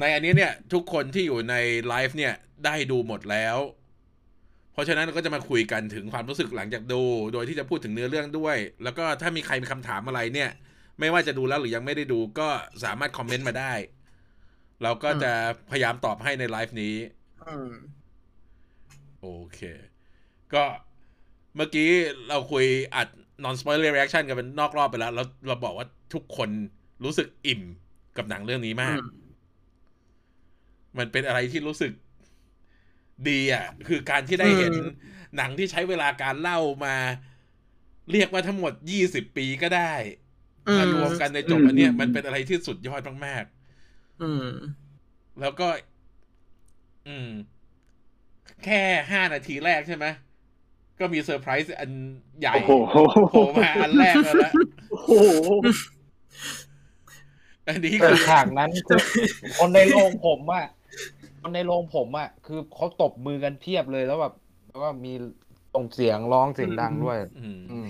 ในอันนี้เนี่ยทุกคนที่อยู่ในไลฟ์เนี่ยได้ดูหมดแล้ว เพราะฉะนั้นเราก็จะมาคุยกันถึงความรู้สึกหลังจากดู โดยที่จะพูดถึงเนื้อเรื่องด้วย แล้วก็ถ้ามีใครมีคำถามอะไรเนี่ย ไม่ว่าจะดูแล้วหรือยังไม่ได้ดูก็สามารถคอมเมนต์มาได้ เราก็จะพยายามตอบให้ในไลฟ์นี้อืมโอเค ก็เมื่อกี้เราคุยอัด non spoiler reaction กันเป็นนอกรอบไปแล้วเราเราบอกว่าทุกคนรู้สึกอิ่มกับหนังเรื่องนี้มาก อืม มันเป็นอะไรที่รู้สึกดีอะ คือการที่ได้เห็นอืมหนังที่ใช้เวลาการเล่ามา เรียกว่าทั้งหมดยี่สิบปีก็ได้อืมารวมกันในจบอันเนี้ยมันเป็นอะไรที่สุดยอดมากอืมๆแล้วก็ อืม แค่ห้านาทีแรกใช่ไหมก็มีเซอร์ไพรส์อันใหญ่โอ้โหโผล่มาอันแรกแล้วละโอ้โหอันนี้แต่คือฉากนั้นคือคนในโรงผมอะ คนในโรงผมอะคือเขาตบมือกันเพียบเลยแล้วแบบแล้วก็มีส่งเสียงร้องเสียงดังด้วย อืมอืม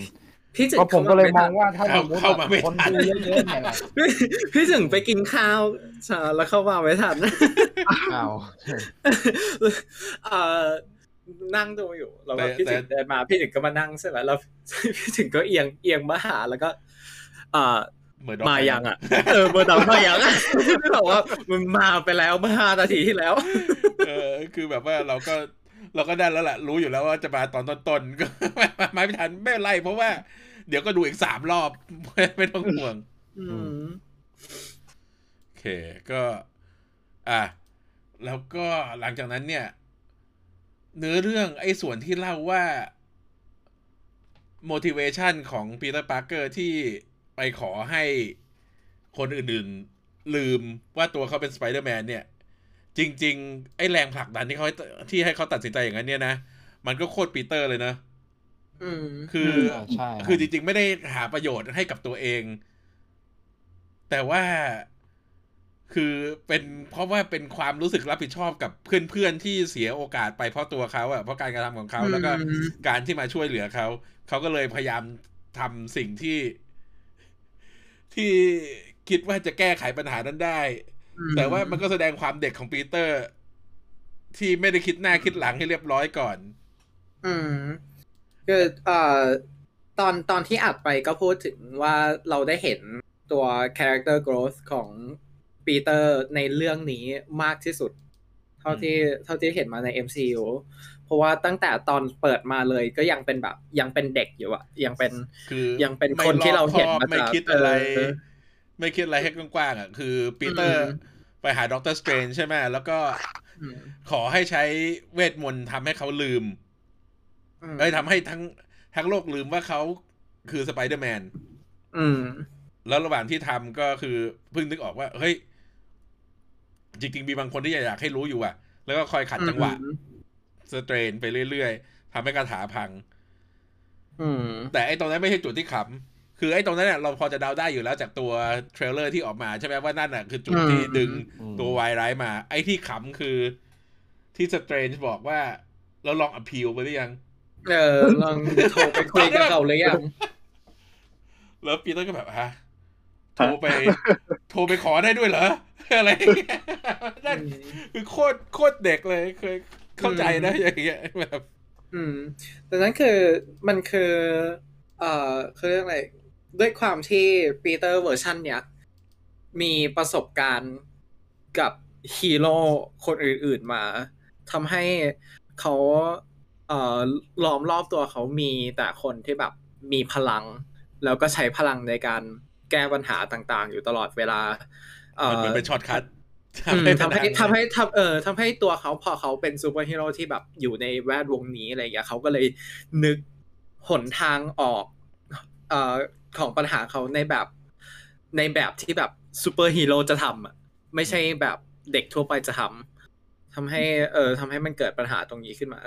พี่จึงก็ผมก็เลยมองว่าถ้าเข้าสมมติเข้ามาไม่คนทันดูเยอะๆเนี่ยพี่พี่ถึงไปกินข้าวใช่แล้วเข้ามาไม่ทันอ้าวเอ่อนั่งดูอยู่แล้วก็แต่พี่ถึงแต่เดินมาพี่ถึงก็มานั่งใช่ไหมแล้วพี่ถึงก็เอียงเอียงมาหาแล้วก็ เอ่อ เหมือนดอกมาไยังอะเออเบอร์ดอกมายังอะพี่บอกว่ามันมาไปแล้วเมื่อห้านาทีที่แล้ว เออ คือแบบว่าเราก็เราก็ได้แล้วแหละรู้อยู่แล้วว่าจะมาตอนต้นๆก็มาไม่ทันไม่เป็นไรเพราะว่า เดี๋ยวก็ดูอีกสามรอบ ไม่ต้องห่วงอืมโอเคก็ อะแล้วก็หลังจากนั้นเนี่ย เนื้อเรื่องไอ้ส่วนที่เล่าว่า motivation ของปีเตอร์ปาร์เกอร์ที่ ไปขอให้คนอื่นๆลืมว่าตัวเขาเป็นสไปเดอร์แมนเนี่ย จริง ๆ ไอ้แรงผลักดันที่เขาให้ที่ให้เขาตัดสินใจอย่างนั้นเนี่ยนะ มันก็โคตรปีเตอร์เลยนะอืมคือใช่คือจริง ๆ ไม่ได้หาประโยชน์ให้กับตัวเอง แต่ว่าคือเป็นเพราะว่าเป็นความรู้สึกรับผิดชอบกับเพื่อนๆที่เสียโอกาสไปเพราะตัวเขาอะเพราะการกระทำของเขาแล้วก็อืมการที่มาช่วยเหลือเขาเขาก็เลยพยายามทำสิ่งที่ ที่คิดว่าจะแก้ไขปัญหานั้นได้ แต่ว่ามันก็แสดงความเด็กของปีเตอร์ ที่ไม่ได้คิดหน้าคิดหลังให้เรียบร้อยก่อน อืมคือเอ่อตอนตอนที่อัดไปก็พูดถึงว่าเราได้เห็นตัว character growth ของปีเตอร์ในเรื่องนี้มากที่สุด เท่าที่เท่าที่เห็นมาใน MCU เพ ราะว่าตั้งแต่ตอนเปิดมาเลยก็ยังเป็นแบบ ยังเป็นเด็กอยู่อะยังเป็นคือยังเป็นคนที่เราเห็นมาไม่จากคิดอะไรเออไม่คิดอะไรให้กว้างๆอะคือปีเตอร์อืมไปหาด็อกเตอร์สเตรนใช่ไหมแล้วก็อืมขอให้ใช้เวทมนต์ทำให้เขาลืมอืมเอ้ยทำให้ทั้งทั้งโลกลืมว่าเขาคือสไปเดอร์แมนอืมแล้วระหว่างที่ทำก็คือเพิ่งนึกออกว่า เฮ้ย จริงๆ มีบางคนที่อยากให้รู้อยู่อะแล้วก็คอยขัดจังหวะ สเตรนไปเรื่อยๆทำให้คาถาพังอืมแต่ไอ้ตรงนั้นไม่ใช่จุดที่ขำคือไอ้ตรงนั้นเนี่ยเราพอจะเดาได้อยู่แล้วจากตัวtrailer ที่ออกมาใช่ไหมว่านั่นน่ะคือจุดที่อืมดึงอืมตัววายร้ายมา ไอ้ที่ขำคือ ที่สเตรนจ์บอกว่า เราลองอ p พีลไปหรือยัง เออลองโทรไปคุยกับเขาหรือยังแล้วปีเตอร์ก็แบบฮะโทรไป โทรไปขอได้ด้วยเหรออะไรอย่างเงี้ยนั่นคือโคตรโคตรเด็กเลยเคย เข้าใจนะอย่างเงี้ยแบบอืมแต่นั้นคือมันคือ เอ่อเขาเรียกอะไร ด้วยความที่ปีเตอร์เวอร์ชันเนี้ยมีประสบการณ์กับฮีโร่คนอื่น ๆ มาทำให้เขาเอ่อล้อมรอบตัวเขามีแต่คนที่แบบมีพลัง แล้วก็ใช้พลังในการแก้ปัญหาต่าง ๆ อยู่ตลอดเวลาเอ่มันเหมือนอเป็น shortcut อืม ทำให้ปัญหาทำให้ทำเออทำให้ตัวเขาพอเขาเป็นซูเปอร์ฮีโร่ที่แบบอยู่ในแวดวงนี้อะไรอย่างเงี้ยเขาก็เลยนึกหนทางออกเอ่อของปัญหาเขาในแบบในแบบที่แบบซูเปอร์ฮีโร่จะทำอะไม่ใช่แบบเด็กทั่วไปจะทำทำให้เออทำให้มันเกิดปัญหาตรงนี้ขึ้นมา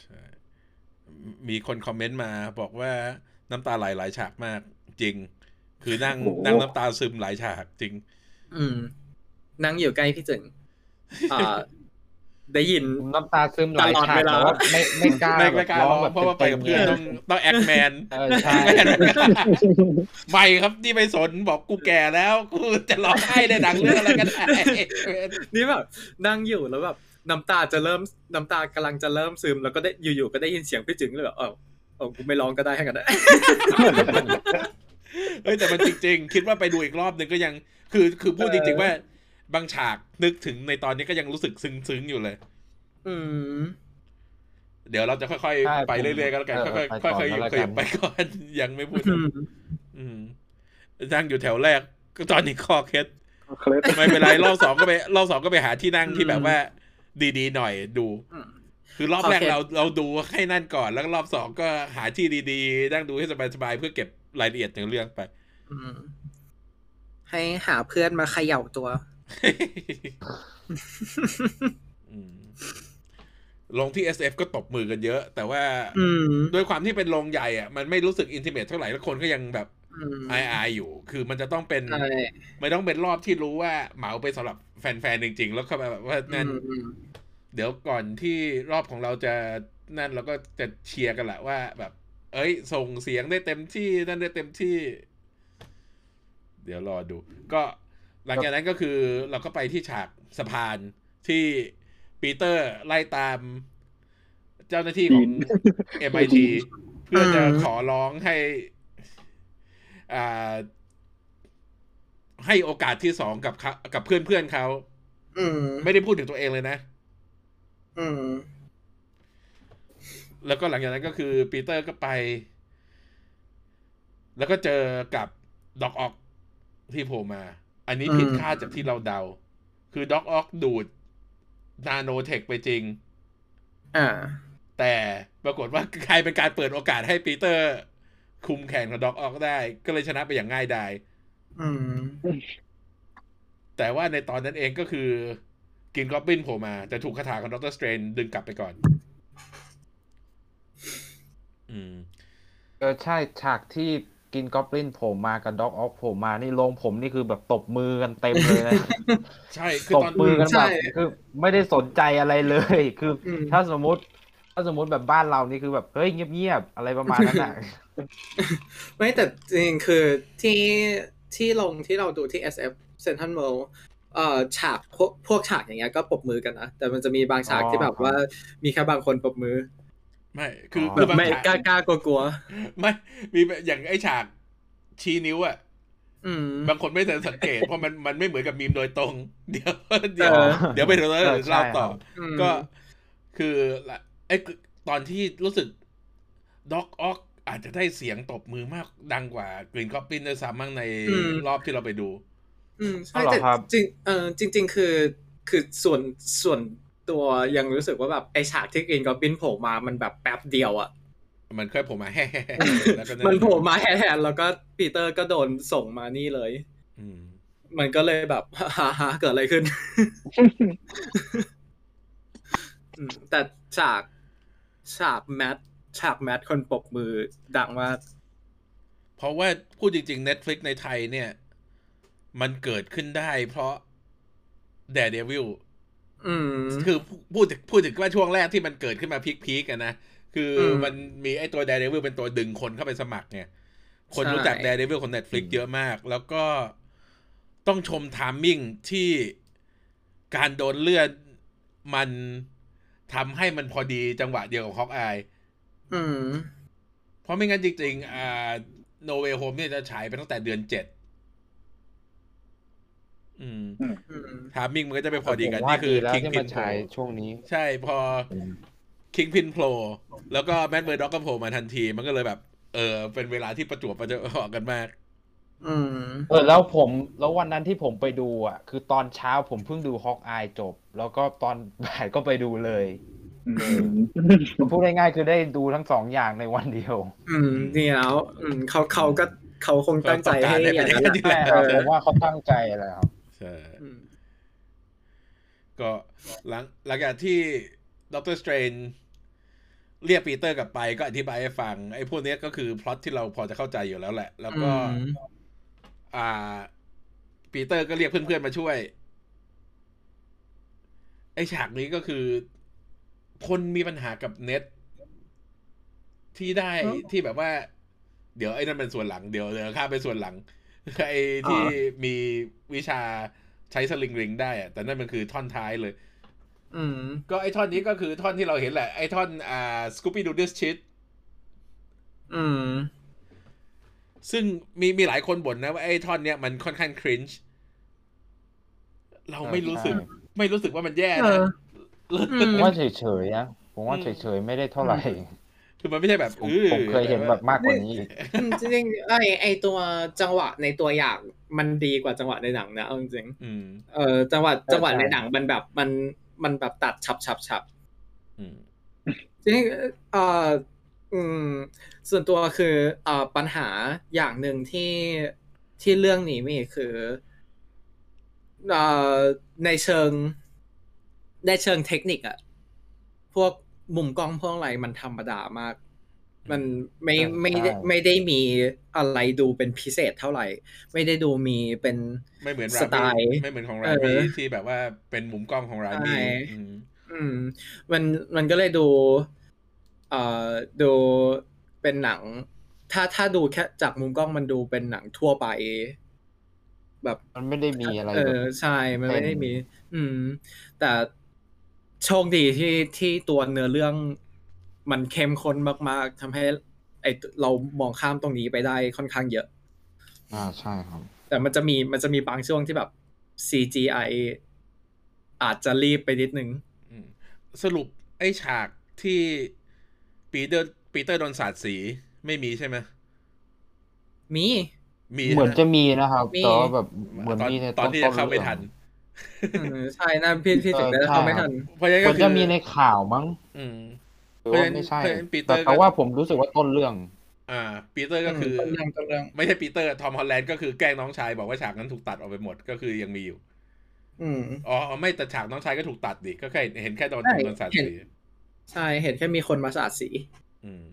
ใช่มีคนคอมเมนต์มาบอกว่าน้ำตาไหลหลายฉากมากจริง คือนั่งโอ้โหนั่งน้ำตาซึมหลายฉากจริง อืม นั่งอยู่ใกล้พี่จึงอ่าได้ยินผมน้ำตาซึมหลายตลอดฉากเวลาแต่ว่าไม่ไม่กล้าไม่แบไม่บกล้าร้ร้อองงแบบเพราะว่าไปกับเพื่อนต็ต้องมต้องแอคแมนๆเออใช่ไม่ครับนี่ไม่สนบอกกูแก่แล้ว กูจะร้องไห้ในหนังเรื่องอะไรกันได้นี่แบบนั่งอยู่แล้วแบบน้ำตาจะเริ่มน้ำตากำลังจะเริ่มซึม แล้วก็ได้อยู่ๆก็ได้ยินเสียงพี่จึงเลยแบบเออเออกูไม่ร้องก็ได้ให้กันนะเฮ้ยแต่มันจริง ๆ คิดว่าไปดูอีกรอบหนึ่งก็ยัง คือคือพูดจริง ๆ ว่า บางฉากนึกถึงในตอนนี้ก็ยังรู้สึกซึ้งๆอยู่เลย อืม เดี๋ยวเราจะค่อยใช่ๆไปเรื่อยๆก็แล้วกันเออค่อยๆไปค่ก่อนอยๆก็แล้วขกันยับไปก่อนยังไม่พูดอืมอืมนั่งอยู่แถวแรกก็ตอนนี้คอเคสเคล็ดไม่เป็นไรรอบสองก็ไปรอบสองก็ไปหาที่นั่งอืมที่แบบว่า ดีๆหน่อยดูอืมคือรอบแรกโอเคเราเราดูให้นั่นก่อนแล้วก็รอบสองก็หาที่ดีๆนั่งดูให้สบายๆเพื่อเก็บรายละเอียดในเรื่องไปอืมให้หาเพื่อนมาเขย่าตัวอืม ลงที่ SF ก็ตบมือกันเยอะ แต่ว่าอืมด้วยความที่เป็นโรงใหญ่อะมันไม่รู้สึกอินทิเมทเท่าไหร่แล้วคนก็ยังแบบอืมอายๆอยู่ คือมันจะต้องเป็นใช่ไม่ต้องเป็นรอบที่รู้ว่าเหมาไปสำหรับแฟนๆ จริง ๆ แล้วเข้ามาแบบว่านั่นอืมเดี๋ยวก่อนที่รอบของเราจะนั่นเราก็จะเชียร์กันแหละว่าแบบ เอ้ย ส่งเสียงได้เต็มที่นั่นได้เต็มที่ เดี๋ยวรอดู ก็ หลังจากนั้นก็คือเราก็ไปที่ฉากสะพานที่ปีเตอร์ไล่ตามเจ้าหน้าที่ของ MIT เพื่อจะขอร้องให้อ่าให้โอกาสที่สองกับเขากับเพื่อนเพื่อนๆเขาอืมไม่ได้พูดถึงตัวเองเลยนะอืมแล้วก็หลังจากนั้นก็คือปีเตอร์ก็ไป แล้วก็เจอกับด็อกออกที่โผล่มา อันนี้ผิดอืมคาดจากที่เราเดา คือด็อกออกดูดนาโนเทคไปจริง อ่า แต่ปรากฏว่าใครเป็นการเปิดโอกาสให้ปีเตอร์ คุมแข่งกับด็อกออกได้ ก็เลยชนะไปอย่างง่ายดายอืมแต่ว่าในตอนนั้นเองก็คือ กินกอบบินโผล่มา แต่ถูกคาถาของดรสเตรนดึงกลับไปก่อน อืมเออใช่ฉากที่ กินกอบลินโผล่มากับด็อกออกโผล่มานี่ลงผมนี่คือแบบตบมือกันเต็มเลยนะใช่คือตบตอนมือกันใช่แบบคือไม่ได้สนใจอะไรเลย คืออมถ้าสมมุติ ถ้าสมมุติแบบบ้านเรานี่คือแบบเฮ้ยเงียบๆอะไรประมาณนั้นอะไม่แต่จริงๆคือที่ที่ลงที่เราดูที่ SF Central World เอ่อฉากพวกพวกฉากอย่างเงี้ยก็ปรบมือกันนะแต่มันจะมีบางฉากอ๋อที่แบบว่ามีแค่บางคนปรบมือ ไม่คืออคืแบอบบางไม่ฉากกล้ากล้ากลัวกลัวไม่มีแบบอย่างไอ้ฉากชี้นิ้วอะอืมบางคนไม่ทันสังเกต เพราะมันมันไม่เหมือนกับมีมโดยตรง เดี๋ยวเดี๋ยวเออเดี๋ยวไปเดี๋ยวเออใช่เล่าต่อครับอืมก็คือละไอ้ตอนที่รู้สึกด็อกอ็อคอาจจะได้เสียงตบมือมากดังกว่ากรีนก็อบลินด้วยซ้ำมั่งในรอบที่เราไปดู อืมใช่อ๋อเหรอแต่ครับจริงเออจริง ๆ คือ คือส่วนส่วน ตัวยังรู้สึกว่าแบบไอฉากที่กรีนก็อบลินโผล่มามันแบบแป๊บเดียวอะมันค่อยโผล่มาแฮ่แล้วก็มันโผล่มาแทนๆแล้วก็ปีเตอร์ก็โดนส่งมานี่เลยอืมมันก็เลยแบบฮ่าฮ่าเกิดอะไรขึ้นอืมแต่ฉากฉากแมทฉากแมทคนปรบมือดังมากเพราะว่าพูดจริงๆ Netflix ในไทยเนี่ย มันเกิดขึ้นได้เพราะ Daredevil อืม คือพูดถึงพูดถึงว่าช่วงแรกที่มันเกิดขึ้นมาพีคๆกันนะ คืออมมันมีไอ้ตัว Daredevil เป็นตัวดึงคนเข้าไปสมัครไงคนใช่รู้จัก Daredevil ของ Netflix อืมเยอะมาก แล้วก็ต้องชมทามมิ่งที่การโดนเลื่อนมันทำให้มันพอดีจังหวะเดียวกับฮอว์คอายอืมเพราะไม่งั้นจริงๆอ่าโนเวโฮมเนี่ยจะฉายไปตั้งแต่เดือนเจ็ด อืมอืม timing มันก็จะไปพอดีกันผมว่านี่คือดีแล้วคิงที่พิมานโผฉายช่วงนี้ ใช่พอคิงพินโผล่แล้วก็แมตต์เมอร์ด็อกก็โผล่มาทันที มันก็เลยแบบ เออ เป็นเวลาที่ประจวบประเจอออกกันมากอืมเออแล้วผมแล้ววันนั้นที่ผมไปดูอะ คือตอนเช้าผมเพิ่งดูฮอว์คอายจบ แล้วก็ตอนบ่ายก็ไปดูเลยพูดง่ายๆคือได้ดูทั้งสองอย่างในวันเดียว อืมนี่แล้วอืมเขาเขาก็เขาคงตั้งใจให้เขาต้องการให้อย่างเป็นนั้นอย่างนั้นแหละแต่เออผมว่าเขาตั้งใจแหละครับ ใช่อืมก็หลังหลังจากที่ด็อกเตอร์สเตรนจ์เรียกปีเตอร์กลับไปก็อธิบายให้ฟัง ไอ้พวกเนี้ยก็คือพล็อตที่เราพอจะเข้าใจอยู่แล้วแหละ แล้วก็อืมอ่า ปีเตอร์ก็เรียกเพื่อนๆมาช่วย ไอฉากนี้ก็คือ คนมีปัญหากับเน็ต ที่ได้อ๋อที่แบบว่า เดี๋ยวไอ้นั่นเป็นส่วนหลังเดี๋ยวเดี๋ยวข้ามไปส่วนหลัง ไอ้ที่มีวิชาใช้สลิงริงได้อะแต่นั่นมันคือท่อนท้ายเลย อืม ก็ไอ้ท่อนนี้ก็คือท่อนที่เราเห็นแหละ ไอ้ท่อนอ่าสกูปี้ดูดิสชิตอืม ซึ่งมีมีหลายคนบ่นนะว่าไอ้ท่อนเนี้ยมันค่อนข้างครินช์เราไม่รู้สึก ไม่รู้สึกว่ามันแย่เอนะออืผมมว่าเฉยๆนะผมว่าอืมเฉยๆไม่ได้เท่าไหร่ คือมันไม่ใช่แบบผมอื้อผมเคยเห็นแบบมากกว่านี้อีกอืมจริงๆไอไอตัวจังหวะในตัวอย่างมันดีกว่าจังหวะในหนังนะเอาจริงอืมๆเออจังหวะจังหวะใช่ในหนังมันแบบมันมันแบบตัดฉับฉับฉับอืมจริงๆเอ่ออืมส่วนตัวคือเอ่อปัญหาอย่างหนึ่งที่ที่เรื่องนี้มีคือเอ่อในเชิงในเชิงเทคนิคอะพวก มุมกล้องพวกอะไรมันธรรมดามาก มันไม่ใช่ไม่ได้ใช่ไม่ได้มีอะไรดูเป็นพิเศษเท่าไหร่ ไม่ได้ดูมีเป็นไม่เหมือนสราไตล์บีไม่เหมือนของราบีเออที่แบบว่าเป็นมุมกล้องของราบีใช่อืมอืม มันมันก็เลยดูเอ่อดูเป็นหนัง ถ้าถ้าดูแค่จากมุมกล้องมันดูเป็นหนังทั่วไป แบบมันไม่ได้มีอะไร เอแบอบใช่มันไม่ได้เป็นมี อืม แต่ โชคดีที่ที่ตัวเนื้อเรื่องมันเข้มข้นมาก ๆทำให้ ไอเรามองข้ามตรงนี้ไปได้ค่อนข้างเยอะ อ่าใช่ครับ แต่มันจะมีมันจะมีบางช่วงที่แบบ CGI อาจจะรีบไปนิดนึงอืมสรุปไอ้ฉากที่ปีเตอร์ปีเตอร์โดนสาดสีไม่มีใช่ไหมมี มีเหมือนใช่จะไหมีนะครับมีแต่ว่าแบบเหมือนตอนมีในตอนที่จะเข้าไม่ทันอืม ใช่นะพี่พี่ถึงได้เออใช่เข้าไม่ทันเพราะฉะนั้นเหก็มือนคือจะมีในข่าวมั้งอืมหรือว่าไม่ใช่เพราะฉะนั้นปีเตอแต่ร์ก็แต่ว่าผมรู้สึกว่าต้นเรื่อง อ่า ปีเตอร์ก็คือต้นเรื่องต้นเรื่อง ไม่ใช่ปีเตอร์ทอมฮอลแลนด์ก็คือแกล้งน้องชายบอกว่าฉากนั้นถูกตัดออกไปหมดก็คือยังมีอยู่อืมอ๋อไม่แต่ฉากน้องชายก็ถูกตัดดิก็แค่เห็นแค่โดนใช่โดนสาดเห็นสีใช่เห็นแค่มีคนมาสาดสีอืม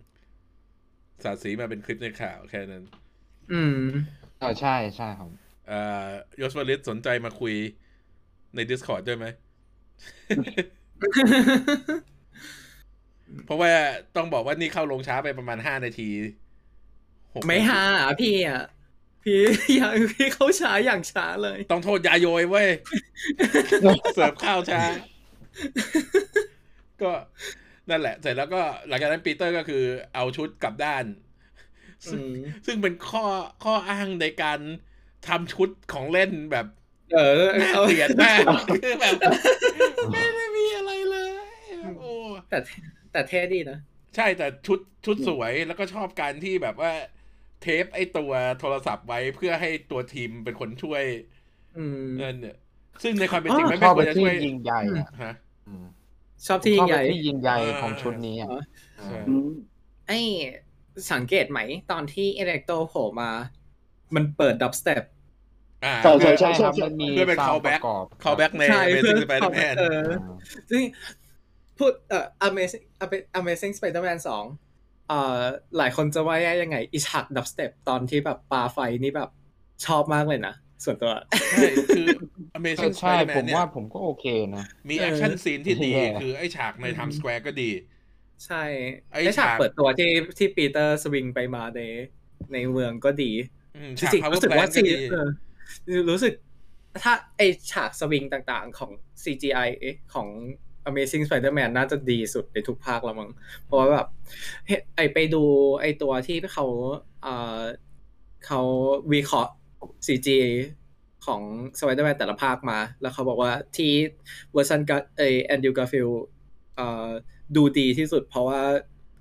สาดสีมาเป็นคลิปในข่าวแค่นั้น อืมอ่าใช่ใช่ครับเอ่อยศวลิตสนใจมาคุย ใน Discord ด้วยไหม เพราะว่าต้องบอกว่านี่เข้าลงช้าไปประมาณห้านาทีหกไม่นทีหาอะพี่อะ พี่อย่างพี่เข้าช้าอย่างช้าเลย ต้องโทษยาโยยเว้ย เสิร์ฟข้าวช้า ก็นั่นแหละ เสร็จแล้วก็หลังจากนั้นปีเตอร์ก็คือเอาชุดกลับด้าน ซึ่งอืมซึ่งเป็นข้อข้ออ้างในการทำชุดของเล่นแบบ เออน่าเอาเกลียดมากคือแบบไม่ได้มีอะไรเลยโอ้แต่แต่เท่ดีนะ ใช่แต่ชุดชุดสวยแล้วก็ชอบการที่แบบว่า เทปไอ้ตัวโทรศัพท์ไว้เพื่อให้ตัวทีมเป็นคนช่วยอืมเงินเนี่ยซึ่งในความเป็นจริงอ๋อไม่ชไม่อบควไปรจะที่ช่วยยิงใหญ่อะฮะอืมชอบที่ยิ่งใหญ่ชอบไปที่ยิงใหญ่อ่าของชุดนี้อะอ๋อใช่อืมไอ้สังเกตไหม ตอนที่เอเล็กโตโผล่มา มันเปิด dubstep อ่าใช่ใช่เพื่อใช่ครับมันมีเพื่อเป็นซาวด์ callback ประกอบ callback ในใช่เพื่อ Amazing Spider-Man เอออ่าซึ่งพูดเอ่อ Amazing Amazing Spider-Man สองเอ่อหลายคนจะว่าแย่ยังไงอีฉาก dubstep ตอนที่แบบปาไฟนี่แบบชอบมากเลยนะส่วนตัวใช่คือใช่ Amazing ใช่ Spider-Man ผมเนี่ยว่าผมก็โอเคนะ มีเออแอคชั่นซีนที่ดีแย่คือไอ้ฉากใน Times Square ก็ดี ใช่ไอ้ไอ้ฉากฉากเปิดตัวที่ที่ปีเตอร์สวิงไปมาในในเมืองก็ดีอืมจฉากริงๆ Power รู้สึก Plant ว่าก็ซีดีเออ รู้สึกถ้าไอฉากสวิงต่างๆของ CGI ของ Amazing Spider-Man น่าจะดีสุดในทุกภาคแล้วมั้ง เพราะว่าแบบไอไปดูไอตัวที่เขาเอ่อเขาวิเคราะห์ CG ของ Spider-Man แต่ละภาคมา แล้วเขาบอกว่าที่เวอร์ชันไอแอนดรูว์การ์ฟิลด์เอ่อดูดีที่สุดเพราะว่า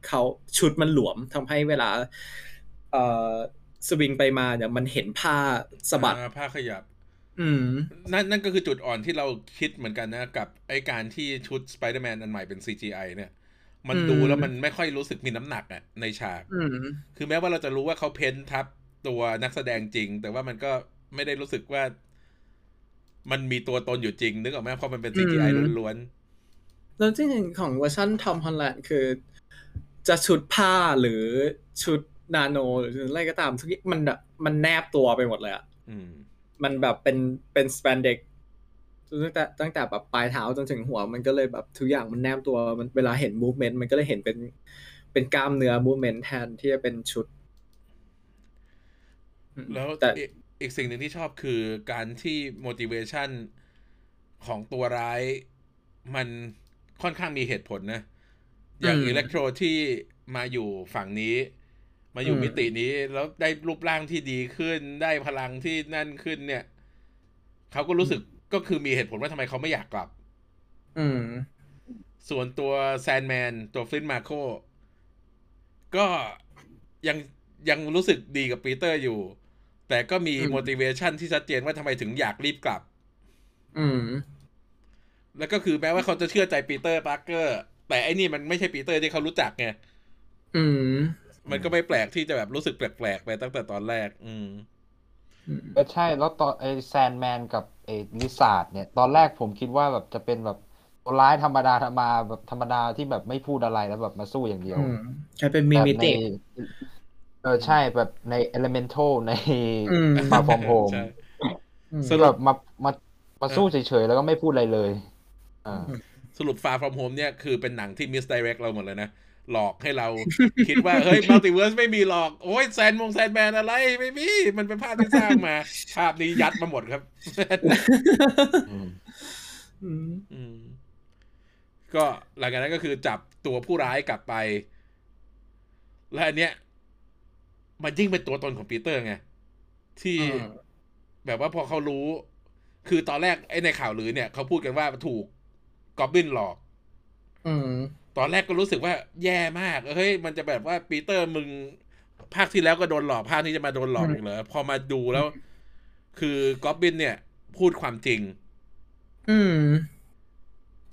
เขาชุดมันหลวมทำให้เวลาเอ่อ สวิงไปมาเนี่ยมันเห็นผ้าสะบัดอ่าผ้าขยับ อืมนั่นนั่นก็คือจุดอ่อนที่เราคิดเหมือนกันนะ กับไอการที่ชุด Spider-Man อันใหม่เป็น CGI เนี่ย มันอืมดูแล้วมันไม่ค่อยรู้สึกมีน้ำหนักอะในฉากอืมคือแม้ว่าเราจะรู้ว่าเขา paint ทับตัวนักแสดงจริง แต่ว่ามันก็ไม่ได้รู้สึกว่า มันมีตัวตนอยู่จริง นึกออกไหมเพราะมันเป็น CGI อืมล้วนแล้วจริงๆของเวอร์ชันทอมฮอลแลนด์คือ จะชุดผ้าหรือชุด นาโนหรืออะไรก็ตามทุกอย่างมันแบบมันแนบตัวไปหมดเลยอะๆอืมมันแบบเป็นเป็นส p ปนเด็กตั้งแต่ตั้งแต่แบบปลายเท้าจนถึงหัว มันก็เลยแบบทุกอย่างมันแนบตัวมันเวลาเห็น movement มันก็เลยเห็นเป็นเป็นกล้ามเนื้อ movement แทนที่จะเป็นชุด แล้วแต่อีกอีกสิ่งหนึ่งที่ชอบคือการที่ motivation ของตัวร้าย มันค่อนข้างมีเหตุผลนะ อย่างอิเล็กโทรที่มาอยู่ฝั่งนี้ มาอยู่มิตินี้ แล้วได้รูปร่างที่ดีขึ้นได้พลังที่นั่นขึ้นเนี่ยเขาก็รู้สึกก็คือมีเหตุผลว่าทำไมเขาไม่อยากกลับ อืม ส่วนตัวแซนแมนตัวฟลินมาโคก็ยังยังรู้สึกดีกับปีเตอร์อยู่ แต่ก็มีอืม motivation ที่ชัดเจนว่าทำไมถึงอยากรีบกลับ อืม แล้วก็คือแม้ว่าเขาจะเชื่อใจปีเตอร์ปาร์เกอร์ แต่ไอ้นี่มันไม่ใช่ปีเตอร์ที่เขารู้จักไง อืม มันก็ไม่แปลกที่จะแบบรู้สึกแปลกๆไปตั้งแต่ตอนแรก อืมก็ใช่ แล้วตอนไอ้แซนด์แมนกับไอ้ลิซาร์ดเนี่ย ตอนแรกผมคิดว่าแบบจะเป็นแบบตัวร้ายธรรมดาธรรมดาแบบธรรมดาที่แบบไม่พูดอะไรแล้วแบบมาสู้อย่างเดียวอืมใช้เป็นมีแบบมิในติเออใช่แบบใน Elemental ในอืม Far From Home ใช่อืมสรุแบปบมามามาสู้เฉยๆ แล้วก็ไม่พูดอะไรเลยอ่าสรุป Far From Home เนี่ยคือเป็นหนังที่ misdirect เราหมดเลยนะ หลอกให้เราคิดว่า เฮ้ย multiverse ไม่มีหรอก โอ้ย Sandมง Sandman อะไร ไม่มี มันเป็นภาพที่สร้างมา ภาพนี้ยัดมาหมดครับอืมอืมอืมก็หลังจากนั้นก็คือจับตัวผู้ร้ายกลับไป และอันเนี้ย มันยิ่งเป็นตัวตนของปีเตอร์ไง ที่อืมแบบว่าพอเขารู้ คือตอนแรกไอ้ในข่าวลือเนี่ยเขาพูดกันว่าถูกกอบบินหลอกอืม ตอนแรกก็รู้สึกว่าแย่มาก เฮ้ย มันจะแบบว่าปีเตอร์มึง ภาคที่แล้วก็โดนหลอกภาคนี้จะมาโดนหลอกอีกเหรอพอมาดูแล้ว คือกอบบินเนี่ย พูดความจริง อืม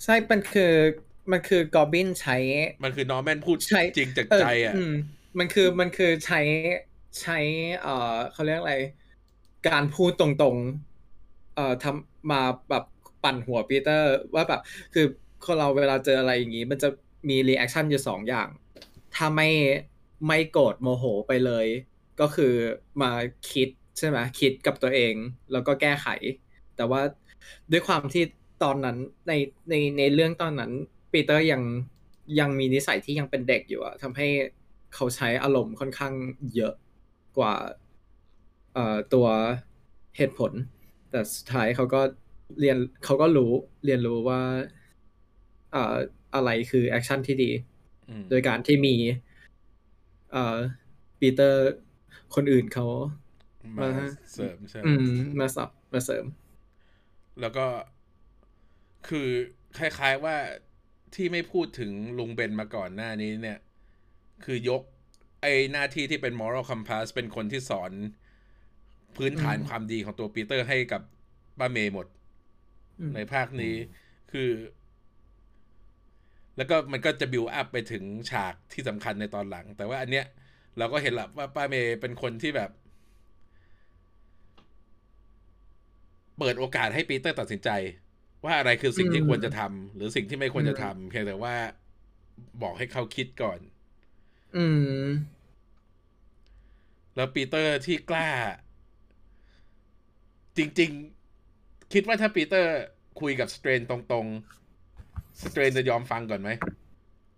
ใช่มันคือมันคือกอบินใช้ มันคือนอร์แมนพูดใช่จริงจากเออใจอะอืมมันคือมันคือใช้ใช้ เอ่อเขาเรียกอะไร การพูดตรงๆ เอ่อทำมาแบบปั่นหัวปีเตอร์ว่าแบบ คือคนเราเวลาเจออะไรอย่างนี้ มันจะ มี reaction อยู่สองอย่าง ถ้าไม่ไม่โกรธโมโหไปเลย ก็คือมาคิดใช่ไหมคิดกับตัวเอง แล้วก็แก้ไข แต่ว่าด้วยความที่ตอนนั้นในในในเรื่องตอนนั้นปีเตอร์ยังยังมีนิสัยที่ยังเป็นเด็กอยู่อะทำให้เขาใช้อารมณ์ค่อนข้างเยอะกว่าเอ่อตัวเหตุผล แต่สุดท้ายเขาก็เรียนเขาก็รู้เรียนรู้ว่าเอ่อ อะไรคือ action ที่ดีอืมโดยการที่มี เอ่อปีเตอร์คนอื่นเขามามาเสริมใช่อืมมาสับมาเสริม แล้วก็คือคล้ายๆว่าที่ไม่พูดถึงลุงเบนมาก่อนหน้านี้เนี่ย คือยก ไอ้หน้าที่ที่เป็น moral compass เป็นคนที่สอนพื้นฐานอืมความดีของตัวปีเตอร์ให้กับป้าเมย์หมดอืมในภาคนี้ คือ แล้วก็มันก็จะบิวอัพไปถึงฉากที่สำคัญในตอนหลัง แต่ว่าอันเนี้ยเราก็เห็นละว่าป้าเมย์เป็นคนที่แบบ เปิดโอกาสให้ปีเตอร์ตัดสินใจ ว่าอะไรคือสิ่งที่อืมควรจะทำหรือสิ่งที่ไม่ควรจะอืมทำเพียงแต่ว่าบอกให้เขาคิดก่อน อืม แล้วปีเตอร์ที่กล้า จริง ๆ คิดว่าถ้าปีเตอร์คุยกับสเตรนตรง ๆ สเตรนจะยอมฟังก่อนไหม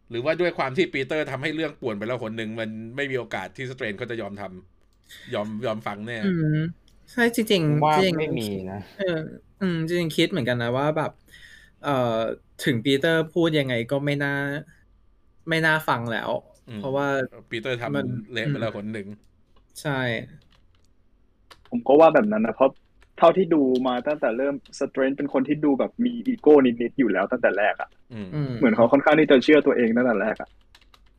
หรือว่าด้วยความที่ปีเตอร์ทำให้เรื่องป่วนไปแล้วคนหนึ่งมันไม่มีโอกาสที่สเตรนเขาจะยอมทำยอมยอมฟังแน่อืมใช่จริงผมๆว่าจริงๆไม่มีนะเอออืมจริงๆคิดเหมือนกันนะว่าแบบ เอ่อถึงปีเตอร์พูดยังไงก็ไม่น่า ไม่น่าฟังแล้วอืมเพราะว่าปีเตอร์มันทำเละไปแล้วคนหนึ่งใช่ ผมก็ว่าแบบนั้นนะเพราะ เท่าที่ดูมาตั้งแต่เริ่มสเตรนเป็นคนที่ดูแบบมีอีโก้นิดๆอยู่แล้วตั้งแต่แรกอะ่ะอืมอืมเหมือนเขาค่อนข้างที่จะเชื่อตัวเองตั้งแต่แรกอะ่ะ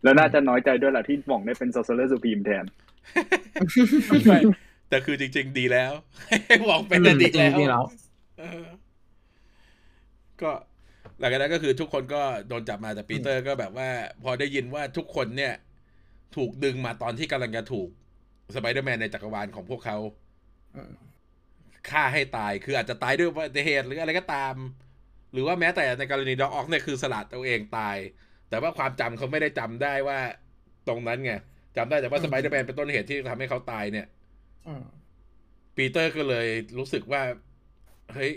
แล้วน่าจะน้อยใจด้วยแหละที่หว่องได้เป็น Sorcerer Supreme แทนไม่แต่คือจริง ๆ ดีแล้วให้บอกเป็นน่ะดีแล้วจริงๆแล้วเออก็หลังจากนั้นก็คือทุกคนก็โดนจับมาแต่ปีเตอร์ก็แบบว่า พอได้ยินว่าทุกคนเนี่ย ถูกดึงมาตอนที่กำลังจะถูกสไปเดอร์แมนในจักรวาลของพวกเขาอืม ฆ่าให้ตายคืออาจจะตายด้วยอุบัติเหตุหรืออะไรก็ตาม หรือว่าแม้แต่ในกรณี Doc Ock เนี่ยคือสลัดตัวเองตาย แต่ว่าความจำเขาไม่ได้จำได้ว่าตรงนั้นไงจำได้แต่ว่าสไปเดอร์แมนเป็นต้นเหตุที่ทำให้เขาตายเนี่ยอืมปีเตอร์ก็เลยรู้สึกว่า เฮ้ย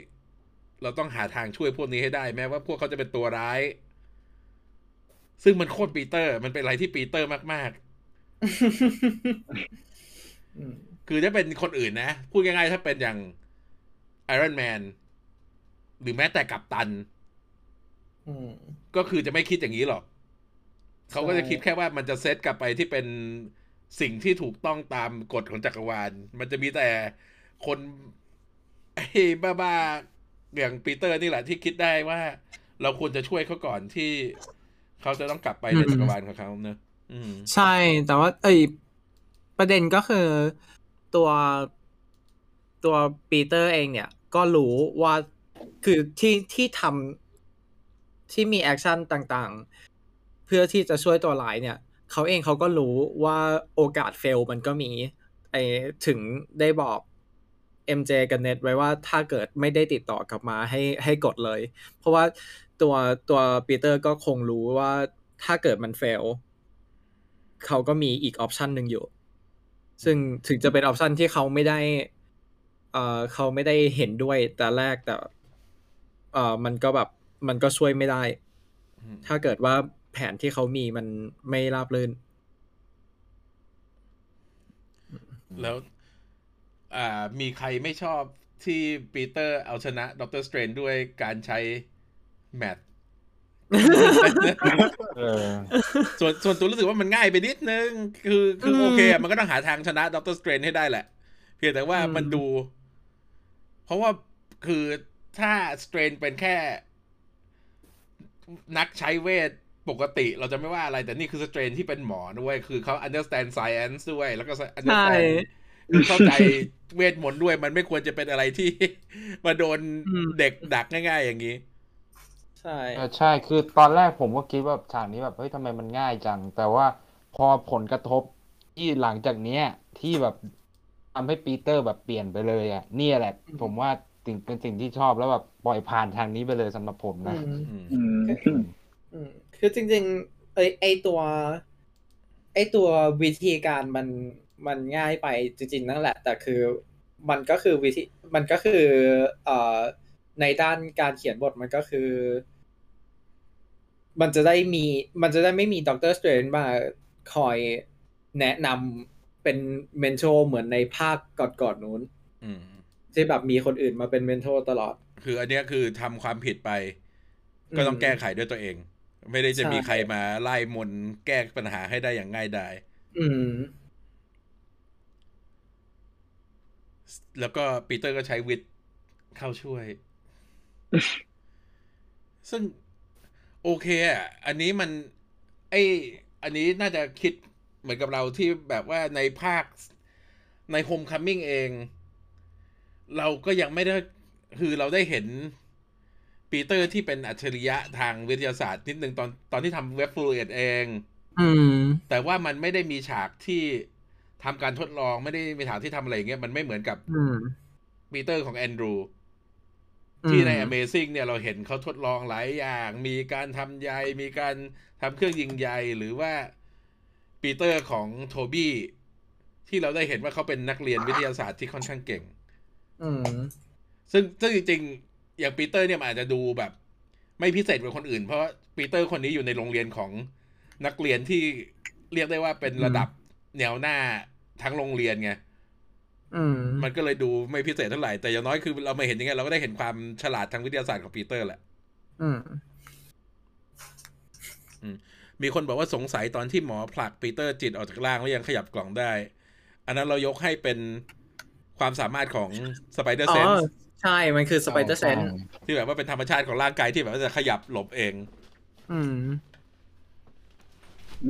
เราต้องหาทางช่วยพวกนี้ให้ได้ แม้ว่าพวกเขาจะเป็นตัวร้าย ซึ่งมันโคตรปีเตอร์ มันเป็นอะไรที่ปีเตอร์มากอืมๆ คือถ้าเป็นคนอื่นนะ พูดง่ายๆ ถ้าเป็นอย่างไอรอนแมนหรือแม้แต่กัปตันก็คือจะไม่คิดอย่างนี้หรอก เขาก็จะคิดแค่ว่ามันจะเซตกลับไปที่เป็นสิ่งที่ถูกต้องตามกฎของจักรวาล มันจะมีแต่คนไอ้บ้าๆอย่างปีเตอร์นี่แหละที่คิดได้ว่า เราควรจะช่วยเขาก่อนที่เขาจะต้องกลับไปในจักรวาลของเขาเนอะใช่ แต่ว่าเอ้ประเด็นก็คือ ตัวตัวปีเตอร์เองเนี่ย ก็รู้ว่าคือที่ที่ทำที่มี action ต่างๆ เพื่อที่จะช่วยตัวร้ายเนี่ย เขาเองเขาก็รู้ว่าโอกาส fail มันก็มีไอถึงได้บอก MJ กับ Ned ไว้ว่าถ้าเกิดไม่ได้ติดต่อกลับมาให้ให้กดเลย เพราะว่าตัวตัวปีเตอร์ก็คงรู้ว่าถ้าเกิดมัน fail เขาก็มีอีก option หนึ่งอยู่ ซึ่งถึงจะเป็น option ที่เขาไม่ได้เอ่อเขาไม่ได้เห็นด้วยแต่แรกแต่เอ่อมันก็แบบมันก็ช่วยไม่ได้อืมถ้าเกิดว่าแผนที่เขามีมันไม่ราบรื่น แล้วอ่ามีใครไม่ชอบที่ปีเตอร์เอาชนะด็อกเตอร์สเตรนด้วยการใช้ math เออ ส่วนส่วนตัวรู้สึกว่ามันง่ายไปนิดนึง คือคืออืมโอเคอะมันก็ต้องหาทางชนะด็อกเตอร์สเตรนให้ได้แหละ เพียงแต่ว่าอืมมันดู เพราะว่าคือถ้าสเตรนเป็นแค่ นักใช้เวทปกติเราจะไม่ว่าอะไรแต่นี่คือสเตรนที่เป็นหมอด้วย คือเขา understand science ด้วย แล้วก็ใช่ understand คือเข้าใจเวทมนต์ด้วย มันไม่ควรจะเป็นอะไรที่มาโดนอืมเด็กดักง่าย ๆ อย่างนี้ ใช่เออใช่คือตอนแรกผมก็คิดว่าฉากนี้แบบเฮ้ยทำไมมันง่ายจัง แต่ว่าพอผลกระทบที่หลังจากเนี้ย ที่แบบทำให้ปีเตอร์แบบเปลี่ยนไปเลยอะนี่แหละ ผมว่าสิ่งเป็นสิ่งที่ชอบแล้วแบบปล่อยผ่านทางนี้ไปเลยสำหรับผมอืนะมอืมอืมอืมคือจริงๆเอยไอตัว ไอตัววิธีการมันมันง่ายไปจริงๆนั่นแหละ แต่คือมันก็คือวิธีมันก็คือเอ่อในด้านการเขียนบทมันก็คือ มันจะได้มีมันจะได้ไม่มีด็อกเตอร์สเตรนมาคอยแนะนำเป็น mentor เหมือนในภาคก่อนๆนู้นอืมที่แบบมีคนอื่นมาเป็น mentor ตลอด คืออันเนี้ยคือทำความผิดไป ก็ต้องอืมแก้ไขด้วยตัวเอง ไม่ได้จะใช่มีใครมาร่ายมนต์แก้ปัญหาให้ได้อย่างง่ายดายอืมแล้วก็ปีเตอร์ก็ใช้วิทย์เข้าช่วย ซึ่ง โอเคอะอันนี้มันไอ้อันนี้น่าจะคิดเหมือนกับเราที่แบบว่าในภาคใน Homecoming เอง เราก็ยังไม่ได้ คือเราได้เห็นปีเตอร์ที่เป็นอัจฉริยะทางวิทยาศาสตร์นิดนึงตอนตอนที่ทำ web fluid เองอืมแต่ว่ามันไม่ได้มีฉากที่ทำการทดลองไม่ได้มีฉากที่ทำอะไรอย่างเงี้ยมันไม่เหมือนกับอืมปีเตอร์ของแอนดรูอืม ที่ใน Amazing เนี่ยเราเห็นเขาทดลองหลายอย่าง มีการทำใยมีการทำเครื่องยิงใยหรือว่าปีเตอร์ของโทบี้ที่เราได้เห็นว่าเขาเป็นนักเรียนวิทยาศาสตร์ที่ค่อนข้างเก่งอืมซึ่งซึ่งจริงๆ อย่างปีเตอร์เนี่ยมันอาจจะดูแบบ ไม่พิเศษกว่าคนอื่น เพราะว่าปีเตอร์คนนี้อยู่ในโรงเรียนของนักเรียนที่เรียกได้ว่าเป็นระดับแนวหน้าทั้งโรงเรียนไงอื มมันก็เลยดูไม่พิเศษเท่าไหร่ แต่อย่างน้อยคือเราไม่เห็นอย่างเงี้ยเราก็ได้เห็นความฉลาดทางวิทยาศาสตร์ของปีเตอร์แหละอืมมีคนบอกว่าสงสัยตอนที่หมอผลักปีเตอร์จิตออกจากร่างแล้วยังขยับกล่องได้ อันนั้นเรายกให้เป็นความสามารถของ Spider-Senseใช่ มันคือ Spider-Senseที่แบบว่าเป็นธรรมชาติของร่างกายที่แบบว่าจะขยับหลบเอง อืม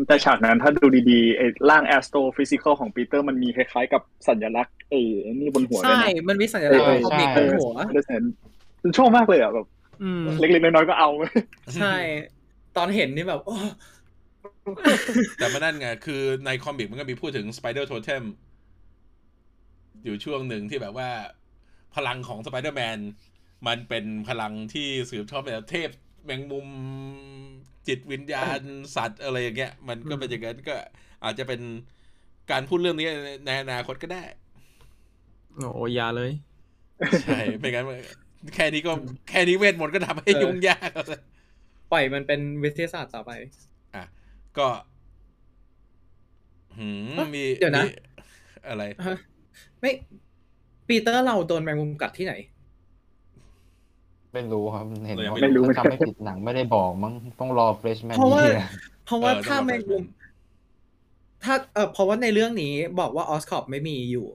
แต่ฉากนั้นถ้าดูดีๆไอ้ร่าง astrophysical ของปีเตอร์มันมีคล้ายๆกับสัญลักษณ์ไอ้ไอ้นี่บนหัวด้วยใช่นะมันมีสัญลักษณ์เออ comic ใช่บนหัวเดซนมันชอบมากเลยอะแบบอืมเล็กๆน้อยๆก็เอา ใช่ ตอนเห็นนี่แบบโอ้แต่มานั่นไง คือใน comic มันก็มีพูดถึง Spider-Totem อยู่ช่วงหนึ่งที่แบบว่า พลังของสไปเดอร์แมนมันเป็นพลังที่สืบทอดมาจากเทพแมงมุม จิตวิญญาณสัตว์อะไรอย่างเงี้ย มันก็เป็นอย่างนั้นก็อาจจะเป็นการพูดเรื่องนี้ในอนาคตก็ได้โหอยาเลย ใช่ไม่งั้นแค่นี้ก็แค่นี้เวทมนต์ก็ทำให้เออยุ่งยากแล้วนะปล่อยมันเป็นวิทยาศาสตร์ต่อไป อะ ก็หืมเอ้ยมีเดี๋ยวนะมีอะไรฮะไม่ปีเตอร์เราโดนแมงมุมกัดที่ไหน ไม่รู้ครับ เห็นเรายังว่าไม่รู้ถ้าจำไม่ผิดหนังไม่ได้บอกมั้งต้องรอเฟรชแมนเพราะว่านี่ยเพราะว่าเออถ้าต้องรอแมงมุม Flashman ถ้าเออเพราะว่าในเรื่องนี้บอกว่าออสคอปไม่มีอยู่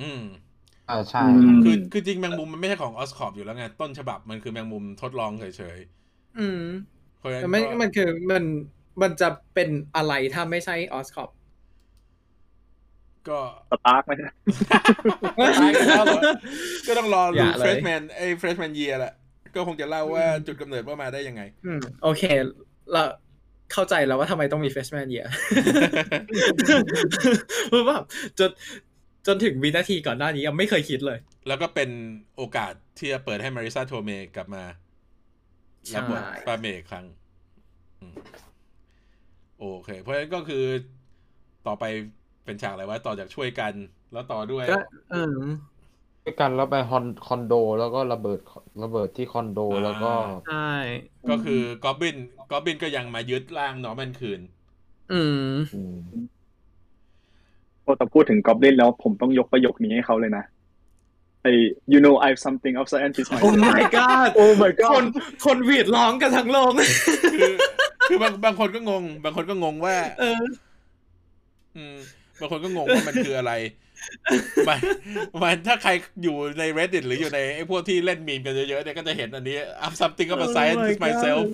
อืมอ่าใช่อืมคือคือจริงแมงมุมมันไม่ใช่ของออสคอปอยู่แล้วไงต้นฉบับมันคือแมงมุมทดลองเฉยอืมๆเพราะฉะนั้แต่นไม่ก็มันคือมันมันจะเป็นอะไรถ้าไม่ใช่ออสคอปก็สตาร์กไหมนะตายกันแล้วเหรอก็ต้องรออดูย่าเลยเฟรชแมนไอ้เฟรชแมนเยียแหละ ก็คงจะเล่าว่าจุดกำเนิดว่ามาได้ยังไง อืมโอเคเราเข้าใจแล้วว่าทำไมต้องมีเฟชแมนเยียเพราะว่าจนจนถึงวินาทีก่อนหน้านี้ยังไม่เคยคิดเลย แล้วก็เป็นโอกาสที่จะเปิดให้มาริซาโทเมกลับมาใช่รับบทป้าเมย์อีกครั้งอืมโอเค เพราะฉะนั้นก็คือต่อไปเป็นฉากอะไรวะต่อจากช่วยกัน แล้วต่อด้วยก็เออ ด้วยกันแล้วไปคอนคอนโด แล้วก็ระเบิดระเบิดที่คอนโดอ่าแล้วก็ ใช่ก็คือกอบบินกอบบินก็ยังมายึดร่างนอร์แมนคืน อืมอืมพอแต่พูดถึงกอบลินแล้วผมต้องยกประโยคนี้ให้เขาเลยนะไอ้ you know I've something of scientist โอ้ myself my god โอ้ my คน god คนหวีดร้องกันทั้งโลกคือคือบางบางคนก็งง บางคนก็งงว่า เออ อืม บางคนก็งงว่ามันคืออะไร มันมันถ้าใครอยู่ใน reddit หรืออยู่ในไอ้พวกที่เล่นมีมกันเยอะๆเนี่ยก็จะเห็นอันนี้ I'm something of a Oh my scientist God myself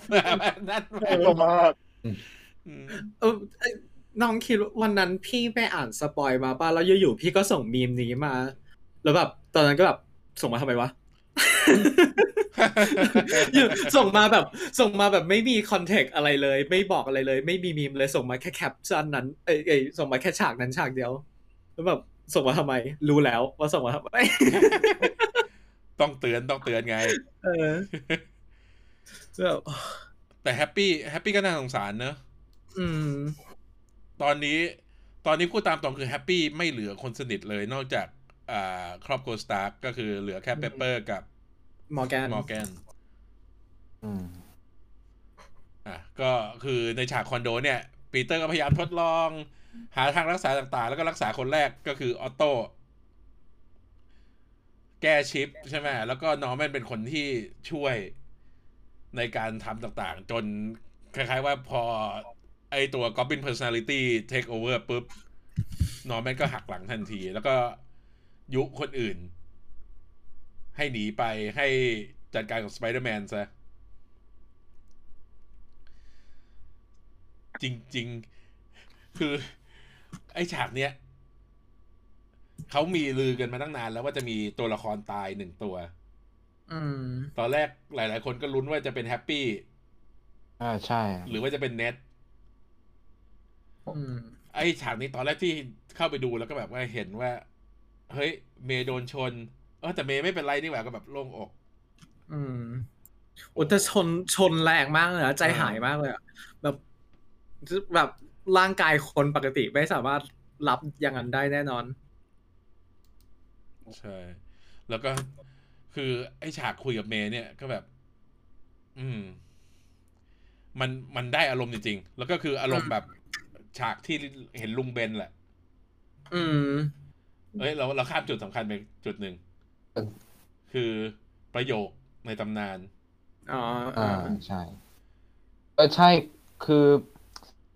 นั่นแหละก็มากอืมเออเอ้ยน้องคิดว่าวันนั้นพี่ไปอ่าน spoil มาป่ะแล้วอยู่ๆพี่ก็ส่งมีมนี้มา แล้วแบบตอนนั้นก็แบบส่งมาทำไมวะอยู่ส่งมาแบบ ส่งมาแบบไม่มี context อะไรเลย ไม่บอกอะไรเลย ไม่มีมีมเลยส่งมาแค่แคปชั่นนั้นเอ้ยเอ้ยส่งมาแค่ฉากนั้นฉากเดียว แล้วแบบ ส่งมาทำไม รู้แล้วว่าส่งมาทำไม ต้องเตือนต้องเตือนไง เออแบบแต่แฮปปี้แฮปปี้ก็น่าสงสารเนอะอืมตอนนี้ ตอนนี้พูดตามตรงคือแฮปปี้ไม่เหลือคนสนิทเลยนอกจาก อ่า ครอบครัวสตาร์กก็คือเหลือแค่เปเปอร์กับมอร์แกนมอร์แกนอืมอะก็คือในฉากคอนโดเนี่ย ปีเตอร์ก็พยายามทดลอง หาทางรักษาต่างๆ แล้วก็รักษาคนแรกก็คืออ็อตโต้แก้ชิปใช่ไหมแล้วก็นอร์แมนเป็นคนที่ช่วยในการทำต่างๆ จนคล้ายๆว่าพอไอ้ตัว Goblin Personality take over ปุ๊บ นอร์แมนก็หักหลังทันที แล้วก็ยุคนอื่น ให้หนีไปให้จัดการกับสไปเดอร์แมนซะ จริง ๆ คือ ไอ้ฉากเนี้ยเขามีลือกันมาตั้งนานแล้วว่าจะมีตัวละครตายหนึ่งตัวอืมตอนแรกหลาย ๆ คนก็ลุ้นว่าจะเป็นแฮปปี้อ่าใช่ หรือว่าจะเป็นเน็ดอืมไอ้ฉากนี้ตอนแรกที่เข้าไปดูแล้วก็แบบว่าเห็นว่า เฮ้ย เมย์โดนชน เออแต่เมย์ไม่เป็นไรนี่หว่าก็แบบโล่งอก อืมอุยแต่ชนชนแรงมากเลยนะใจหายมากเลยอะแบบแบบ ร่างกายคนปกติไม่สามารถรับอย่างนั้นได้แน่นอน ใช่ แล้วก็คือไอ้ฉากคุยกับเมย์เนี่ยก็แบบ อืม มันมันได้อารมณ์จริงๆ แล้วก็คืออารมณ์แบบฉากที่เห็นลุงเบนแหละ อืม เอ้ยเราเราข้ามจุดสำคัญไปจุดหนึ่งเออคือประโยคในตำนาน อ๋อ อ่าอ่าใช่ เออใช่ คือ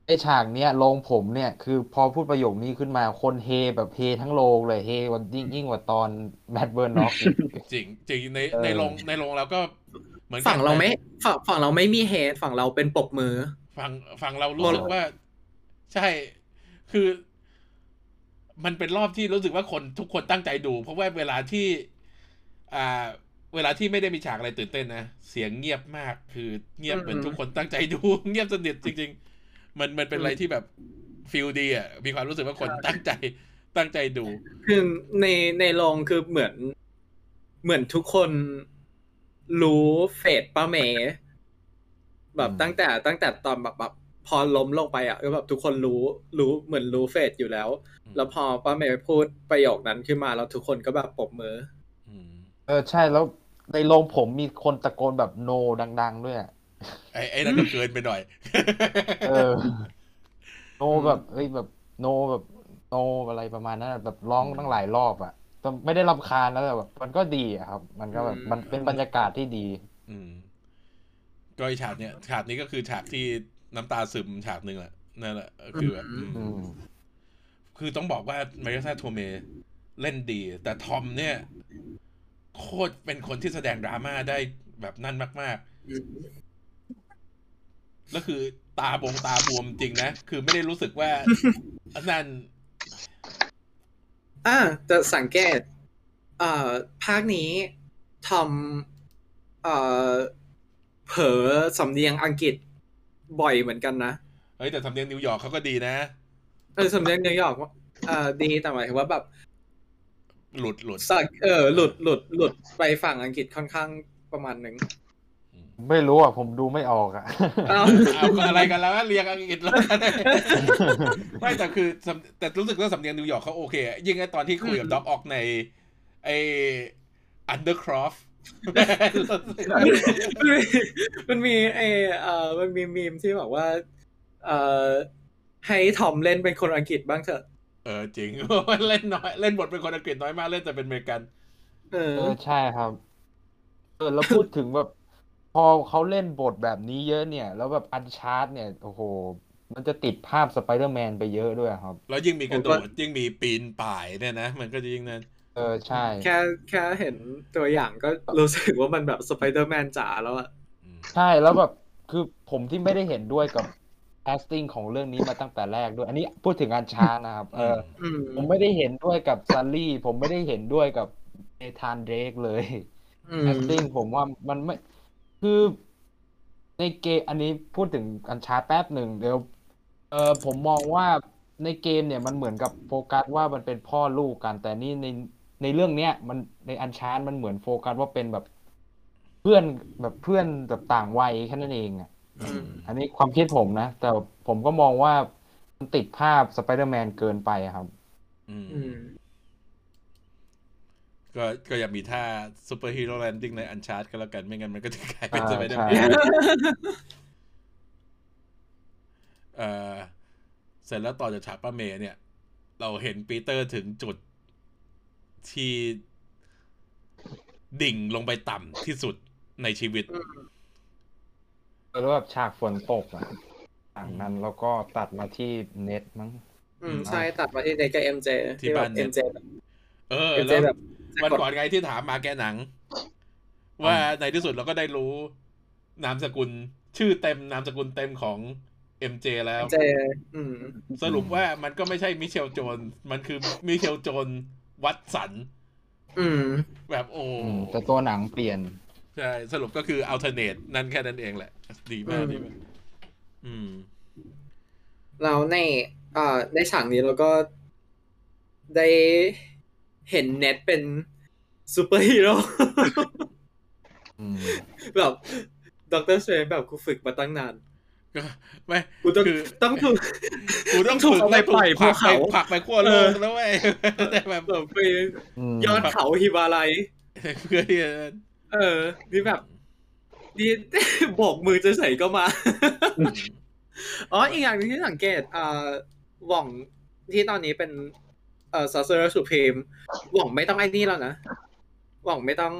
ไอฉากเนี้ยโรงผมเนี่ย คือพอพูดประโยคนี้ขึ้นมาคนเฮแบบเฮทั้งโรงเลยเฮกว่ายิ่งยิ่งกว่าตอนแบทเบิร์นน็อกอีก จริงจริงในเออ ในโรงในโรงเราก็เหมือนกันฝั่งเราไม่นะฝั่งฝั่งเราไม่มีเฮดฝั่งเราเป็นปรบมือ ฝั่งฝั่งเรารู้สึกว่า ใช่ คือ มันเป็นรอบที่รู้สึกว่าคนทุกคนตั้งใจดู เพราะว่าเวลาที่ อ่า เวลาที่ไม่ได้มีฉากอะไรตื่นเต้นนะ เสียงเงียบมาก คือเงียบเหมือนอืมทุกคนตั้งใจดู เงียบสนิทจริง ๆ มันมันเป็นอะไรที่แบบฟิลดีอะมีความรู้สึกว่าคนตั้งใจตั้งใจดู คือในในโรงคือเหมือน เหมือนทุกคนรู้เฟดป้าเมย์แบบอืมตั้งแต่ตั้งแต่ตอนแบบแบบพอล้มลงไปอะก็แบบทุกคนรู้รู้เหมือนรู้เฟดอยู่แล้วอืมแล้วพอป้าเมย์พูดประโยคนั้นขึ้นมาแล้วทุกคนก็แบบปรบมืออืมเออใช่แล้วในโรงผมมีคนตะโกนแบบโนดัง ๆ ด้วยอะ ไอ้ไอ้นั่นก็เกินไปหน่อย เออ โนแบบเฮ้ยแบบโนแบบโนอะไรประมาณนั้นอะแบบร้องตั้งหลายรอบอะแต่ไม่ได้รำคาญแล้วแต่แบบมันก็ดีอะครับ มันก็แบบมันเป็นบรรยากาศที่ดี อืมก็ไอฉากเนี้ยฉากนี้ก็คือฉากที่น้ำตาซึมฉากหนึ่งแหละนั่นแหละคือแบบอืม อืม คือต้องบอกว่ามาริซาโทเมเล่นดี แต่ทอมเนี่ย โคตรเป็นคนที่แสดงดราม่าได้แบบนั่นมากอืมๆ แล้วคือตาบงตาบวมจริงนะ คือไม่ได้รู้สึกว่าอันนั้นอ่าจะสังเกต เอ่อ ภาคนี้ทอมเอ่อ เผลอสำเนียงอังกฤษบ่อยเหมือนกันนะ เฮ้ย แต่ทำเนียงนิวยอร์กเขาก็ดีนะ เออสำเนียงนิวยอร์กว่าเอ่อดีแต่หมายถึงว่าแบบ หลุดหลุดสักเออหลุดหลุดหลุดไปฝั่งอังกฤษค่อนข้างประมาณหนึ่ง ไม่รู้อะ ผมดูไม่ออกอะ เอ้าเอาอะไรกันแล้วเรียงอังกฤษแล้วไม่แต่คือสำแต่รู้สึกว่าสำเนียงนิวยอร์กเขาโอเคอะยิ่งไอ้ตอนที่คุยกับ Doc Ock ในไอ้ Undercroft มันมีมันมีไอเอ่อมันมีมีมที่บอกว่า เอ่อให้ทอมเล่นเป็นคนอังกฤษบ้างเถอะ เออจริง เล่นน้อยเล่นบทเป็นคนอังกฤษน้อยมากเล่นแต่เป็นอเมริกัน เออ เออใช่ครับ เออแล้วพูดถึงแบบ พอเขาเล่นบทแบบนี้เยอะเนี่ย แล้วแบบ Uncharted เนี่ย โอ้โห มันจะติดภาพสไปเดอร์แมนไปเยอะด้วยครับ แล้วยิ่งมีกระโดผมก็ยิ่งมีปีนป่ายเนี่ยนะ มันก็จะยิ่งนั้น เออ ใช่ แค่แค่เห็นตัวอย่างก็รู้สึกว่ามันแบบสไปเดอร์แมนจ๋าแล้วอะอืมใช่แล้วแบบคือผมที่ไม่ได้เห็นด้วยกับ casting ของเรื่องนี้มาตั้งแต่แรกด้วย อันนี้พูดถึง Uncharted นะครับ เอออืมผมไม่ได้เห็นด้วยกับซัลลี่ ผมไม่ได้เห็นด้วยกับเนธานเดรกเลยอืม acting ผมว่ามันไม่ คือในเกมอันนี้พูดถึง Uncharted แป๊บหนึ่งเดี๋ยวเออผมมองว่าในเกมเนี่ยมันเหมือนกับโฟกัสว่ามันเป็นพ่อลูกกัน แต่นี่ในในเรื่องเนี้ยมันใน Uncharted มันเหมือนโฟกัสว่าเป็นแบบเพื่อนแบบเพื่อนแบบต่างวัยแค่นั้นเองอะอืมอันนี้ความคิดผมนะ แต่ผมก็มองว่ามันติดภาพสไปเดอร์แมนเกินไปอะครับ อืมอืม ก็ก็อย่ามีท่า superhero landing ใน Uncharted ก็แล้วกันไม่งั้นมันก็จะกลายเป็นอ่า Spider ใช่ Man เอ่อเสร็จแล้วต่อจากฉากป้าเมย์เนี่ย เราเห็นปีเตอร์ถึงจุดที่ดิ่งลงไปต่ำที่สุดในชีวิต แล้วแบบฉากฝนตกอะจากนั้นแล้วก็ตัดมาที่ Ned มั้ง อืม ใช่ตัดมาที่ Ned กับ MJ ที่บ้านเนี่ยเอ็มเจแบบเออเอ็มเจแล้วแบบ วันก่อนไงที่ถามมาแกหนัง ว่าในที่สุดเราก็ได้รู้ นามสกุล ชื่อเต็มนามสกุลเต็มของ MJ แล้วเจอืมสรุปว่ามันก็ไม่ใช่ Michelle Jones มันคือ Michelle Jones Watson อืมแบบโอ้อืมแต่ตัวหนังเปลี่ยน ใช่ สรุปก็คือ alternate นั่นแค่นั้นเองแหละ ดีมากอืมดีมากอืมแล้วใน เอ่อในฉากนี้เราก็ได้ เห็น Ned เป็นซูเปอร์ฮีโร่อืมแบบ Doctor Strange แบบกูฝึกมาตั้งนานก็ไม่กูต้องคือต้องถูกกูต้องถูกฝึกเอาไปไม่ปล่อยผลักภูไปเขาผลักไปขั้วโลกเออแล้วเว้ยแต่แบบแบบไปอืมยอดเขาฮิมาลัยเพื่อที่จะเออ นี่แบบนี่โบกมือจะใส่ก็มา อ๋ออีกอย่างหนึงที่สังเกตอ่าหว่องที่ตอนนี้เป็น เอ่อ Sorcerer Supreme หว่องไม่ต้องไอ้นี่แล้วนะหว่องไม่ต้อง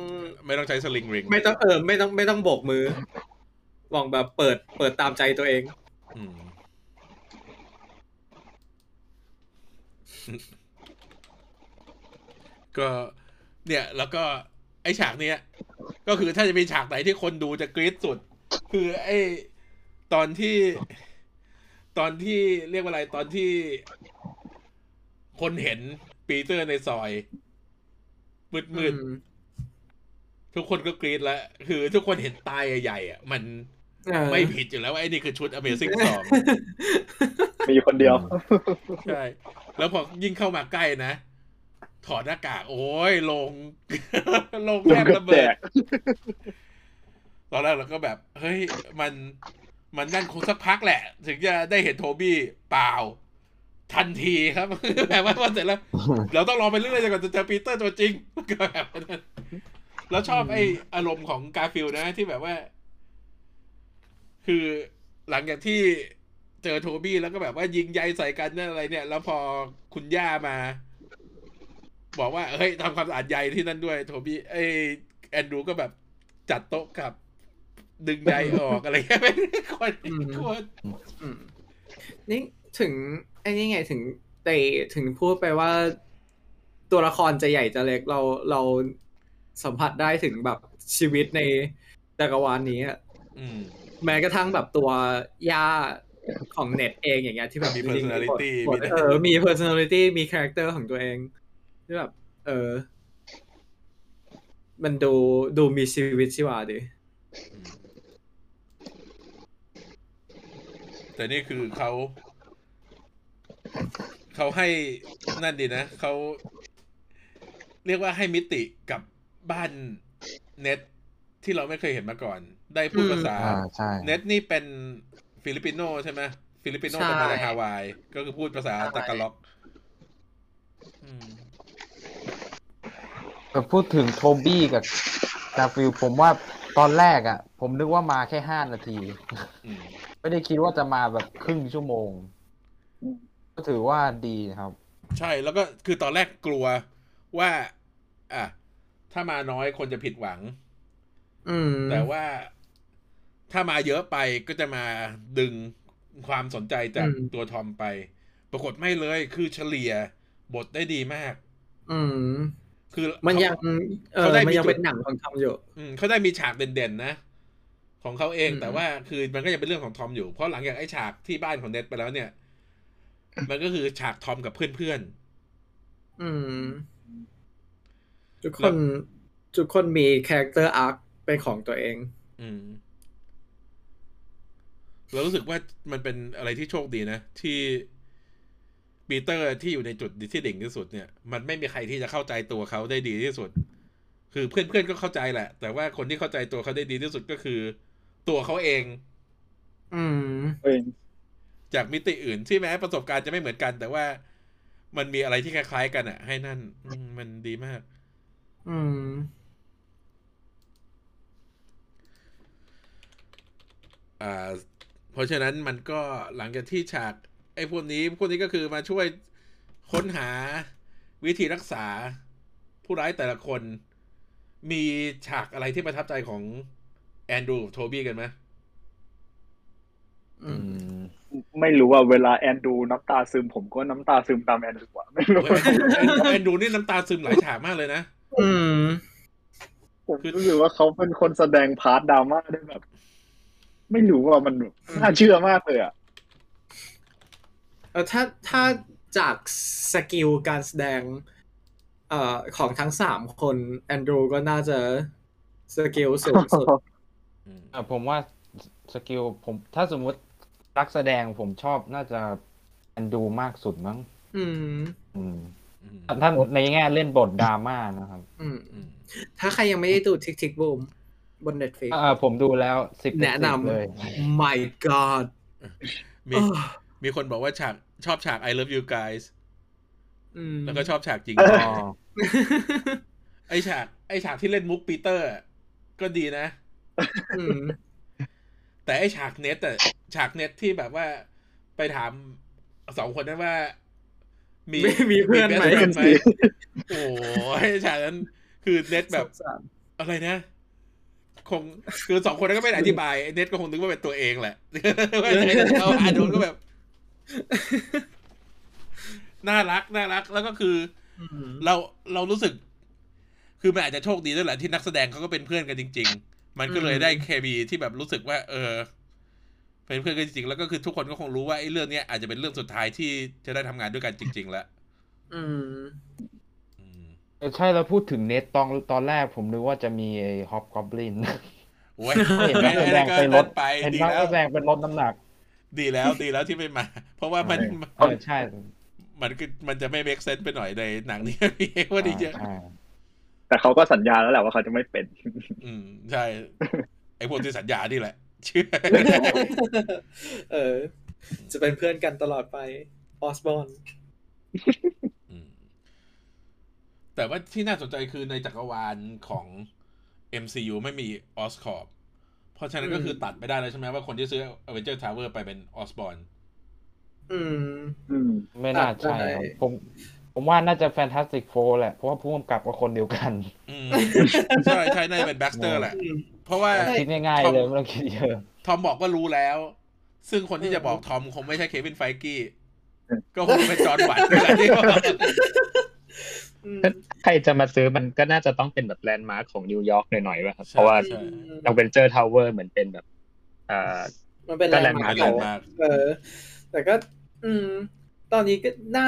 ไม่ต้องใช้ sling ring ไม่ต้องเออไม่ต้องไม่ต้องโบกมือ หว่องแบบเปิดเปิดตามใจตัวเองอืมก็เนี่ย แล้วก็ไอฉากเนี้ย ก็คือถ้าจะมีฉากไหนที่คนดูจะกรี๊ดสุด คือไอตอนที่ ตอนที่เรียกว่าอะไรตอนที่ คนเห็นปีเตอร์ในซอย มืดมืดๆทุกคนก็กรี๊ดแล้ว คือทุกคนเห็นตายใหญ่ๆอะ มันเออไม่ผิดอยู่แล้วว่าไอ้นี่คือชุด Amazing 2มีอยู่คนเดียว ใช่ แล้วพอยิ่งเข้ามาใกล้นะ ถอดหน้ากาก โอ้ย โรง โรงแทบระเบิดแตกตอนแรกเราก็แบบ เฮ้ย มัน มันนั่นคงสักพักแหละ ถึงจะได้เห็นโทบี้เปล่า ทันทีครับแบบว่าพอเสร็จแล้ว เราต้องรอไปเรื่อยๆจนกว่าจะเจอปีเตอร์ตัวจริงก็แบบนั้นแล้วชอบอืมไออารมณ์ของกาฟิลนะที่แบบว่า คือหลังจากที่เจอโทบี้แล้วก็แบบว่ายิงใยใส่กันนั่นอะไรเนี่ย แล้วพอคุณย่ามา บอกว่าเฮ้ยทำความสะอาดใยที่นั่นด้วย โทบี้ไอแอนดรูก็แบบจัดโต๊ะกลับ ดึงใยออกอะไรเงี้ยไม่ได้คนอืมโคตรอืมนี่ถึง ไอ้นี่ไงถึงเตถึงพูดไปว่า ตัวละครจะใหญ่จะเล็กเราเราสัมผัสได้ถึงแบบชีวิตในจักรวาลนี้อะอืมแม้กระทั่งแบบตัวย่าของเน็ตเองอย่างเงี้ยที่แบบมีจริงๆ personality บทมีเออมี personality มี character ของตัวเองที่แบบ เออ มันดูดูมีชีวิตชีวาดีอืมแต่นี่คือเขา เขาให้นั่นดีนะเขาเรียกว่าให้มิติกับบ้าน Ned ที่เราไม่เคยเห็นมาก่อน ได้พูดอืมภาษาอ่าใช่ Ned นี่เป็น Filipino ใช่ไหม Filipino ใช่เป็นมาจากฮาวาย ก็คือพูดภาษาตากาล็อกอืมแต่พูดถึงโทบี้กับกาฟิลผมว่าตอนแรกอะ ผมนึกว่ามาแค่ห้านาทีอืมไม่ได้คิดว่าจะมาแบบครึ่งชั่วโมง ก็ถือว่าดีครับ ใช่แล้วก็คือตอนแรกกลัวว่า อะ ถ้ามาน้อยคนจะผิดหวัง อืม แต่ว่าถ้ามาเยอะไปก็จะมาดึงความสนใจจากอืมตัวทอมไป ปรากฏไม่เลยคือเฉลี่ยบทได้ดีมาก อืม คือมันเขายังเออเขาได้มันยังมีจุดเป็นหนังของทำอยู่อืมเขาได้มีฉากเด่นๆนะของเขาเองอืมแต่ว่าคือมันก็ยังเป็นเรื่องของทอมอยู่เพราะหลังจากไอ้ฉากที่บ้านของเน็ตไปแล้วเนี่ย มันก็คือฉากทอมกับเพื่อนอืม ทุกคน ทุกคนมี character arc เป็นของตัวเองๆอืมเรารู้สึกว่ามันเป็นอะไรที่โชคดีนะ ที่ปีเตอร์ที่อยู่ในจุดที่ดิ่งที่สุดเนี่ย มันไม่มีใครที่จะเข้าใจตัวเขาได้ดีที่สุด คือเพื่อนๆก็เข้าใจแหละ แต่ว่าคนที่เข้าใจตัวเขาได้ดีที่สุดก็คือ ตัวเขาเอง อืมเอง จากมิติอื่นที่แม้ประสบการณ์จะไม่เหมือนกัน แต่ว่ามันมีอะไรที่คล้ายๆกันอะให้นั่นอืมมันดีมาก อืม อ่า เพราะฉะนั้นมันก็หลังจากที่ฉาก ไอ้พวกนี้ พวกนี้ก็คือมาช่วยค้นหาวิธีรักษาผู้ร้ายแต่ละคน มีฉากอะไรที่ประทับใจของแอนดรูกับโทบี้กันไหมอือืมม ไม่รู้ว่าเวลาแอนดรูน้ำตาซึมผมก็น้ำตาซึมตามแอนดรูอะไม่รู้โอ้ยแอนแอนดรูนี่น้ำตาซึมหลายฉากมากเลยนะอืมผมรู้สึกว่าเขาเป็นคนแสดง part ดราม่าได้แบบ ไม่รู้ว่ามันแบบน่าเชื่อมากเลยอะเออถ้าถ้าจาก skill การแสดง เอ่อของทั้งสามคนแอนดรูก็น่าจะ skill สูงสุดอืมอะผมว่า skill ผมถ้าสมมุติรักแสดงผมชอบน่าจะแอนดรูมากสุดมั้งอืมอืม อืมถ้าในแง่เล่นบทดราม่านะครับ อืมอืมถ้าใครยังไม่ได้ดู Tick, Tick... Boom! บน Netflix อ่าผมดูแล้วสิบแนะนเลยำ my god มีเออมีคนบอกว่าฉากชอบฉาก I love you guys อืมแล้วก็ชอบฉากจริงเอออ๋อไอฉาก ไอฉากที่เล่นมุกปีเตอร์อะก็ดีนะอืม แต่ไอฉากเน็ตอะฉากเน็ตที่แบบว่าไปถามสองคนนั้นว่า มีมีมีเพื่อนไหมเพื่อนไหมโอ้ยฉากนั้นคือเน็ตแบบสงสารอะไรนะคงคือสองคนนั้นก็ไม่ได้อธิบายไอ้เน็ตก็คงนึกว่าเป็นตัวเองแหละว่าจะให้เขาอ่านโดนก็แบบ น่ารักน่ารักแล้วก็คืออืมเราเรารู้สึก คือมันอาจจะโชคดีด้วยแหละที่นักแสดงเขาก็เป็นเพื่อนกันจริงๆ มันก็เลยอืมได้เคมีที่แบบรู้สึกว่า เออเป็นเพื่อนกันจริงๆแล้วก็คือทุกคนก็คงรู้ว่าไอ้เรื่องเนี้ยอาจจะเป็นเรื่องสุดท้ายที่จะได้ทำงานด้วยกันจริง ๆ แล้วอืมอืมเออใช่แล้วพูดถึงเน็ตตอนตอนแรกผมนึกว่าจะมีไอ้ฮอปกอบลินโอ้ยเห็นนักแสดงไปลดไปเห็นดีนักแล้วแสดงเป็นลดน้ำหนัก ดีแล้วดีแล้วที่ไม่มา เพราะว่ามันเออใช่ มันก็มันจะไม่เมคเซนต์ไปหน่อยในหนังนี้พี่ว่าดีเยอะใช่ แต่เขาก็สัญญาแล้วแหละว่าเขาจะไม่เป็น อืมใช่ ไอ้พวกที่สัญญานี่แหละเชื่อเออ จะเป็นเพื่อนกันตลอดไปออสบอนอืมแต่ว่าที่น่าสนใจคือในจักรวาลของ MCU ไม่มี Oscorp เพราะฉะนั้นก็คือตัดไปได้แล้วใช่ไหมว่าคนที่ซื้อ Avenger Tower ไปเป็นออสบอ n อืมอืม ไม่น่าใช่ครับผม ผมว่าน่าจะ Fantastic Four แหละ เพราะว่าผู้กำกับก็คนเดียวกัน อืมใช่ใช่น่าจะเป็น Baxter แหละ เพราะว่าคิดง่ายๆเลยไม่ต้องคิดเยอะ ทอมบอกว่ารู้แล้ว ซึ่งคนที่จะบอกทอมคงไม่ใช่ Kevin Feige ก็คงเป็น Jon Watts นี่แหละที่บอกอืมถ้าใครจะมาซื้อมันก็น่าจะต้องเป็นแบบ landmark ของนิวยอร์กหน่อยๆป่ะครับใช่เพราะว่าใช่ Avengers Tower เหมือนเป็นแบบอ่ามันก็เป็น landmark ของร์คเออ แต่ก็ อืม ตอนนี้ก็น่า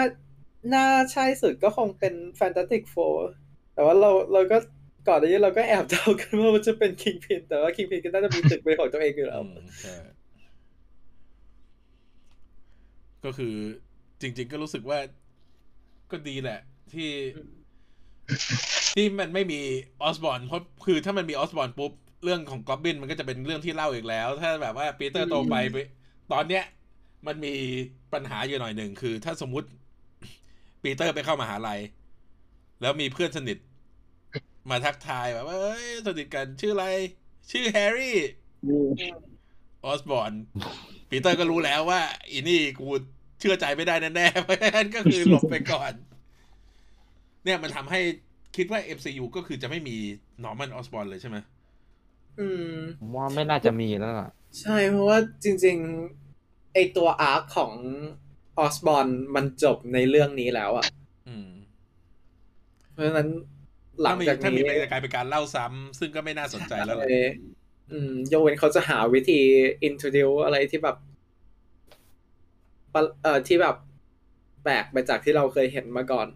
น่าใช่สุดก็คงเป็น Fantastic Four แต่ว่าเราเราก็ก่อนหน้านี้เราก็แอบเดากันว่ามันจะเป็น Kingpin แต่ว่า Kingpin ก็น่าจะมีตึกเป็นของตัวเองอยู่แล้วอืมใช่ก็คือจริง ๆ ก็รู้สึกว่าก็ดีแหละ ที่ ที่มันไม่มีออสบอ n เพราะคือถ้ามันมีออสบอ n ปุ๊บ เรื่องของกอบบินมันก็จะเป็นเรื่องที่เล่าอีกแล้ว ถ้าแบบว่าปีเตอร์โตไปไปตอนเนี้ย มันมีปัญหาอยู่หน่อยหนึ่งคือ ถ้าสมมุติ ปีเตอร์ไปเข้ามหาลัย แล้วมีเพื่อนสนิท มาทักทายแบบว่าเอ้ยสนิทกันชื่ออะไร ชื่อแฮร์รี่Osborn ปีเตอร์ก็รู้แล้วว่าอีนี่กูเชื่อใจไม่ได้แน่ๆเพราะฉะนั้นก็คือหลบไปก่อน เนี่ยมันทำให้คิดว่า MCU ก็คือจะไม่มี Norman Osborn เลยใช่ไหมอืมผมว่าไม่น่าจะมีแล้วล่ะ ใช่เพราะว่าจริง ๆ ไอตัว arc ของ Osborn มันจบในเรื่องนี้แล้วอะอืมเพราะฉะนั้นถ้ามีนี้มันจะกลายเป็นการเล่าซ้ำซึ่งก็ไม่น่าสนใจแล้วแหละเอออืมยกเว้นเขาจะหาวิธี introduce อะไรที่แบบปะเอ่อที่แบบแปลกไปจากที่เราเคยเห็นมาก่อน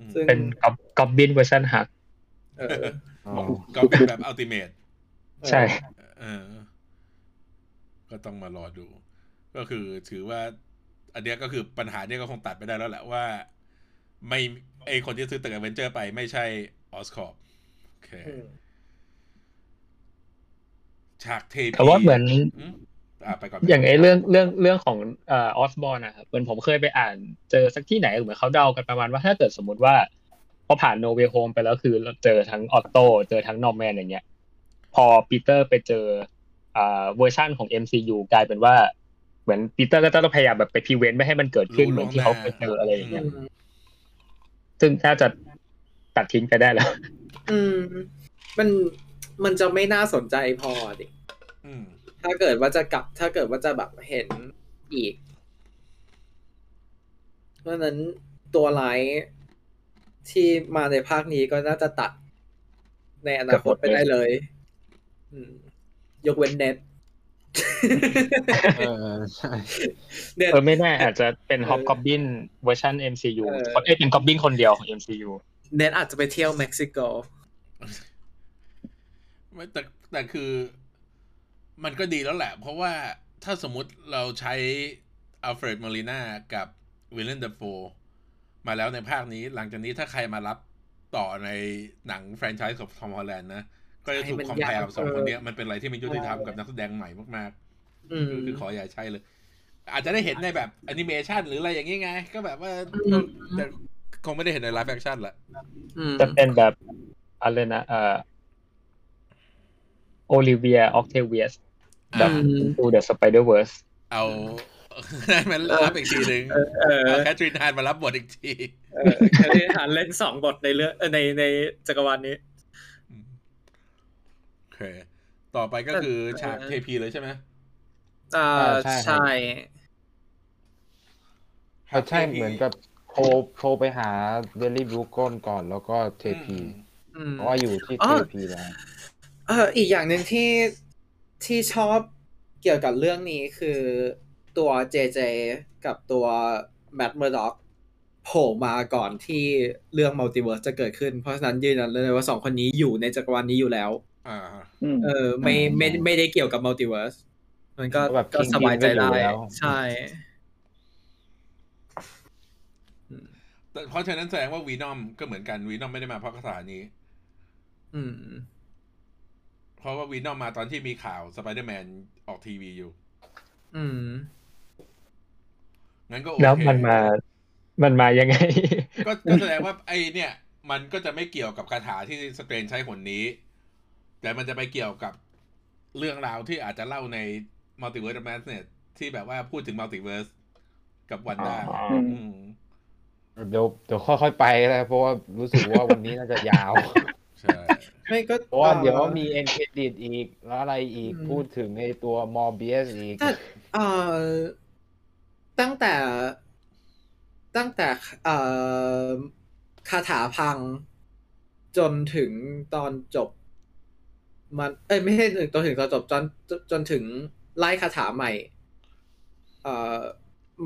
อืมซึ่งเป็นกอบบินเวอร์ชันฮักเอออ๋อก็เป็นแบบอัลติเมทใช่เออก็ต้องมารอดู ก็คือถือว่า อันเนี้ยก็คือปัญหาเนี้ยก็คงตัดไปได้แล้วแหละว่า ไม่ไอคนที่ซื้อตึก Avenger ไปไม่ใช่ Oscorp โอเคอืมฉากเทพีแต่ว่าเหมือนอืมอะไปก่อนอย่างไอ้เรื่องเรื่องเรื่องของเอ่อ Osborn นะครับเหมือนผมเคยไปอ่านเจอสักที่ไหนเหมือนเขาเดากันประมาณว่าถ้าเกิดสมมติว่าพอผ่าน No Way Home ไปแล้วคือเราเจอทั้งออตโต้เจอทั้งนอร์แมนอย่างเงี้ย พอปีเตอร์ไปเจออ่าเวอร์ชั่นของ MCU กลายเป็นว่า เหมือนปีเตอร์ก็ต้องพยายามแบบไปพิเวนไม่ให้มันเกิดขึ้นเหมือนที่เขาเคยเจออะไรอย่างเงี้ยอืมซึ่งน่าจะตัดทิ้งไปได้แล้ว อืม มันมันจะไม่น่าสนใจพอดิอืมถ้าเกิดว่าจะกลับ ถ้าเกิดว่าจะแบบเห็นอีก เพราะฉะนั้นตัวร้ายที่มาในภาคนี้ก็น่าจะตัด ในอนาคตไปได้เลยอืมยกเว้นเน็ด เออใช่เน็ดเออไม่แน่อาจจะเป็นเออ Hobgoblin เวอร์ชัน MCU เออคนเอ้ยเป็นกอบบินคนเดียวของ MCU เน็ดอาจจะไปเที่ยวเม็กซิโกไม่แต่แต่คือมันก็ดีแล้วแหละ เพราะว่าถ้าสมมุติเราใช้อัลเฟรดโมลินากับวิลเลมเดโฟมาแล้วในภาคนี้ หลังจากนี้ถ้าใครมารับต่อในหนังแฟรนไชส์ของทอมฮอลแลนด์นะ ก็จะถูกให้มัน compare ยากกับสองเออคนเนี้ยมันเป็นอะไรที่ไม่ยุติธรรมกับนักแสดงใหม่มากอืมๆคือขออย่าใช่เลย อาจจะได้เห็นในแบบแอนิเมชันหรืออะไรอย่างงี้ไง ก็แบบว่าอืมแต่คงไม่ได้เห็นใน live action ละอืมจะเป็นแบบอะไรนะเอ่อโอลิเวียออกเทเวียสอะแบบดู The Spider-Verse เอาให้มันรับอีกทีหนึ่งเออเออเอาแคทรีนฮานมารับบทอีกทีเออแค่ได้ฐานเล่นสองบทในเรื่องเออในในจักรวาลนี้โอ เค ต่อไปก็คือเออฉากเทพีเลยใช่ไหมอ่าใช่ครับใช่เขาใช่เหมือนกับโทรโทรไปหาเดลี่บลูกอนก่อนแล้วก็เทพีอืมเพราะว่าอยู่ที่อ๋เทอพีแล้วเอออีกอย่างหนึ่งที่ที่ชอบเกี่ยวกับเรื่องนี้คือตัวเจเจกับตัวแมตต์เมอร์ด็อกโผล่มาก่อนที่เรื่อง multiverse จะเกิดขึ้น เพราะฉะนั้นยืนยันเลยว่าสองคนนี้อยู่ในจักรวาลนี้อยู่แล้ว อ่าอืมเออไม่ไม่ไม่ได้เกี่ยวกับ multiverse มันก็แบบก็สบายใจได้จริงๆก็อยู่แล้วใช่แต่เพราะฉะนั้นแสดงว่าวีนอมก็เหมือนกันวีนอมไม่ได้มาเพราะคาถานี้ อืม เพราะว่าวีนอมมาตอนที่มีข่าวสไปเดอร์แมนออกทีวีอยู่ อืมงั้นก็โอแล้วเคมันมา มันมายังไงก็ก็แสดงว่าไอเนี่ย มันก็จะไม่เกี่ยวกับคาถาที่สเตรนใช้หนนี้ แต่แต่มันจะไปเกี่ยวกับเรื่องราวที่อาจจะเล่าใน Multiverse of Madness เนี่ย ที่แบบว่าพูดถึง multiverse กับวันด้าอ๋ออืมเดี๋ยวเดี๋ยวค่อยๆไปเลยเพราะว่ารู้สึกว่าวันนี้น่าจะยาว ใช่ ไม่ก็เพราะว่าอ่อเดี๋ยวมีเอ็นเครดิตอีก แล้วอะไรอีกอืมพูดถึงในตัวมอร์เบียสอีกแต่เอ่อตั้งแต่ตั้งแต่เอ่อคาถาพังจนถึงตอนจบ มัน เอ้ยไม่ใช่ถึงตอนถึงตอนจบจนจนจนถึงไล่คาถาใหม่เอ่อ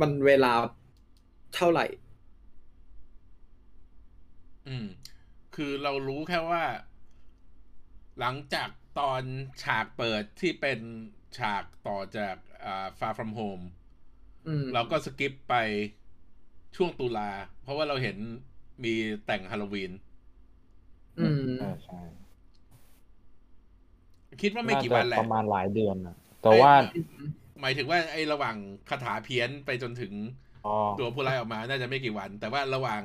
มันเวลาเท่าไหร่ อืม คือเรารู้แค่ว่า หลังจากตอนฉากเปิดที่เป็นฉากต่อจากอ่า Far From Home อืมเราก็สกิปไปช่วงตุลา เพราะว่าเราเห็นมีแต่งฮาโลวีน อืมใช่ใช่ คิดว่าไม่กี่วันแหาละจะประมาณหลายเดือนนะแต่ว่า หมายถึงว่าไอ้ระหว่างคาถาเพี้ยนไปจนถึงอ๋อตัวผู้ร้ายออกมา น่าจะไม่กี่วัน แต่ว่าระหว่าง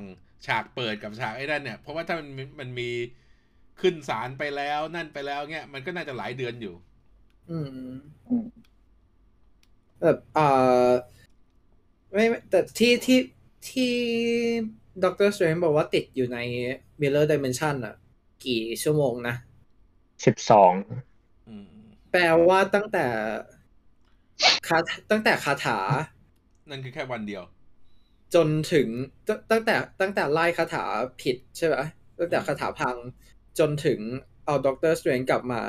ฉากเปิดกับฉากไอ้นั่นเนี่ยเพราะว่าถ้ามันมีมันมีขึ้นศาลไปแล้วนั่นไปแล้วเงี้ยมันก็น่าจะหลายเดือนอยู่ อืมอืมแบบเอ่อไม่ไม่แต่ที่ที่ที่ด็อกเตอร์สเตรนบอกว่าติดอยู่ใน Mirror Dimension อะกี่ชั่วโมงนะสิบสองอืม แปลว่าตั้งแต่คาตั้งแต่คาถา นั่นคือแค่วันเดียว จนถึงตตั้งแต่ตั้งแต่ไล่คาถาผิดใช่ไหมตั้งแต่คาถาพัง จนถึงเอาด็อกเตอร์สเตรนกลับมา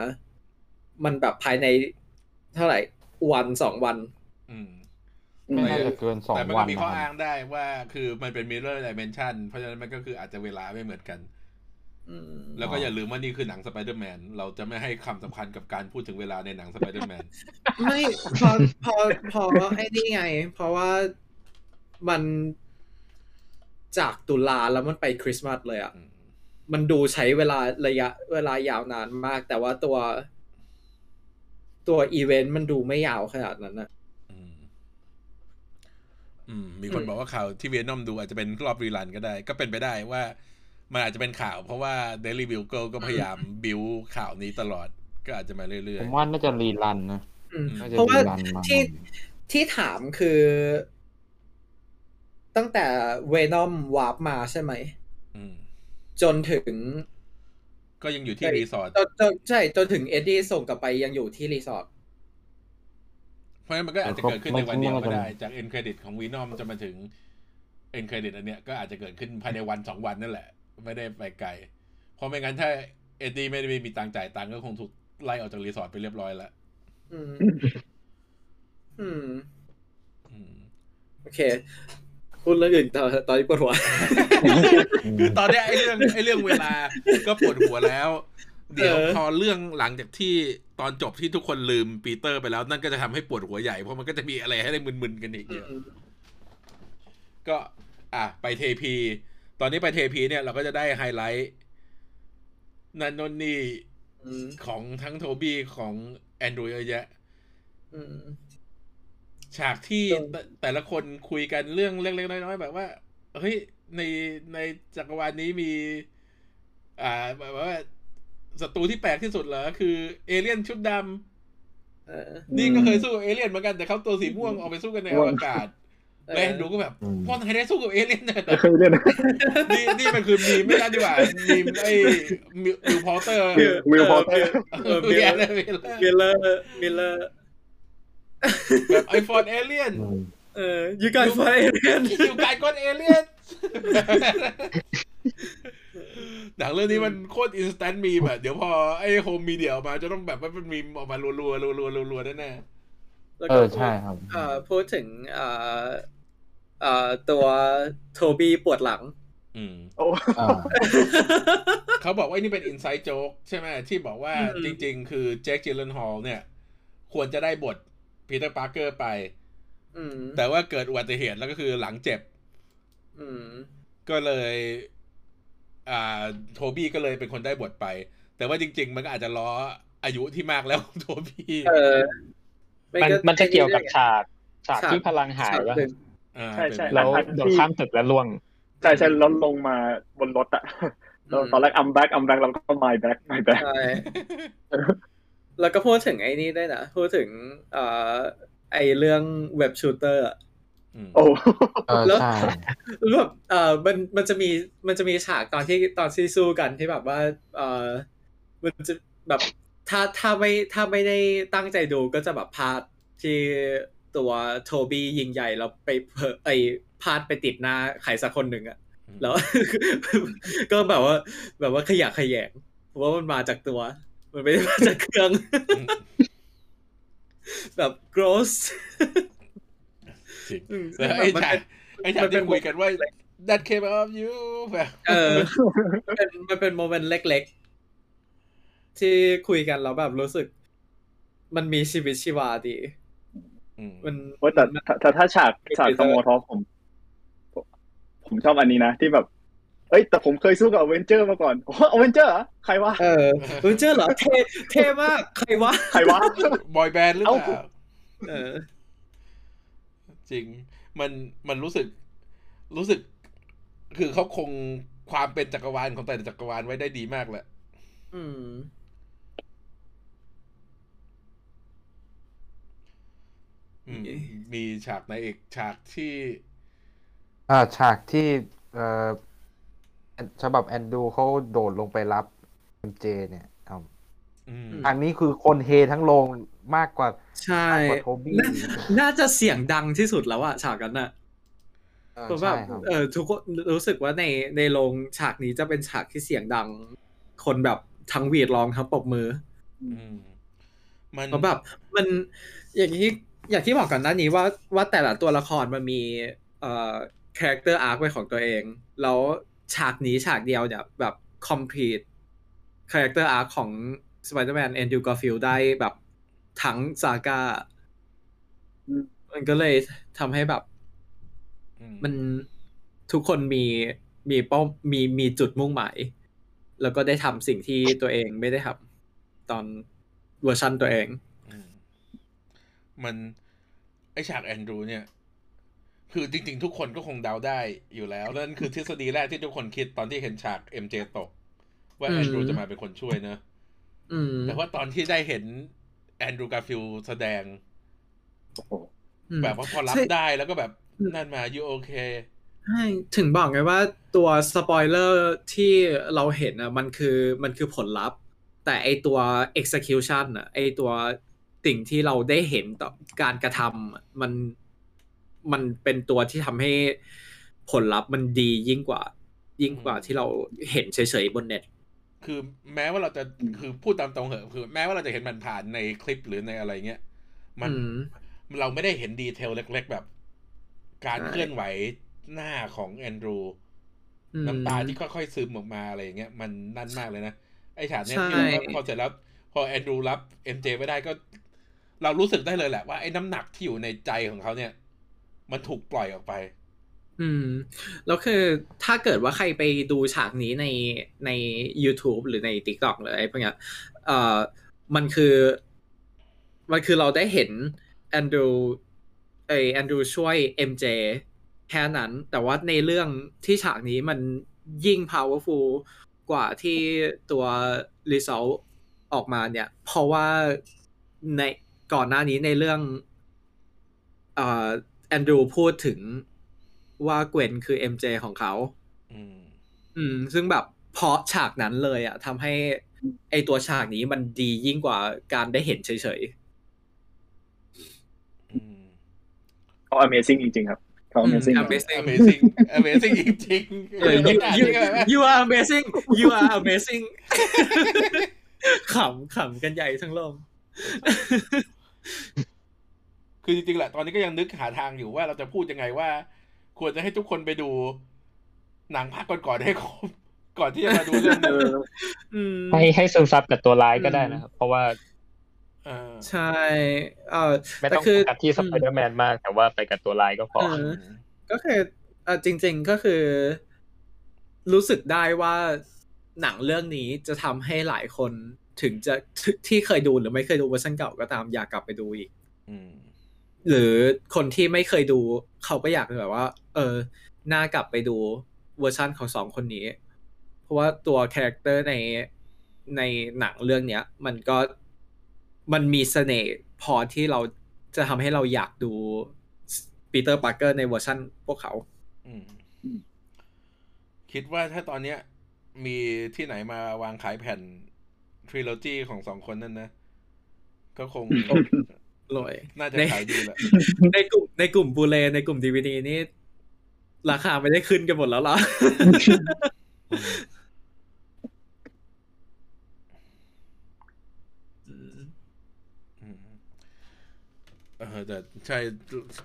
มันแบบภายในเท่าไหร่ วันสองวัน อืมไม่น่าจะเกินสองแต่มันวัก็นมีนะข้อคอ้ารับงได้ว่าคือมันเป็น mirror dimension เพราะฉะนั้นมันก็คืออาจจะเวลาไม่เหมือนกันอืม แล้วก็อย่าลืมว่านี่คือหนังสไปเดอร์แมนเราจะไม่ให้ความสำคัญกับการพูดถึงเวลาในหนังสไปเดอร์แมนไม่พอพอพอไอ้นี่ไง เพราะว่ามันจากตุลาแล้วมันไปคริสต์มาสเลยอะ มันดูใช้เวลาระยะเวลายาวนานมาก แต่ว่าตัว ตัวอีเวนต์มันดูไม่ยาวขนาดนั้นนะอืมอืมมีคนอืมบอกว่าข่าวที่เวียนอมดูอาจจะเป็นรอบ rerun ก็ได้ ก็เป็นไปได้ว่า มันอาจจะเป็นข่าวเพราะว่า Daily Bugle ก็พยายามบิวข่าวนี้ตลอดก็อาจจะมาเรื่อผยมว่าน่าจะ rerun นะอืมอืมน่าจะเพราะว่า rerun มาที่ที่ถามคือ ตั้งแต่เวนอมวาร์ปมาใช่ไหมๆอืมจนถึง ก็ยังอยู่ที่รีสอร์ทจนจนใช่ จนถึงเอ็ดดี้ส่งกลับไปยังอยู่ที่รีสอร์ทเพราะฉะนั้นมันก็อาจจะเกิดขึ้นในวันเดียวก็ได้ จาก end credit ของวีนอมจะมาถึง end credit อันเนี้ยก็อาจจะเกิดขึ้นภายในวันสองวันนั่นแหละ ไม่ได้ไปไกล เพราะไม่งั้นถ้าเอ็ดดี้ไม่ได้มีตังค์จ่ายตังค์ก็คงถูกไล่ออกจากรีสอร์ทไปเรียบร้อยแล้วอืม อืม อืม โอเค พูดเรื่องอื่นต่อตอนนี้ปวดหัว คือตอนเนี้ยไอ้เรื่องไอ้เรื่องเวลาก็ปวดหัวแล้ว เดี๋ยวเออ พอเรื่องหลังจากที่ตอนจบที่ทุกคนลืมปีเตอร์ไปแล้ว นั่นก็จะทำให้ปวดหัวใหญ่ เพราะมันก็จะมีอะไรให้ได้มึนๆกันอีกเยอะ ก็ อะ ไปเทพี ตอนนี้ไปเทพีเนี่ยเราก็จะได้ไฮไลท์นันนนนี่อืมของทั้งโทบี้ของแอนดรูเยอะแยะอืมฉากที่ตรงแต่แต่ละคนคุยกันเรื่องเล็กๆน้อยๆแบบว่าเฮ้ยในในจักรวาลนี้มี อ่าแบบว่าศัตรูที่แปลกที่สุดเหรอคือ เอเลี่ยนชุดดเออำนี่ก็เคยสู้กับเอเลี่ยนเหมือนกันแต่เขาตัวสีม่วงออกไปสู้กันในอวกาศ เออแล้วดูก็แบบอืมพ่อนายได้สู้กับเอเลี่ยนเลยเหรไม่อเคยเล่นนี่นี่มันคือมีมไม่ใช่ดีกว่ามีมไอ้มิวมิวพอเตอร์วิลพอเตอร์เออเมียเลยเมียเลยมิลเลอร์มิลเลอร์แบบไอโฟนเอเลี่ยนอืมเออ you guys fight alien you guys fought เอเลี่ยนหนังเรื่องนี้มันโคตร instant มีมแบบเดี๋ยวพอไอ้ home media ออกมาจะต้องแบบว่ามันมีมออกมารัวๆรัวๆรัวๆรัวๆแน่แล้วเอก็อใช่ครับ เอ่อพูดถึงเอ่อ เอ่อตัวโทบี้ปวดหลังๆอืมโอ้อ่าเขาบอกว่านี่เป็นอินไซ e ์โจ๊กใช่ไหมที่บอกว่าอืมจริง ๆ คือแจ็คจิลเลนฮอลเนี่ย ควรจะได้บทปีเตอร์ปาร์เกอร์ไปอืมแต่ว่าเกิดอุบัติเหตุแล้วก็คือหลังเจ็บอืมก็เลย อ่า โทบี้ก็เลยเป็นคนได้บทไป แต่ว่าจริง ๆ มันก็อาจจะล้ออายุที่มากแล้วของโทบี้เออมันมันจะเกี่ยวกับฉากฉากฉากที่พลังหายฉากวะหนึ่งอ่า ใช่ใช่เป็นแล้วอันโดดที่ข้ามตึกแล้วล่วง ใช่ใช่แล้วลงมาบนรถอะแล้วตอนแรก I'm back I'm back เราก็ my back my back ใช่แล้วก็พูดถึงไอ้นี่ด้วยนะ พูดถึงเอ่อไอเรื่องเว็บชูเตอร์อืมโอ้เออแล้วใช่แล้วแบบเอ่อมันมันจะมีมันจะมีฉากตอนที่ตอนที่สู้กันที่แบบว่าเอ่อมันจะแบบถ้าถ้าไม่ถ้าไม่ได้ตั้งใจดูก็จะแบบพลาดที่ ตัวโทบี้ยิงใหญ่แล้วไปเพอไอพลาดไปติดหน้าใครสักคนหนึ่งอะแล้ว ก็แบบว่า แบบว่าขยะแขยงเพราะว่ามันมาจากตัว มันไม่ได้มาจากเครื่อง แบบ gross จริงอืมแล้วไอ้มันฉากเป็นไอ้ฉากมันเป็ที่นคุยกันว่า that came out of you แบบเออมันเป็นมันเป็นโมเมนต์เล็กๆ ที่คุยกันแล้วแบบรู้สึก มันมีชีวิตชีวาดีอื มมันโอ้แต่มันถ้าถ้าถ้าฉากฉากสโมทอผม ผมชอบอันนี้นะ ที่แบบ เอ้ย แต่ผมเคยสู้กับอเวนเจอร์มาก่อนโอ้อเวนเจอร์เหรอใครวะเออเออเจอเหรอเท่เท่มากใครวะใครวะบอยแบนด์หรือเปเอ้าล่าเออจริง มันมันรู้สึก รู้สึก คือเขาคงความเป็นจักรวาลของแต่ละจักรวาลไว้ได้ดีมากแหละอืม มมีฉากในเอกฉากที่ อ่าฉากที่เอ่อฉบับแอนดูเขาโดดลงไปรับเอ็มเจ เนี่ยครับอืมอันนี้คือคนเฮทั้งโรงมากกว่า ใช่มากกว่าโทบี้น่าน่าจะเสียงดังที่สุดแล้วอะฉากนั้นอะเออเพราะว่าใช่ครับเออทุกคนรู้สึกว่าในในโรงฉากนี้จะเป็นฉากที่เสียงดัง คนแบบทั้งหวีดร้องทั้งปรบมืออืมมันเพราะแบบมันอย่างที่ อย่างที่บอกก่อนหน้านี้ว่าว่าแต่ละตัวละครมันมีเอ่อ character arc เป็นของตัวเอง แล้วฉากนี้ฉากเดียวเนี่ยแบบ complete character arc ของ Spider-Man Andrew Garfield ได้แบบทั้ง saga อืมมันก็เลยทำให้แบบอืมันทุกคนมีมีเป้ามีมีจุดมุ่งหมาย แล้วก็ได้ทำสิ่งที่ตัวเองไม่ได้ทำตอนเวอร์ชันตัวเองอืม มันไอฉากแอนดรูเนี่ย คือจริง ๆ ทุกคนก็คงเดาได้อยู่แล้ว นั่นคือทฤษฎีแรกที่ทุกคนคิดตอนที่เห็นฉากเอ็มเจตก ว่าอืมแอนดรูจะมาเป็นคนช่วยเนอะอืมแต่ว่าตอนที่ได้เห็นแอนดรูการ์ฟิลด์แสดงโอ้โหอืมแบบว่าพอรับใช่ได้แล้วก็แบบอืมนั่น are you okayใช่ถึงบอกไงว่าตัวสปอยเลอร์ที่เราเห็นอะมันคือมันคือผลลัพธ์ แต่ไอตัว execution อะไอตัว สิ่งที่เราได้เห็นต่อการกระทำอะมันมันเป็นตัวที่ทำให้ผลลัพธ์มันดียิ่งกว่า ยิ่งกว่าอืมที่เราเห็นเฉยๆบนเน็ต คือแม้ว่าเราจะคือพูดตามตรงเหอะคือ แม้ว่าเราจะเห็นมันผ่านในคลิปหรือในอะไรเงี้ยมันอืมเราไม่ได้เห็นดีเทลเล็ก ๆ แบบ การใช่เคลื่อนไหวหน้าของแอนดรูอืมน้ำตาที่ค่อยๆซึมออกมาอะไรอย่างเงี้ยมันนั่นมากเลยนะ ไอ้ฉากเนี้ยใช่ที่เราก็พอเสร็จแล้ว พอแอนดรูรับเอ็มเจไม่ได้ก็ เรารู้สึกได้เลยแหละว่าไอ้น้ำหนักที่อยู่ในใจของเขาเนี่ย มันถูกปล่อยออกไป อืม แล้วคือถ้าเกิดว่าใครไปดูฉากนี้ในใน YouTube หรือใน TikTok หรืออะไรพวกเนี้ยเอ่อมันคือ มันคือเราได้เห็นแอนดรูเออแอนดรูช่วย MJ แค่นั้น แต่ว่าในเรื่องที่ฉากนี้มันยิ่ง powerful กว่าที่ตัว result ออกมาเนี่ย เพราะว่าใน ก่อนหน้านี้ในเรื่องเอ่อแอนดรูพูดถึงว่าเกวนคือ MJ ของเขาอืมอืม ซึ่งแบบเพราะฉากนั้นเลยอะทำให้ ไอตัวฉากนี้มันดียิ่งกว่าการได้เห็นเฉยอืมเขา Amazing จริงๆครับเขาอืม Amazing Amazing Amazing Amazing จริงๆๆเออ you อ่าน you นี่ก็แบบว่า you are amazing you are amazing ขำขำกันใหญ่ทั้งโลก คือจริงๆแหละตอนนี้ก็ยังนึกหาทางอยู่ว่าเราจะพูดยังไงว่า ควรจะให้ทุกคนไปดู หนังภาคก่อนๆให้ครบก่อนที่จะมาดูเรื่องเนี้ยอืมให้ให้ซึมซับกับตัวร้ายก็ได้นะครับ เพราะว่าเออใช่เออไม่แต่ต้องคือโฟกัสที่สไปเดอร์แมนมาก แต่ว่าไปกับตัวร้ายก็พอเออก็คือเออจริง ๆก็คือ รู้สึกได้ว่าหนังเรื่องนี้จะทำให้หลายคน ถึงจะที่ที่เคยดูหรือไม่เคยดูเวอร์ชันเก่าก็ตามอยากกลับไปดูอีกอืมหรือคนที่ไม่เคยดูเขาก็อยากแบบว่า เออน่ากลับไปดูเวอร์ชันของสองคนนี้เพเพราะว่าตัว character ในในหนังเรื่องเนี้ย มันก็มันมีเสน่ห์พอที่เราจะทำให้เราอยากดูปีเตอร์ปาร์เกอร์ในเวอร์ชั่นพวกเขาอืมคิดว่าถ้าตอนเนี้ยมีที่ไหนมาวางขายแผ่นท ริโลจีของสองคนนั่นนะ ก็คงรวยน่าจะในขายดีแหละในกลุ่มในกลุ่มบูเลในกลุ่มดีวดีนี่ ราคาไม่ได้ขึ้นกันหมดแล้วเหรออืมเออแต่ใช่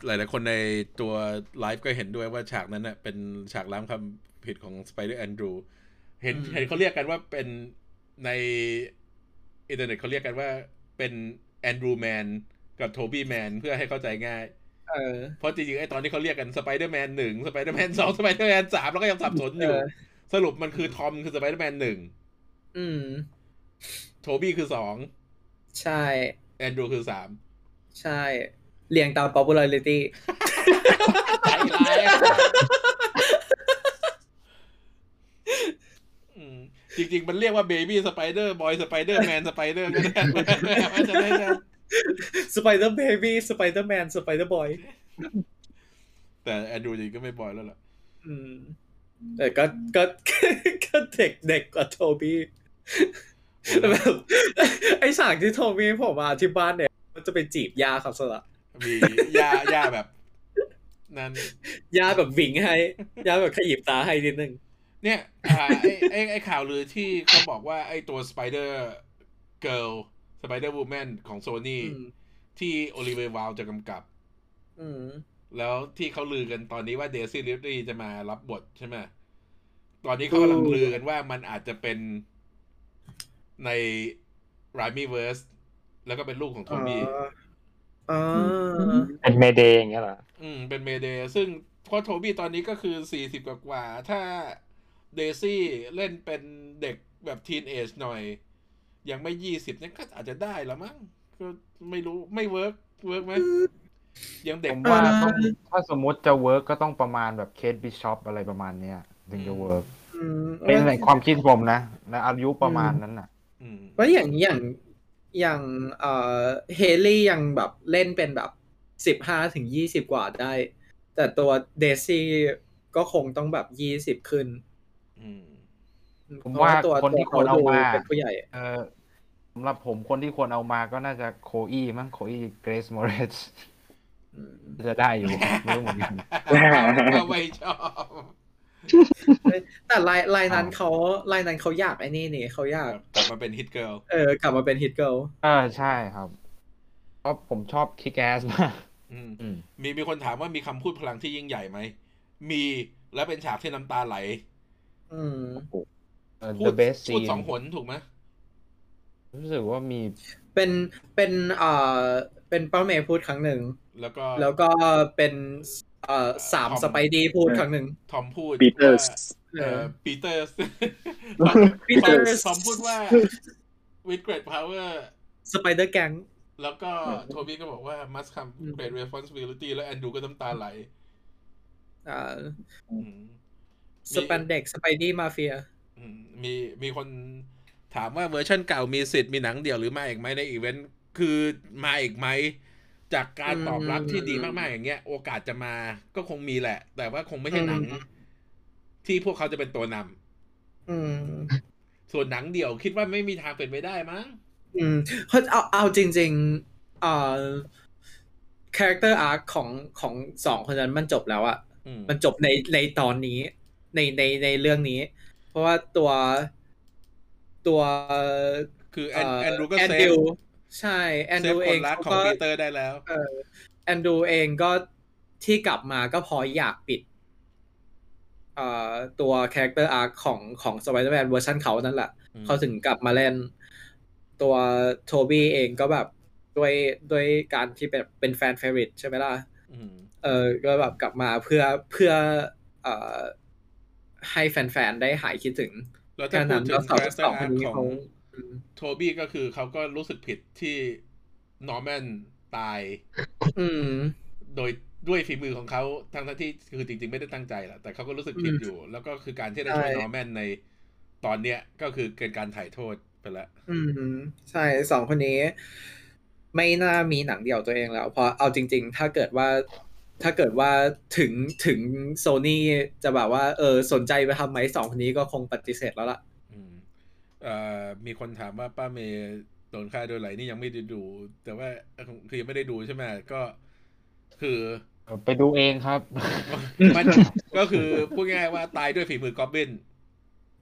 หลาย ๆ คนในตัวไลฟ์ก็เห็นด้วยว่าฉากนั้นน่ะเป็นฉากล้างความผิดของสไปเดอร์แอนดรูเห็นอืมเห็นเขาเรียกกันว่าเป็นใน อินเทอร์เน็ตเขาเรียกกันว่าเป็นแอนดรูแมนกับโทบี้แมนเพื่อให้เข้าใจง่ายเออเพราะจริงๆไอ้ตอนที่เขาเรียกกันสไปเดอร์แมนหนึ่งสไปเดอร์แมนสองสไปเดอร์แมนสามแล้วก็ยังสับสนอยู่เออสรุปมันคือทอมคือสไปเดอร์แมนหนึ่งอืมโทบี้คือสองใช่ แอนดรูคือสามใช่ เรียงตาม popularity ใจร้ายอะอืม จริง ๆ มันเรียกว่าเบบี้สไปเดอร์บอยสไปเดอร์แมนสไปเดอร์ก็ได้ว่าจะได้จะ Spider Baby Spider Man Spider Boy แต่แอนดรูจริงก็ไม่ boy แล้วล่ะอืมแต่ก็ก็ก็เด็กเด็กกว่าโทบี้โอ้แล้วแบบไอฉากที่โทบี้ผมมาที่บ้านเนี่ย มันจะไปจีบย่าครับสละมีย่าย่าแบบ นั้นย่าแบบ wink ให้ย่าแบบขยิบตาให้นิดนึง เนี่ยอ่าไอ้ไอ้ไอ้ข่าวลือที่เขาบอกว่าไอ้ตัวสไปเดอร์เกิลสไปเดอร์วูแมนของโซนี่อืมที่โอลิเวียไวลด์จะกำกับอืมแล้วที่เขาลือกันตอนนี้ว่าเดซี่ริดลีย์จะมารับบทใช่ไหมตอนนี้เขากำลังลือกันว่ามันอาจจะเป็นในร i มี่เวิร์สแล้วก็เป็นลูกของโทบี้อ๋อเป็นเมเดย์อย่างเงี้ยเหรอ อืม เป็นเมเดย์ซึ่งเพราะโทบี้ตอนนี้ก็คือสี่สิบกว่าๆถ้า เดซี่เล่นเป็นเด็กแบบ teenage หน่อย ยังไม่ยี่สิบเนี่ยก็อาจจะได้ละมั้งก็ไม่รู้ไม่ work work ไหมยังเด็กผมว่าอ่าต้องถ้าสมมติจะ work ก็ต้องประมาณแบบเคทบิชอปอะไรประมาณเนี้ยถึงจะ workอืมเป็นในความคิดผมนะในอายุประมาณนั้นน่ะอืมว่าอย่างอย่างอย่างเอ่อเฮลี่ยังแบบเล่นเป็นแบบสิบห้าถึงยี่สิบกว่าได้ แต่ตัวเดซี่ก็คงต้องแบบยี่สิบขึ้นอืม ผมเพระว่าตัวคนที่ตัวควรเอามาเป็นผู้ใหญ่เออสำหรับผมคนที่ควรเอามาก็น่าจะโคอี้มั้งโคอี้เกรซมอริสอืมจะได้อยู่ไม่รู้เหมือนกันก็ไม่ชอบแต่ลายลายนั้นอ้าวเขาลายนั้นเขาอยากไอ้นี่นี่เขาอยากกลับมาเป็นฮิตเกิลเออกลับมาเป็นฮิตเกิลเออใช่ครับเพราะผมชอบคิกแอสมากอืมอืมมีมีคนถามว่ามีคำพูดพลังที่ยิ่งใหญ่ไหมมีและเป็นฉากที่น้ำตาไหล อืมเออพู the ด best พูด scene สองหนถูกไหมรู้สึกว่ามี เป็นเป็นเอ่อเป็นป้าเมย์พูดครั้งหนึ่ง แล้วก็แล้วก็เป็นเอ่อสามทอมสไปดีพูดครั้งหนึ่ง ทอมพูดปีเตอร์ว่าเอเอ่ออปีเตอร์ปีเตอร์ทอมพูดว่า with great power สไปเดอร์แก๊งแล้วก็โทบี้ก็บอกว่า must come great responsibility แล้วแอนดรูก็น้ำตาไหลอ่า อืม สปันเด็กสไปดี้มาเฟียอืมมีมีคนถามว่าเวอร์ชันเก่ามีสิทธิ์มีหนังเดี่ยวหรือมาอีกไหมในอีเวนต์คือมาอีกไหม จากการตอบรับที่ดีมากๆอย่างเงี้ย โอกาสจะมาก็คงมีแหละ แต่ว่าคงไม่ใช่หนังอืมที่พวกเขาจะเป็นตัวนำอืมส่วนหนังเดี่ยวคิดว่าไม่มีทางเป็นไปได้มั้งอืมเพราะเอาเอาจริงๆเอ่อ character arc ของของสองคนนั้นมันจบแล้วอะอืมมันจบในในตอนนี้ ในในในเรื่องนี้ เพราะว่าตัวตัวคือแอนแอนดรูก็แอนเซดรู save ใช่แอนดฟรู คนรักเขาของก็ปีเตอร์ได้แล้วเออแอนดรูเองก็ที่กลับมาก็เพออยากปิดเอ่อตัว character arc ของของสไปเดอร์แมนเวอร์ชันเขานั่นแหละอืมเขาถึงกลับมาเล่น ตัวโทบี้เองก็แบบด้วยด้วยการที่เป็นเป็นแฟนเฟรนด์ใช่ไหมล่ะอืมเออก็แบบกลับมาเพื่อเพื่อเอ่อ ให้แฟนๆ ได้หายคิดถึงแล้วถ้าแค่พูนั้ดนถึแล้วงสองคาแรคเตอสองร์คอาร์นนี้ขอเขางโทบี้ก็คือเขาก็รู้สึกผิดที่นอร์แมนตายอืมโดยด้วยฝีมือของเขาทั้งๆที่คือจริง ๆ ไม่ได้ตั้งใจแหละแต่เขาก็รู้สึกผิดอืมอยู่ แล้วก็คือการที่ได้ช่วยใช่นอร์แมนในตอนเนี้ยก็คือเกินการถ่ายโทษไปแล้วอืมใช่สองคนนี้ ไม่น่ามีหนังเดี่ยวตัวเองแล้วเพราะเอาจริง ๆ ถ้าเกิดว่า ถ้าเกิดว่าถึงถึงโซนี่จะแบบว่าเออสนใจไปทำไหมสองคนนี้ก็คงปฏิเสธแล้วล่ะอืมเอ่อมีคนถามว่าป้าเมย์โดนฆ่าโดยไหลนี่ยังไม่ได้ดู แต่ว่าคือยังไม่ได้ดูใช่ไหมก็คือ ไปดูเองครับ มันก็คือพูดง่ายๆว่าตายด้วยฝีมือกอบบิน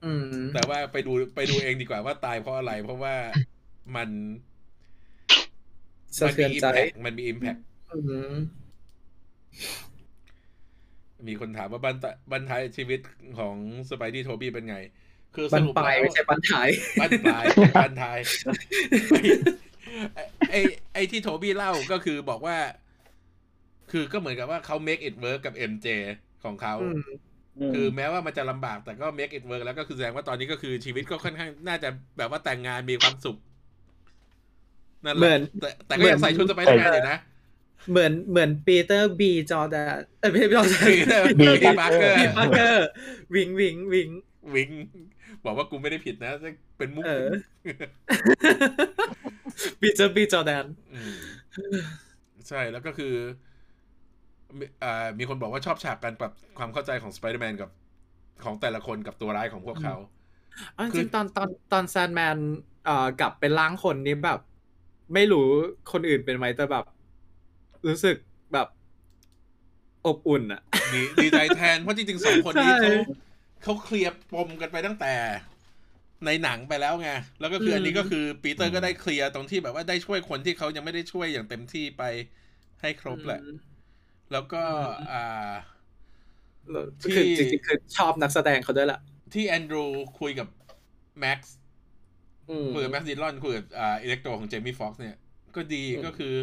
อืมแต่ว่าไปดูไปดูเองดีกว่าว่าตายเพราะอะไร เพราะว่ามันสะมัเทือนมีอิมใจแพกมันมีอิมแพกอื มมีคนถามว่าบันตบันท้ายชีวิตของสไปดี้โทบี้เป็นไง คือสบันรุปปลายแล้วไม่ใช่บันท้ายบันปลายบันท้ายไอไอไอที่โทบี้เล่าก็คือบอกว่า คือก็เหมือนกับว่าเขา make it work กับ MJ ของเขาอืมคือแม้ว่ามันจะลำบากแต่ก็ make it work แล้วก็คือแสดงว่าตอนนี้ก็คือชีวิตก็ค่อนข้างน่าจะแบบว่าแต่งงานมีความสุขนั่นแหเหมือนแต่แต่ก็ยังใส่ชุดสไปเดอร์แมนอยู่นะ เหมือนเหมือนปีเตอร์บีจอร์แดนเอ้ยไม่ใช่จอร์แดนปีเตอร์บีปาร์เกอร์ปีปาร์เกอร์วิงวิงวิงวิงบอกว่ากูไม่ได้ผิดนะเป็นมุกเออปีเตอร์บีจอร์แดนอืมใช่แล้วก็คือมีอ่ามีคนบอกว่าชอบฉากการปรับความเข้าใจของสไปเดอร์แมนกับของแต่ละคนกับตัวร้ายของพวกเขาเออคือจริงๆตอนตอนตอนแซนแมนเอ่อกลับเป็นร่างคนนี้แบบ ไม่รู้คนอื่นเป็นไหมแต่แบบ รู้สึกแบบอบอุ่นอะดีดีใจแทนเพราะจริงๆสองคนนี้ใช่เขาเขาเคลียร์ปมกันไปตั้งแต่ ในหนังไปแล้วไงแล้วก็คืออันนี้ก็คือปีเตอร์ก็ได้เคลียร์ตรงที่แบบว่าได้ช่วยคนที่เขายังไม่ได้ช่วยอย่างเต็มที่ไปให้ครบแหละ แล้วก็อ่าแล้วที่คือจริงๆคือชอบนักแสดงเขาด้วยแหละที่แอนดรูคุยกับแม็กซ์อืมคุยกับแม็กซ์ดิลอนคุยกับอ่าอิเล็กโตของเจมี่ฟ็อกซ์เนี่ย ก็ดีอืมก็คือ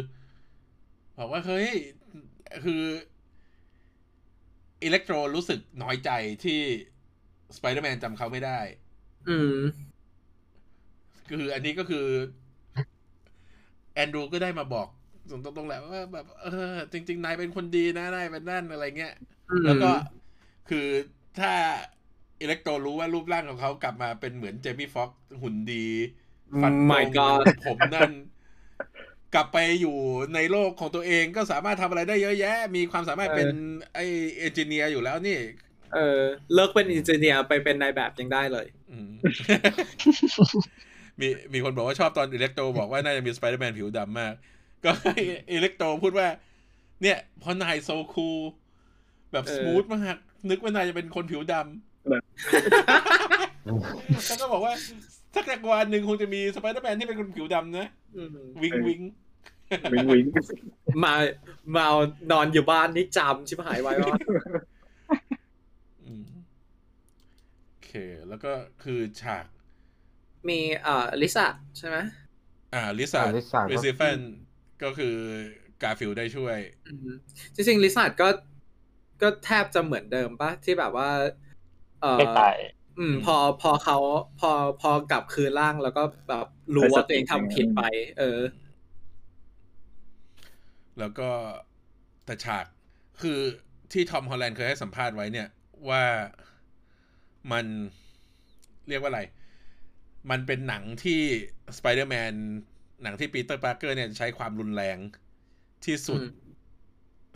บอกว่าเฮ้ยคืออิเล็กโตรรู้สึกน้อยใจที่สไปเดอร์แมนจำเขาไม่ได้ อืม คืออันนี้ก็คือ แอนดรูก็ได้มาบอกตรงๆแหละว่าแบบเออ จริง ๆ นายเป็นคนดีนะนายเป็นนั่นอะไรเงี้ย แล้วก็คือถ้าอิเล็กโตรรู้ว่ารูปร่างของเขากลับมาเป็นเหมือนเจมี่ฟ็อกซ์หุ่นดี ฟันตรง My God ผมนั่น กลับไปอยู่ในโลกของตัวเองก็สามารถทำอะไรได้เยอะแยะ มีความสามารถเป็นไอ engineer อยู่แล้วนี่ เออ เลิกเป็น engineer ไปเป็นนายแบบยังได้เลยอืมมีมีคนบอกว่าชอบตอนอิเล็กโตบอกว่าน่าจะมีสไปเดอร์แมนผิวดำมาก ก็ให้อิเล็กโตพูดว่า เนี่ยเพราะนาย so cool แบบเออ smooth มาก นึกว่านายจะเป็นคนผิวดำแล้วก็บอกว่า สักจักรวาลหนึ่งคงจะมีสไปเดอร์แมนที่เป็นคนผิวดำนะอืมวิงวิงวิงวิงมามาเอานอนอยู่บ้านนี่จำชิบหายไว้ว่าอืมโอเค แล้วก็คือฉาก มีเอ่อลิซ่าใช่ไหมอ่าลิซ่าอ่า Lisa ก็ริซิเฟนก็คือกาฟิลได้ช่วยอืมจริงๆลิซ่าก็ก็แทบจะเหมือนเดิมปะที่แบบว่า เออไม่ตาย อืม พอพอเขาพอพอกลับคืนร่างแล้วก็แบบรู้ว่าตัวเองทำผิดไป เออ แล้วก็แต่ฉากคือที่ทอมฮอลแลนด์เคยให้สัมภาษณ์ไว้เนี่ยว่ามันเรียกว่าอะไร มันเป็นหนังที่สไปเดอร์แมนหนังที่ปีเตอร์ปาร์เกอร์เนี่ยใช้ความรุนแรงที่สุดอืม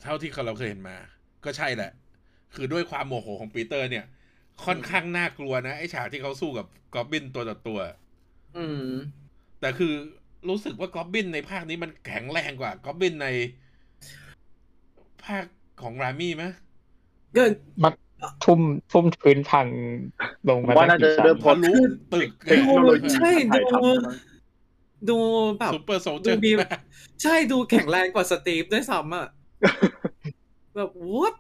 เท่าที่เราเคยเห็นมา ก็ใช่แหละ คือด้วยความโมโหของปีเตอร์เนี่ย ค่อนข้างน่ากลัวนะ ไอ้ฉากที่เขาสู้กับกอบบินตัวต่อตัว อืม แต่คือรู้สึกว่ากอบบินในภาคนี้มันแข็งแรงกว่ากอบบินในภาคของรามี่ไหมก็มันทุ่มทุ่มพื้นพังลงมาว่าน่าจะตั้งกี่ชั้นเริ่มพทะอลุตึกเทคโนโลยีใช่ถ่ายทำดูมั้งดูแบบซูเปอร์โซลเจดูอร์มีใช่ดูแข็งแรงกว่าสตีฟด้วยซ้ำอะแบบวัด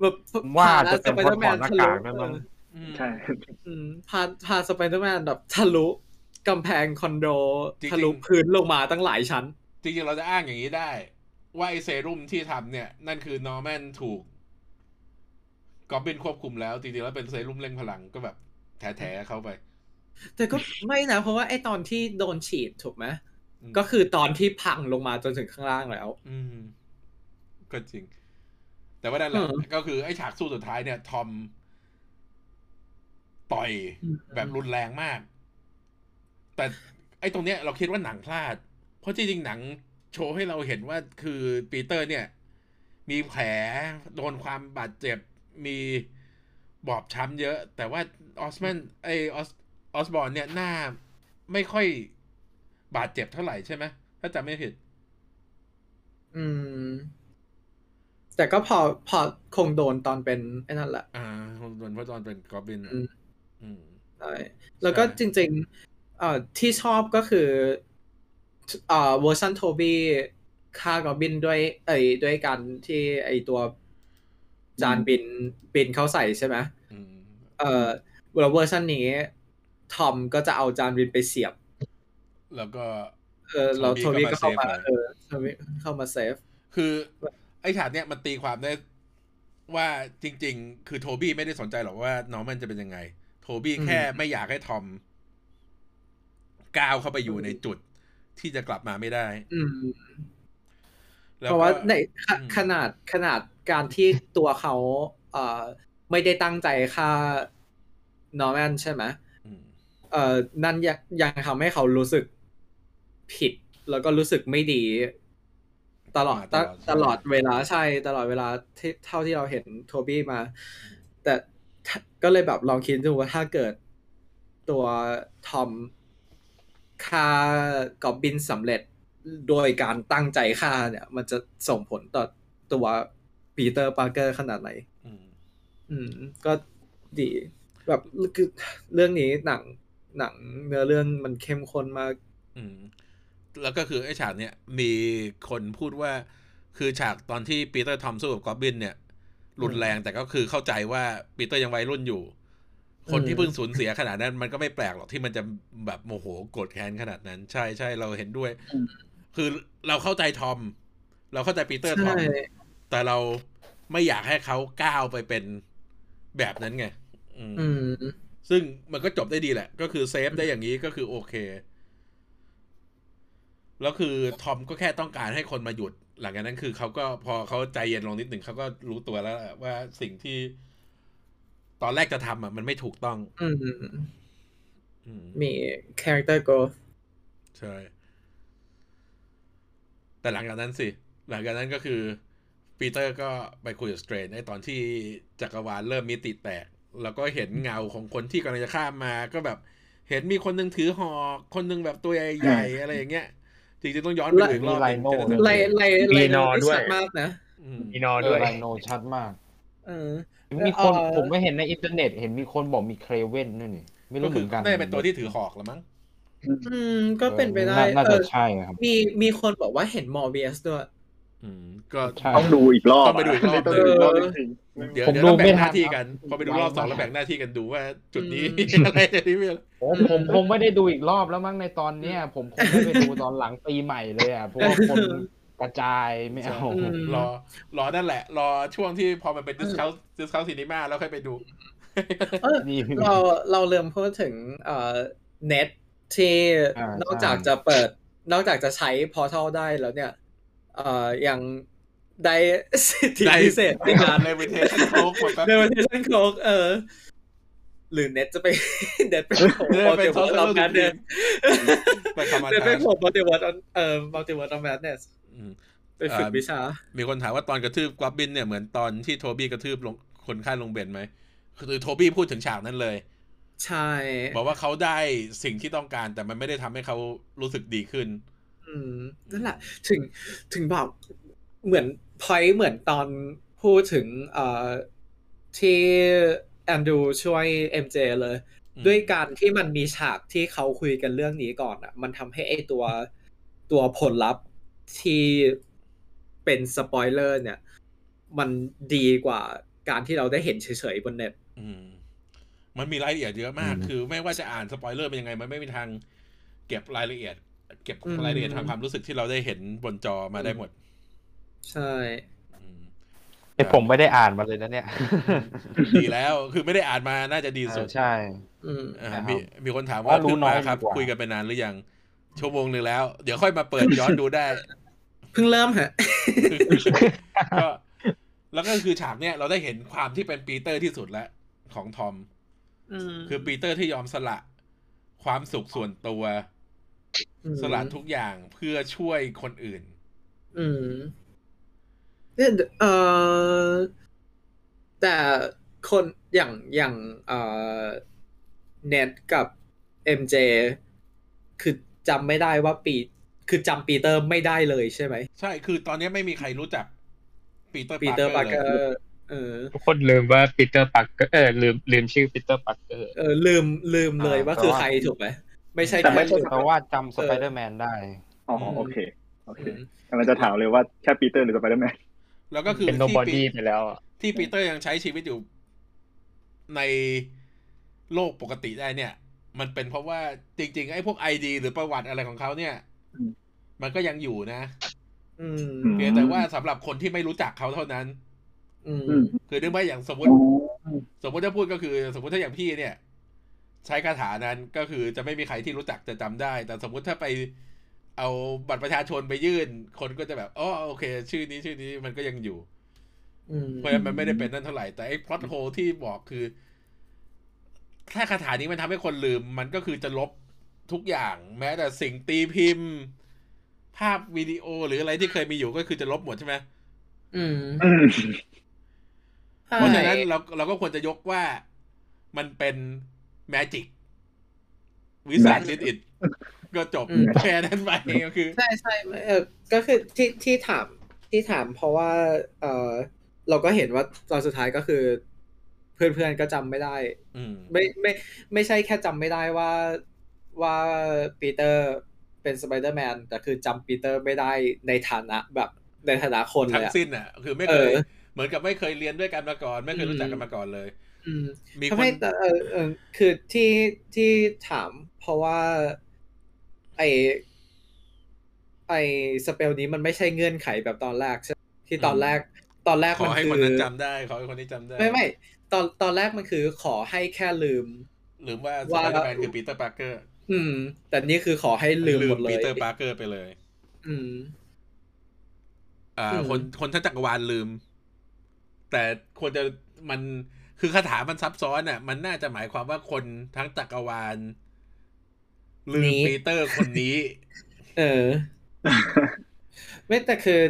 แบบว่าพจะเป็นเพราะถอดหน้ากากทะด้วยลุมั้งใช่อืมพาพาสไปเดอร์แมนแบบทะลุกำแพงคอนโดจริงๆทะลุพื้นลงมาตั้งหลายชั้น จริงๆ เราจะอ้างอย่างนี้ได้ ว่าไอเซรุ่มที่ทำเนี่ย นั่นคือนอร์แมนถูกกอบบินควบคุมแล้วจริงๆแล้วเป็นเซรุ่มเร่งพลังก็แบบแถๆเข้าไป แต่ก็ไม่นะ เพราะว่าไอตอนที่โดนฉีดถูกไหมอืมก็คือตอนที่พังลงมาจนถึงข้างล่างแล้ว อืมก็จริง แต่ว่านั่นแหละเออก็คือไอ้ฉากสู้สุดท้ายเนี่ย ทอม ต่อยแบบรุนแรงมาก แต่ไอ้ตรงเนี้ยเราคิดว่าหนังพลาด เพราะจริงๆหนังโชว์ให้เราเห็นว่าคือปีเตอร์เนี่ย มีแผลโดนความบาดเจ็บมีบอบช้ำเยอะ แต่ว่าออสแมนไอออสออสบอร์นเนี่ยหน้าไม่ค่อยบาดเจ็บเท่าไหร่ใช่ไหมถ้าจำไม่ผิด อืม แต่ก็พอพอคงโดนตอนเป็นไอ้นั่นแหละ อ่าโดนเพราะตอนเป็นกอบบินอืมอืมใช่แล้วก็ใช่จริงๆเอ่อที่ชอบก็คือเอ่อเวอร์ชันโทบี้ฆ่ากอบบินด้วยไอ้ด้วยการที่ไอ้ตัวจานบินบินเข้าใส่ใช่ไหมอืมเอ่อแล้วเวอร์ชันนี้ทอมก็จะเอาจานบินไปเสียบ แล้วก็ เออแล้วโทโทบี้บี้ก็ก็มาเข้ามาเซฟไว้เออโทบี้เข้ามา save คือไอ้ฉากเนี้ยมันตีความได้ว่าจริง ๆ คือโทบี้ไม่ได้สนใจหรอกว่านอร์มันจะเป็นยังไง โทบี้อืมแค่ไม่อยากให้ทอมก้าวเข้าไปอยู่ในจุดที่จะกลับมาไม่ได้ อืมแล้วเพราะก็ว่าในขอืมขนาดขนาดการที่ตัวเขาเอ่อไม่ได้ตั้งใจฆ่านอร์แมนใช่ไหมอืมเอ่อนั่นยังยังทำให้เขารู้สึกผิด แล้วก็รู้สึกไม่ดี ตลอดมาตตลอดตลอดเวลาใช่ตลอดเวลาที่เท่าที่เราเห็นโทบี้มา แต่ถ้าก็เลยแบบลองคิดดูว่าถ้าเกิดตัวทอมฆ่ากอบบินสำเร็จโดยการตั้งใจฆ่าเนี่ย มันจะส่งผลต่อตัวปีเตอร์ปาร์เกอร์ขนาดไหนอืมอืมก็ดี แบบคือเรื่องนี้หนังหนังเนื้อเรื่องมันเข้มข้นมาก อืม แล้วก็คือไอ้ฉากเนี้ยมีคนพูดว่า คือฉากตอนที่ปีเตอร์ทอมสู้กับกอบบินเนี่ยรุนแรงแต่ก็คือเข้าใจว่าปีเตอร์ยังวัยรุ่นอยู่ คนที่เพิ่งสูญเสียขนาดนั้น มันก็ไม่แปลกหรอกที่มันจะแบบโมโหโกรธแค้นขนาดนั้น ใช่ใช่เราเห็นด้วย คือเราเข้าใจทอม เราเข้าใจปีเตอร์ทอม แต่เราไม่อยากให้เขาก้าวไปเป็นแบบนั้นไง อืมซึ่งมันก็จบได้ดีแหละ ก็คือ save ได้อย่างนี้ก็คือโอเค แล้วคือทอมก็แค่ต้องการให้คนมาหยุด หลังจากนั้นคือเขาก็พอเขาใจเย็นลงนิดหนึ่งเขาก็รู้ตัวแล้วว่าสิ่งที่ตอนแรกจะทำอะมันไม่ถูกต้องอืมอืมมี character growth ใช่ แต่หลังจากนั้นสิ หลังจากนั้นก็คือปีเตอร์ก็ไปคุยกับสเตรนไอ้ตอนที่จักรวาลเริ่มมิติแตก แล้วก็เห็นเงาของคนที่กำลังจะข้ามมา ก็แบบ เห็นมีคนหนึงถือหอกคนหนึงแบบตัวใหญ่ๆอะไรอย่างเงี้ย จริงๆต้องย้อนไปดูอีกรอบหนึ่งมีไลโน่จะได้ไลไลไลมีนอได้ด้วยชัดมากนะอืมมีนอเอด้อวยไลโนชัดมากเออมีคนเอ่อผมไม่เห็นในอินเทอร์เน็ต เห็นมีคนบอกมีเครเว่นด้วยนี่ไม่ก็รู้เหคืมืออนกันน่าจะเป็นตัวที่ถือหอกละมั้งอืมก็เป็นไปได้ออน่าเอจะอใช่ครับ มีมีคนบอกว่าเห็นมอร์เบียสด้วยอืม ก็ใช่ต้องดูอีกรอบต้องไปดูอีกรอบต้องดูอีกรอบจริงเดี๋ยวผมเดี๋ยวดูต้องแบ่ไม่งหทัน้านที่กันครับพอไปดูรอบสองไวมากแล้วแบ่งหน้าที่กันดูว่า จุดนี้อืมอะไรจะนี่เป็นโอ้ผมคงไม่ได้ดูอีกรอบแล้วมั้งในตอนเนี้ย ผมคงไม่ไปดูตอนหลังปีใหม่เลยอะเพราะว่าคนกระจายไม่เอาอืมรอ รอนั่นแหละ รอช่วงที่พอมันเป็นดิสคาวดิสคาวซีนีมาแล้วค่อยไปดูเออนี่เราเราเริ่มพูดถึงเอ่อเน็ตที่อ่านอกจากใช่จะเปิด นอกจากจะใช้พอร์ทัลได้แล้วเนี่ย เอ่อยังได้สิทธิได้พิเศษในงานเลเวเทชั่นโค้กหมดแป๊บในวันที่ฉันโคกเออ หรือเน็ตจะไปเน็ดไปโผล่เออเป็นมัลติเวิร์สออฟแมดเนสไปคอมมานเน็ตไปด์โผล่มัลติเวิร์สเอ่อมัลติเวิร์สออฟแมดเนสอืมไปฝึกอ่าวิชา มีคนถามว่าตอนกระทืบกอบลินเนี่ยเหมือนตอนที่โทบี้กระทืบลงคนฆ่าลุงเบนไหม คือโทบี้พูดถึงฉากนั้นเลย ใช่ บอกว่าเขาได้สิ่งที่ต้องการแต่มันไม่ได้ทำให้เขารู้สึกดีขึ้น อืมนั่นแหละ ถึงถึงบอกเหมือนพอยเหมือนตอนพูดถึงเอ่อที่แอนดรูว์ช่วย MJ เลยอืมด้วยการที่มันมีฉากที่เขาคุยกันเรื่องนี้ก่อนอะ มันทำให้ไอตัวตัวผลลัพธ์ที่เป็นสปอยเลอร์เนี่ย มันดีกว่าการที่เราได้เห็นเฉยๆบนเน็ตอืมมันมีรายละเอียดเยอะมากอืมคือไม่ว่าจะอ่านสปอยเลอร์เป็นยังไง มันไม่มีทางเก็บรายละเอียด เก็บอืมรายละเอียดทางความรู้สึกที่เราได้เห็นบนจอมาได้หมด ใช่อืมไอผมไม่ได้อ่านมาเลยนะเนี่ย ดีแล้วคือไม่ได้อ่านมาน่าจะดีสุดใช่อืมอ่าครับมีมีคนถามว่าว่ารู้เพิ่งมาน้อยครับดีกว่าคุยกันไปนานหรือยังชั่วโมงหนึ่งแล้ว เดี๋ยวค่อยมาเปิดย้อนดูได้ เพิ่งเริ่มฮะก็แล้วก็คือฉากเนี้ยเราได้เห็นความที่เป็นปีเตอร์ที่สุดแล้วของทอมอืมคือปีเตอร์ที่ยอมสละ ความสุขส่วนตัวอืม สละทุกอย่างเพื่อช่วยคนอื่น อืมเนี่ยเอ่อแต่คนอย่างอย่างเอ่อเน็ดกับเอ็มเจคือจำไม่ได้ว่าปี คือจำปีเตอร์ไม่ได้เลยใช่ไหม ใช่คือตอนนี้ไม่มีใครรู้จักปีเตอร์ปีเตอร์ปาปาร์เกเกออร์เลยเออทุกคนลืมว่าปีเตอร์ปาร์เกอร์เออลืมลืมชื่อปีเตอร์ปาร์เกอร์เออลืมลืมเลยอ่าว่าคือแต่ว่าใครถูกไหม ไม่ใช่แต่ไม่แค่ใช่แต่ว่าจำสไปเดอร์แมนได้ อ๋ออืมโอเคโอเคอืมกำลังจะถามเลยว่าแค่ปีเตอร์หรือสไปเดอร์แมนแล้วก็คือเป็น nobody ไปแล้วอะที่ที่ปีเตอร์ยังใช้ชีวิตอยู่ในโลกปกติได้เนี่ย มันเป็นเพราะว่าจริง ๆ ไอ้พวก ID หรือประวัติอะไรของเขาเนี่ย มันก็ยังอยู่นะอืมเพียงแต่ว่าสำหรับคนที่ไม่รู้จักเขาเท่านั้น อืมอืมคือนึกว่าอย่างสมมติ สมมติถ้าพูดก็คือ สมมติถ้าอย่างพี่เนี่ย ใช้คาถานั้นก็คือจะไม่มีใครที่รู้จักจะจำได้ แต่สมมุติถ้าไปเอาบัตรประชาชนไปยื่น คนก็จะแบบอ๋อโอเค ชื่อนี้ชื่อนี้มันก็ยังอยู่อืมเพราะฉะนั้นมันไม่ได้เป็นนั่นเท่าไหร่ แต่ไอ้พล็อตโฮที่บอกคือ ถ้าคาถานี้มันทำให้คนลืม มันก็คือจะลบทุกอย่าง แม้แต่สิ่งตีพิมพ์ ภาพวิดีโอหรืออะไรที่เคยมีอยู่ก็คือจะลบหมดใช่ไหมอืมอืมเพราะฉะนั้นเราเราก็ควรจะยกว่ามันเป็น แมจิกวิสัทดิอิดก็จบอืมแค่นั้นไปก็คือ ใช่ใช่เออก็คือที่ที่ถามที่ถามเพราะว่า เออเราก็เห็นว่าตอนสุดท้ายก็คือ เพื่อนๆก็จำไม่ได้อืมไม่ไม่ ไม่ใช่แค่จำไม่ได้ว่าว่าปีเตอร์เป็นสไปเดอร์แมนแต่คือจำปีเตอร์ไม่ได้ในฐานะแบบในฐานะคนเลทั้งสิ้นอะ คือไม่เคยเออเหมือนกับไม่เคยเรียนด้วยกันมาก่อน ไม่เคยรู้จักอืมกันมาก่อนเลยอื มมีคนทำให้แต่เออเออคือที่ที่ถาม เพราะว่า ไอไอ spell นี้มันไม่ใช่เงื่อนไขแบบตอนแรกใช่ไหมที่ตอนแรก ตอนแรกขอมันให้คืคนนั้นจำได้ ขอให้คนนี้จำได้ ไม่ไม่ตอนตอนแรกมันคือขอให้แค่ลืมหรือว่าสว่าไปเดอร์แมนคือปีเตอร์ปาร์เกอร์อืม แต่นี่คือขอให้ลืมหมดเลยปีเตอร์ปาร์เกอร์ไปเลย อืม อ่าอืมคนคนทั้งจักรวาลลืม แต่ควรจะมัน คือคาถามันซับซ้อนอะ มันน่าจะหมายความว่าคนทั้งจักรวาลลืมปีเตอร์คนนี้ เออ ไม่แต่คือ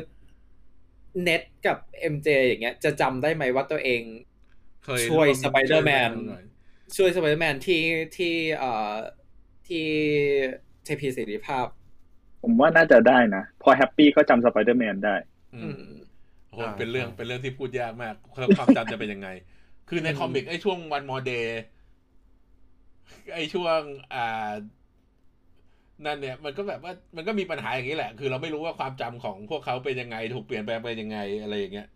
เน็ดกับเอ็มเจอย่างเงี้ย จะจำได้ไหมว่าตัวเองเคยช่วยร่ม Spider-Man ช่วยหน่อยช่วยสไปเดอร์แมนที่ที่เอ่อที่เทพีเสรีภาพ ผมว่าน่าจะได้นะ พอแฮปปี้ก็จำสไปเดอร์แมนได้อือืมมโอ้โหเป็นเรื่องเป็นเรื่องที่พูดยากมากความจำจะเป็นยังไง คือในอืม comic ไอ้ช่วง One More Day ไอ้ช่วงอ่านั่นเนี่ยมันก็แบบว่ามันก็มีปัญหาอย่างนี้แหละ คือเราไม่รู้ว่าความจำของพวกเขาเป็นยังไง ถูกเปลี่ยนแปลงไปยังไงอะไรอย่างเงี้ย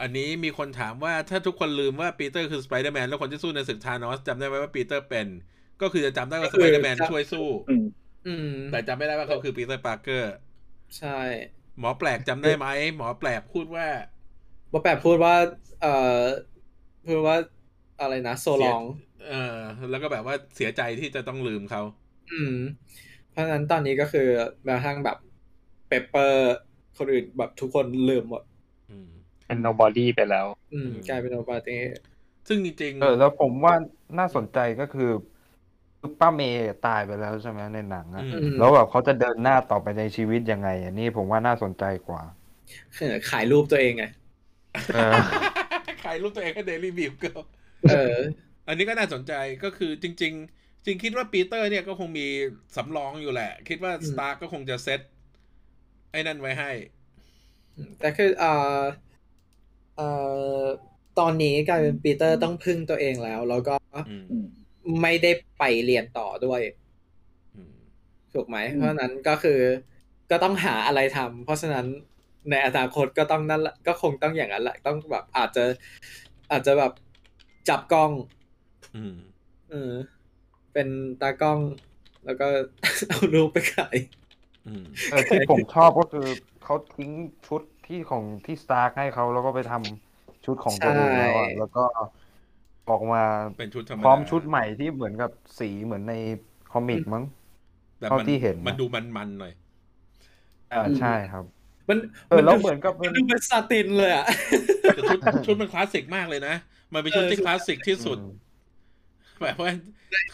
อันนี้มีคนถามว่าถ้าทุกคนลืมว่าปีเตอร์คือสไปเดอร์แมนแล้วคนที่สู้ในศึกธานอสจำได้ไหมว่าปีเตอร์เป็น ก็คือจะจำได้ว่าสไปเดอร์แมนครับช่วยสู้อืมอืมแต่จำไม่ได้ว่าเขาคือปีเตอร์ปาร์เกอร์ ใช่ หมอแปลกจำได้ไหมหมอแปลกพูดว่าว่าแปบพูดว่า เอ่อ พูดว่าอะไรนะ so long เออ แล้วก็แบบว่าเสียใจที่จะต้องลืมเขา อืม เพราะฉะนั้นตอนนี้ก็คือแม้กระทั่งแบบเปเปอร์คนอื่นแบบทุกคนลืมหมดอืมเป็น nobody ไปแล้วอืมอืม กลายเป็นโอปาเต้ซึ่งจริงๆเออ แล้วผมว่าน่าสนใจก็คือคือป้าเมย์ตายไปแล้วใช่ไหมในหนังอะอืมอืมแล้วแบบเขาจะเดินหน้าต่อไปในชีวิตยังไงอันนี้ผมว่าน่าสนใจกว่าคือขายรูปตัวเองไงเออ ขายรูปตัวเองให้เดลี่บิวเกิลเออ อันนี้ก็น่าสนใจก็คือจริง ๆ จริงคิดว่าปีเตอร์เนี่ยก็คงมีสำรองอยู่แหละ คิดว่าอืมสตาร์ก็คงจะเซตไอ้นั่นไว้ให้ แต่คือเอ่อเอ่อตอนนี้กลายเป็นปีเตอร์ต้องพึ่งตัวเองแล้ว แล้วก็อืมอืมไม่ได้ไปเรียนต่อด้วยอืมถูกไหมอืมเพราะฉะนั้นก็คือก็ต้องหาอะไรทำเพราะฉะนั้น ในอนาคตก็ต้องนั่นแหละก็คงต้องอย่างนั้นแหละต้องแบบอาจจะ อาจจะแบบจับกล้อง อืมเออเป็นตากล้อง แล้วก็เอารูปไปขายอืมเออที่ผมชอบก็คือเขาทิ้งชุดที่ของที่สตาร์ให้เขาแล้วก็ไปทำชุดของตัวเองแล้วอะใช่แล้วก็ออกมาเป็นชุดธรรมดาพร้อมชุดใหม่ที่เหมือนกับสีเหมือนในคอมิกมั้งแต่เท่ามันที่เห็นนะมันดูมันๆหน่อยอ่าใช่ครับ มันเออแล้วดูเหมือนกับเป็มันนดูเป็นซาตินเลยอะแต่ชุดชุดมันคลาสสิกมากเลยนะ มันเป็นชุดที่คลาสสิกที่สุดแบบว่า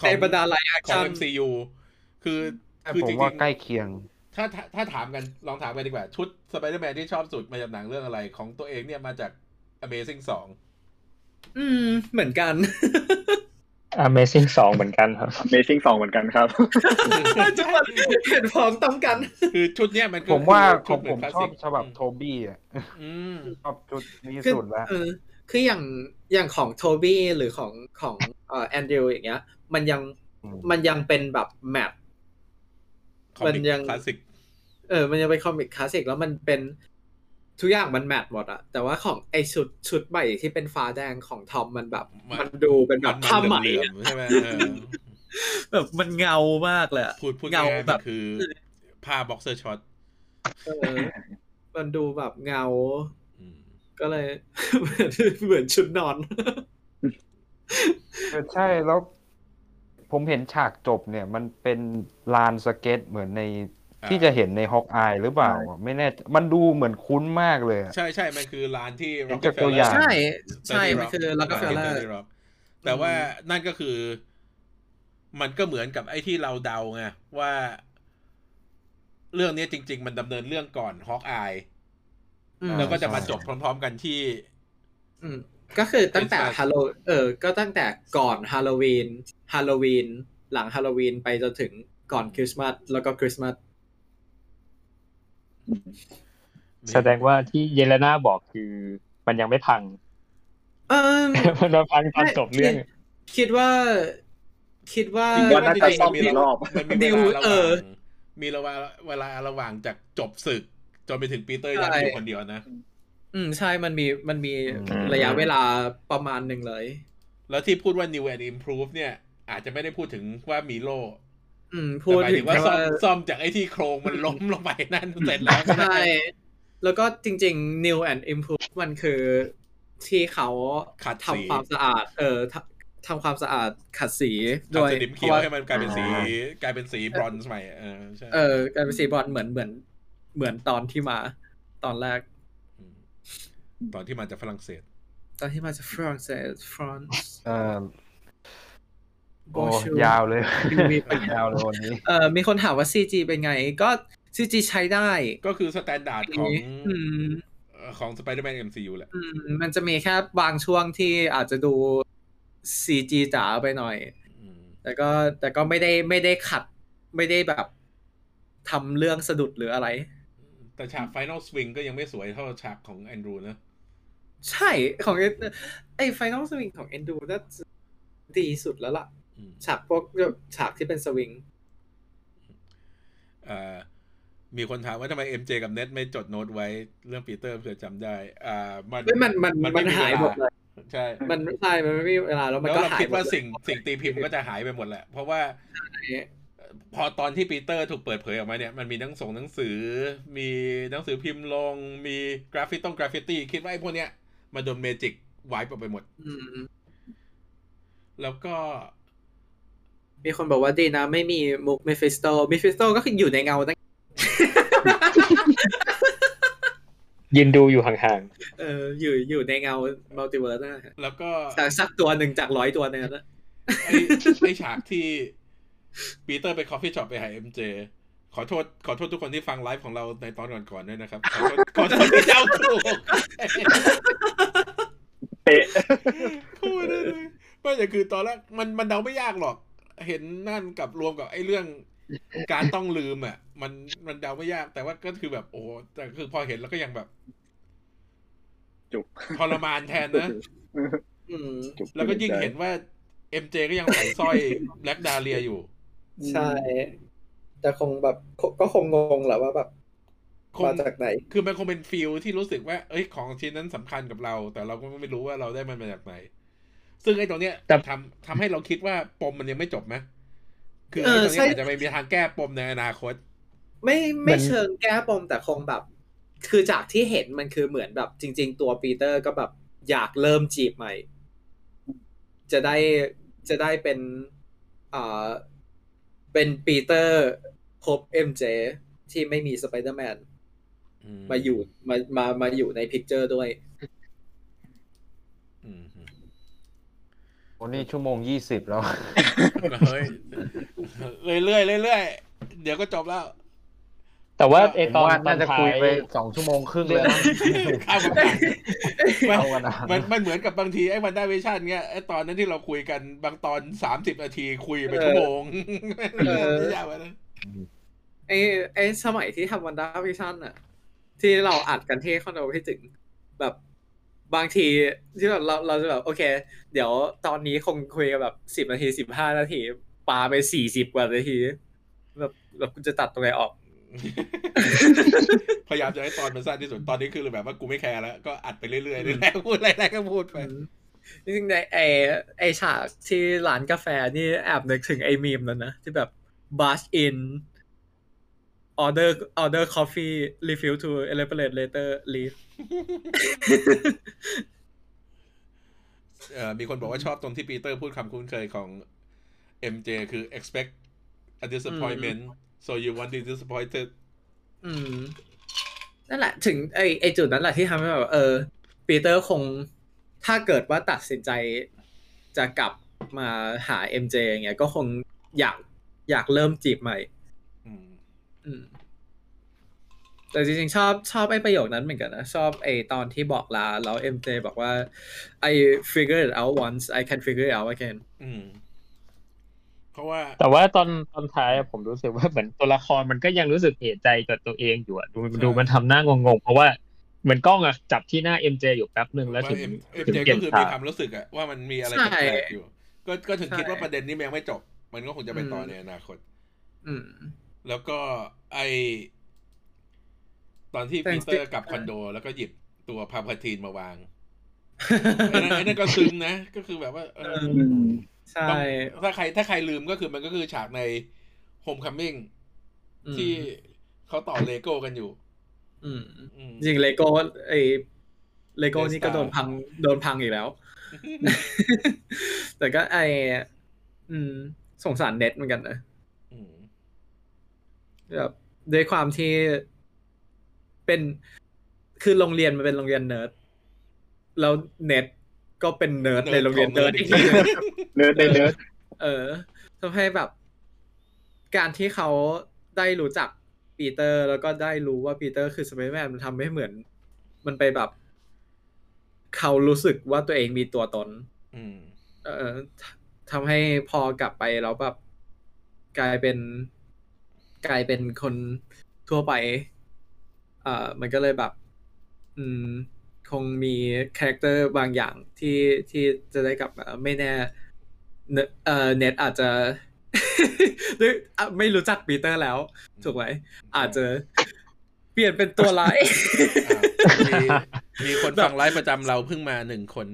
ขอในงบรรดาไลฟ์แอคของชั่น MCU คือแต่คือผจมริว่างใกล้เคียงๆถ้าถ้าถ้าถามกันลองถามกันดีกว่า ชุดสไปเดอร์แมนที่ชอบสุดมาจากหนังเรื่องอะไรของตัวเองเนี่ยมาจาก Amazing สองอืม เหมือนกัน Amazing สองเหมือนกันครับ Amazing สองเหมือนกันครับเห็นพร้อมต้องกัน คือชุดเนี้ยมันก็ผมว่าขคือองชุดเหผมนคลาสชอสิบกฉบับโทบี้อะอืมชอบชุดนี้คือสุดแล้วเออคืออย่างอย่างของโทบี้หรือของของเอ่อแอนดรูอย่างเงี้ย มันยังอืมมันยังเป็นแบบแมทคอมัมินกยังคลาสสิกเออ มันยังเป็นคอมิกคลาสสิกแล้วมันเป็น ทุกอย่างมันแมทหมดอะแต่ว่าของไอชุดชุดใหม่ที่เป็นฟ้าแดงของทอมมันแบบ มันดูเป็นแบบมันผ้าไหมเหลืออะมๆใช่ไหมเออแบบมันเงามากเลยอะพูดพูดเงาง่ายๆแบมันคือผ้า boxer shortsเออมันดูแบบเงาอืมก็เลยเหมือนเหมือนชุดนอนเออใช่แล้วผมเห็นฉากจบเนี่ย มันเป็นลานสเก็ตเหมือนใน ที่จะเห็นใน Hawkeye หรือเปล่าอะไม่แน่ใจมันดูเหมือนคุ้นมากเลยอะใช่ใช่มันคือลานที่เห็นจากตัวอย่างใช่ ใช่ มันคือ Rockefellerแต่ว่านั่นก็คือ มันก็เหมือนกับไอ้ที่เราเดาไงว่า เรื่องนี้จริง ๆ มันดำเนินเรื่องก่อนฮอกอายแล้วก็จะมาจบพร้อม ๆ กันที่อืมก็คือตั้งแต่ Christmas ฮาโลเออ ก็ตั้งแต่ก่อนฮาโลวีนฮาโลวีนหลังฮาโลวีนไปจนถึงก่อนคริสต์มาสแล้วก็คริสต์มาส แสดงว่าที่เยเลนาบอกคือมันยังไม่พังเออมันมาพังตอนจบเรื่อง คิดว่า คิดว่าคิดว่าน่าจะซ่อมมีอีกรอบมันมีดิเววลาระหเอว่างอมีเวลาเวลาระหว่างจากจบศึก จนไปถึงปีเตอร์ยังอยู่คนเดียวนะ อืมใช่มันมีมันมีอืมระยะเวลาประมาณหนึ่งเลย แล้วที่พูดว่า new and improve เนี่ย อาจจะไม่ได้พูดถึงว่ามีโล อืมแต่พูดหมายถึถึงงว่าแค่ซ่อว่ามซ่อมจากไอ้ที่โครงมันล้มลงไปนั่นเสร็จแล้วก็ได้ใช่แล้วก็จริง ๆ new and improve มันคือที่เขาขัดสีทำความสะอาด เออทำทำความสะอาดขัดสีทำสนิมเขียวให้มันกลายเป็นสีอ่กลายเป็นสีบรอนซ์ใหม่เออใช่เออกลายเป็นสีบรอนซ์เหมือนเหมือนเหมือนตอนที่มา ตอนแรกตอนที่มาจากฝรั่งเศส ตอนที่มาจากฝรั่งเศสฟรานซ์เออ โอ้ Bonjour ยาวเลยมีปัญหายาวเลยวันนี้เออมีคนถามว่า CG เป็นไง ก็ CG ใช้ได้ก็คือ standard ของอืมเอ่อของ Spider-Man MCU แหละอืมมันจะมีแค่บางช่วงที่อาจจะดู CG จ๋าไปหน่อยอืมแต่ก็แต่ก็ไม่ได้ไม่ได้ขัดไม่ได้แบบทำเรื่องสะดุดหรืออะไร แต่ฉาก Final Swing ก็ยังไม่สวยเท่าฉากของแอนดรูนะ ใช่ของไอ้ไอ้ Final Swing ของ แอนดรู น่าจะดีสุดแล้วล่ะอืม ฉากพวกฉากที่เป็นสวิงเอ่อมีคนถามว่าทำไม MJ กับเน็ดไม่จดโน้ตไว้เรื่องปีเตอร์เผื่อจำได้ อ่า มันเฮ้ยมันมันมันมันไม่มีหายหมดเลยใช่ มันใช่มันไม่มีเวลาแล้วมันแล้วก็หายหมดเลย เราคิดว่าสิ่งสิ่งตีพิมพ์ก็จะหายไปหมดแหละ เพราะว่าพอตอนที่ปีเตอร์ถูกเปิดเผยออกมาเนี่ย มันมีหนังส่งหนังสือ มีหนังสือพิมพ์ลง มี graffi ต้องกราฟิตี้ คิดว่าไอ้พวกเนี้ยมันโดน magic wipe ออกไปหมดอืมแล้วก็ มีคนบอกว่าดีนะไม่มีมุกเมฟิสโตเมฟิสโตก็คืออยู่ในเงาตั้งยืนดูอยู่ห่างเอออยู่อยู่ในเงา multiverse นะฮะแล้วก็แต่สักตัวหนึ่งจากร้อยตัวเนี่ยนะไอ้ไอ้ฉากที่ปีเตอร์ไป coffee shop ไปหา MJ ขอโทษขอโทษทุกคนที่ฟังไลฟ์ของเราในตอนก่อนๆด้วยนะครับ ขอโทษขอโทษที่เจ้าถูกเป๊ะพูดได้เลยไม่แต่คือตอนแรกมันมันเดาไม่ยากหรอก เห็นนั่นกับรวมกับไอ้เรื่องการต้องลืมอะ มันมันเดาไม่ยาก แต่ว่าก็คือแบบโอ้โหแต่คือพอเห็นแล้วก็ยังแบบ จุกทรมานแทนนะอืมจุกแล้วก็ยิ่งเห็นว่าเอ็มเจก็ยังใส่สร้อยแบล็กดาเลียอยู่ ใช่ แต่คงแบบก็คงงงแหละว่าแบบคงมาจากไหน คือมันคงเป็นฟิลที่รู้สึกว่า เอ้ยของชิ้นนั้นสำคัญกับเรา แต่เราก็ไม่รู้ว่าเราได้มันมาจากไหน ซึ่งไอ้ตรงเนี้ยแต่ทำทำให้เราคิดว่าปมมันยังไม่จบไหมคือเอไอ้อตรงใช่เนี้ยอาจจะไม่มีทางแก้ปมในอนาคต ไม่ไม่เชิงแก้ปมแต่คงแบบ คือจากที่เห็นมันคือเหมือนแบบ จริง ๆ ตัวปีเตอร์ก็แบบอยากเริ่มจีบใหม่ จะได้จะได้เป็นอ่าเป็นปีเตอร์ครบเอ็มเจที่ไม่มีสไปเดอร์แมนมาอยู่มามามาอยู่ในพิกเจอร์ด้วย อืม วันนี้ชั่วโมงยี่สิบแล้ว เฮ้ยเรื่อยๆเรื่อยๆเดี๋ยวก็จบแล้ว แต่ว่าก็ไอผมตอนว่าตอน่านจะท้าคุยยไปสองชั่วโมงครึ่งเลยนะข้ามกันมันเอากันนะมันมันเหมือนกับบางทีไอ้วันได้เวชั่นเงี้ยไอ้ตอนนั้นที่เราคุยกันบางตอนสามสิบนาทีคุยไปชั่วโมงเออยาวไปนะไอ้ไอ้สมัยที่ทำ WandaVision อะที่เราอัดกันที่คอนโดพี่ถึงแบบ บางทีที่แบบเราเราจะแบบโอเค เดี๋ยวตอนนี้คงคุยกันแบบสิบนาทีสิบห้านาทีปาไปสี่สิบกว่านาทีแบบแบบคุณจะตัดตรงไหนออก พยายามจะให้ตอนมันสั้นที่สุดตอนนี้คือแบบว่ากูไม่แคร์แล้ว ก็อัดไปเรื่อยๆนี่แหละพูดอะไรๆก็พูดไปจริงๆในไอไอฉากที่ร้านกาแฟนี่แอบนึกถึงไอมีมแล้วนะที่แบบ bash in order order coffee refill to elaborate later leave เอ่อมีคนบอกว่าชอบตรงที่ปีเตอร์พูดคำคุ้นเคยของ MJ คือ expect a disappointment so you want to be disappointed อืมนั่นแหละ ถึงไอไอจุดนั้นแหละที่ทำให้แบบเออปีเตอร์คงถ้าเกิดว่าตัดสินใจจะกลับมาหา MJ อย่างเงี้ยก็คงอยากอยากเริ่มจีบใหม่อืมอืม แต่จริงๆชอบชอบไอ้ประโยคนั้นเหมือนกันนะ ชอบไอ้ตอนที่บอกลาแล้ว MJ บอกว่า I figured it out once I can figure it out again อืมเพราะว่า แต่ว่าตอนตอนท้ายอะผมรู้สึกว่าเหมือนตัวละครมันก็ยังรู้สึกเอะใจกับตัวเองอยู่อะดูใช่ดูมันทำหน้างงๆ เพราะว่าเหมือนกล้องอะจับที่หน้า MJ อยู่แป๊บหนึ่งแล้วถึงเปลี่ยนฉาก ว่าถึงเอ็มถึงเจเปลี่ก็ยนคือมีความรู้สึกอะว่ามันมีอะไรใช่แปลกๆอยู่ ก็ก็ถึงใช่คิดว่าประเด็นนี้มันยังไม่จบ มันก็คงจะไปต่อในอนาคต อืม แล้วก็แต่จริงๆไอตอนที่ปีเตอร์กลับคอนโด แล้วก็หยิบตัวพัลพาทีนมาวางไอ้นั่นไอ้นั่นก็ซึ้งนะ ก็คือแบบว่าเอออืมใช่ต้องถ้าใครถ้าใครลืมก็คือมันก็คือฉากใน Homecomingอืมที่เขาต่อเลโก้กันอยู่ อืมอืมจริงเลโก้ไอ้เลโก้ Death นี่ก็ Star โดนพังโดนพังอีกแล้ว แต่ก็ไออืมสงสารเน็ดเหมือนกันนะอืม แบบด้วยความที่เป็นคือโรงเรียนมันเป็นโรงเรียนเนิร์ดแล้วเน็ดก็เป็นเนิร์ดในโรงเรียนเนิร์ดอีกทีหนึ่งเนิร์ดได้เนิร์ดเออทำให้แบบ การที่เขาได้รู้จักปีเตอร์ แล้วก็ได้รู้ว่าปีเตอร์คือสไปเดอร์แมนมันทำให้เหมือน มันไปแบบ เขารู้สึกว่าตัวเองมีตัวตนอืมเออททำให้พอกลับไปแล้วแบบกลายเป็น กลายเป็นคนทั่วไปเอ่อมันก็เลยแบบ อืม คงมีcharacter บางอย่างที่ที่จะได้กลับมาไม่แน่เนเอ่อเน็ตอาจจะด้วยอะไม่รู้จักปีเตอร์แล้ว ถูกไหมอาจจะเปลี่ยนเป็นตัวร้ายอะมีมีคนฟังไลฟ์ประจำเราเพิ่งมาหนึ่งคน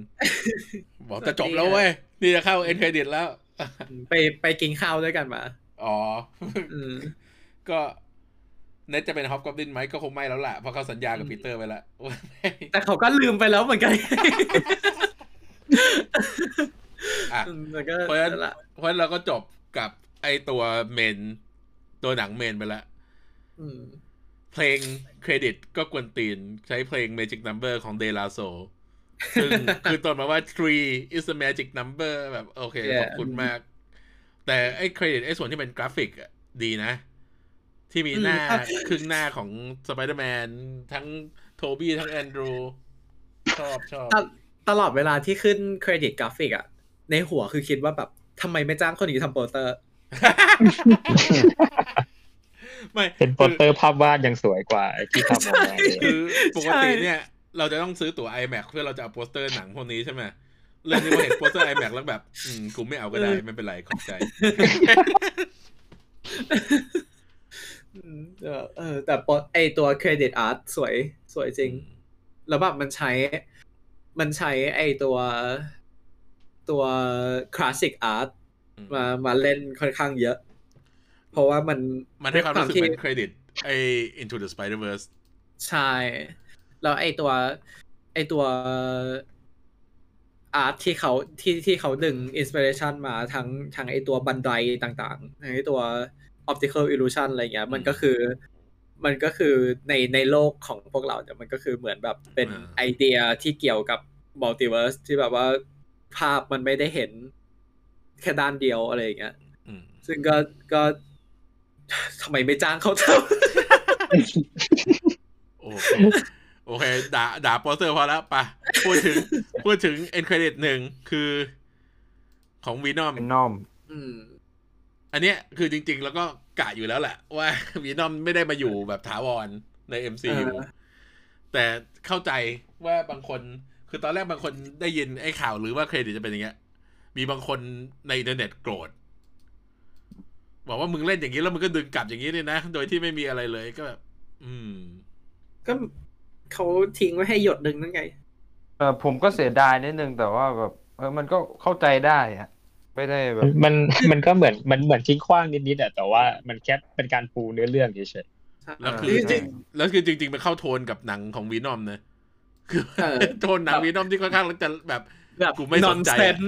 บอกจะจบแล้วเว้ย นี่จะเข้า end credit แล้ว ไปไปกินข้าวด้วยกันมา อ๋ออืม ก็เน็ดจะเป็น Hobgoblin ไหมก็คงไม่แล้วล่ะเพราะเขาสัญญากับปีเตอร์ไปแล้วว่าไม่แต่เขาก็ลืมไปแล้วเหมือนกันอะอืมแต่ก็เพราะฉะนั้นนั่นแหละเพราะฉะนั้นเราก็จบกับไอตัว main ตัวหนัง main ไปแล้วอืมเพลงเครดิตก็กวนตีน ใช้เพลง Magic Number ของ De La Soul ซึ่งคือตอนมาว่า three is the magic number แบบ โอเค Yeah ขอบคุณมาก แต่ไอ้เครดิตไอ้ส่วนที่เป็นกราฟิกอะดีนะ ที่มีหน้าอืมครึ่งหน้าของสไปเดอร์แมนทั้งโทบี้ทั้งแอนดรูชอบชอบตลอดเวลาที่ขึ้นเครดิตกราฟิกอะในหัวคือคิดว่าแบบทำไมไม่จ้างคนนี้ทำโปสเตอร์ ไม่เป็นโปสเตอร์ภาพวาดยังสวยกว่าไอ้ที่ทำออกมาเลยคือปกติใช่เนี่ย เราจะต้องซื้อตั๋ว IMAX เพื่อเราจะเอาโปสเตอร์หนังพวกนี้ใช่ไหมเรื่องนี้พอเห็นโปสเตอร์ IMAX แล้วแบบ อืมกูไม่เอาก็ได้ ไม่เป็นไรขอบใจอืม เออเออ แต่โปสไอตัวเครดิต art สวยสวยจริง แล้วแบบมันใช้ มันใช้ไอตัวตัว classic art อืมมามาเล่นค่อนข้างเยอะ เพราะว่ามันมันให้ความรู้สึกที่เป็นเครดิตไอ Into the Spider-Verse ใช่ แล้วไอตัว ไอตัว art ที่เขาที่ที่เขาดึง inspiration มาทั้งทั้งไอตัวบันไดต่างๆทั้งไอตัว optical illusion อะไรเงี้ย มันก็คือ มันก็คือในในโลกของพวกเราเนี่ยมันก็คือเหมือนแบบเป็นอ่าไอเดียที่เกี่ยวกับ multiverse ที่แบบว่าภาพมันไม่ได้เห็นแค่ด้านเดียวอะไรอย่างเงี้ยอืมซึ่งก็ก็ทำไมไม่จ้างเขาโอเคโอเค ด่าด่าโปสเตอร์พอแล้วปะพูดถึง พูดถึง end credit หนึ่งคือของวีนอมเป็นนอมำ อืมอันเนี้ยคือจริง ๆ แล้วก็กะอยู่แล้วแหละ ว่าวีนอมไม่ได้มาอยู่แบบถาวรใน MCU เออแต่เข้าใจว่าบางคนคือตอนแรกบางคนได้ยินไอ้ข่าวหรือว่าเครดิตจะเป็นอย่างเงี้ย มีบางคนในอินเทอร์เน็ตโกรธบอกว่ามึงเล่นอย่างนี้แล้วมึงก็ดึงกลับอย่างนี้เลยนะ โดยที่ไม่มีอะไรเลยก็แบบอืม ก็เขาทิ้งไว้ให้หยดหนึ่งนั่นไงเออผมก็เสียดายนิดนึงแต่ว่าแบบเออมันก็เข้าใจได้อะ ไม่ได้แบบมันมันก็เหมือนมันเหมือนทิ้งขว้างนิดๆอะแต่ว่ามันแค่เป็นการปูเนื้อเรื่องเฉยแล้วเออคือจริงแล้วคือจริงๆมันเข้าโทนกับหนังของวีนอมนะคือเออโทนหนังวีนอมที่ค่อนข้างจะแบบๆแบบกูไม่สนใจอะ nonsense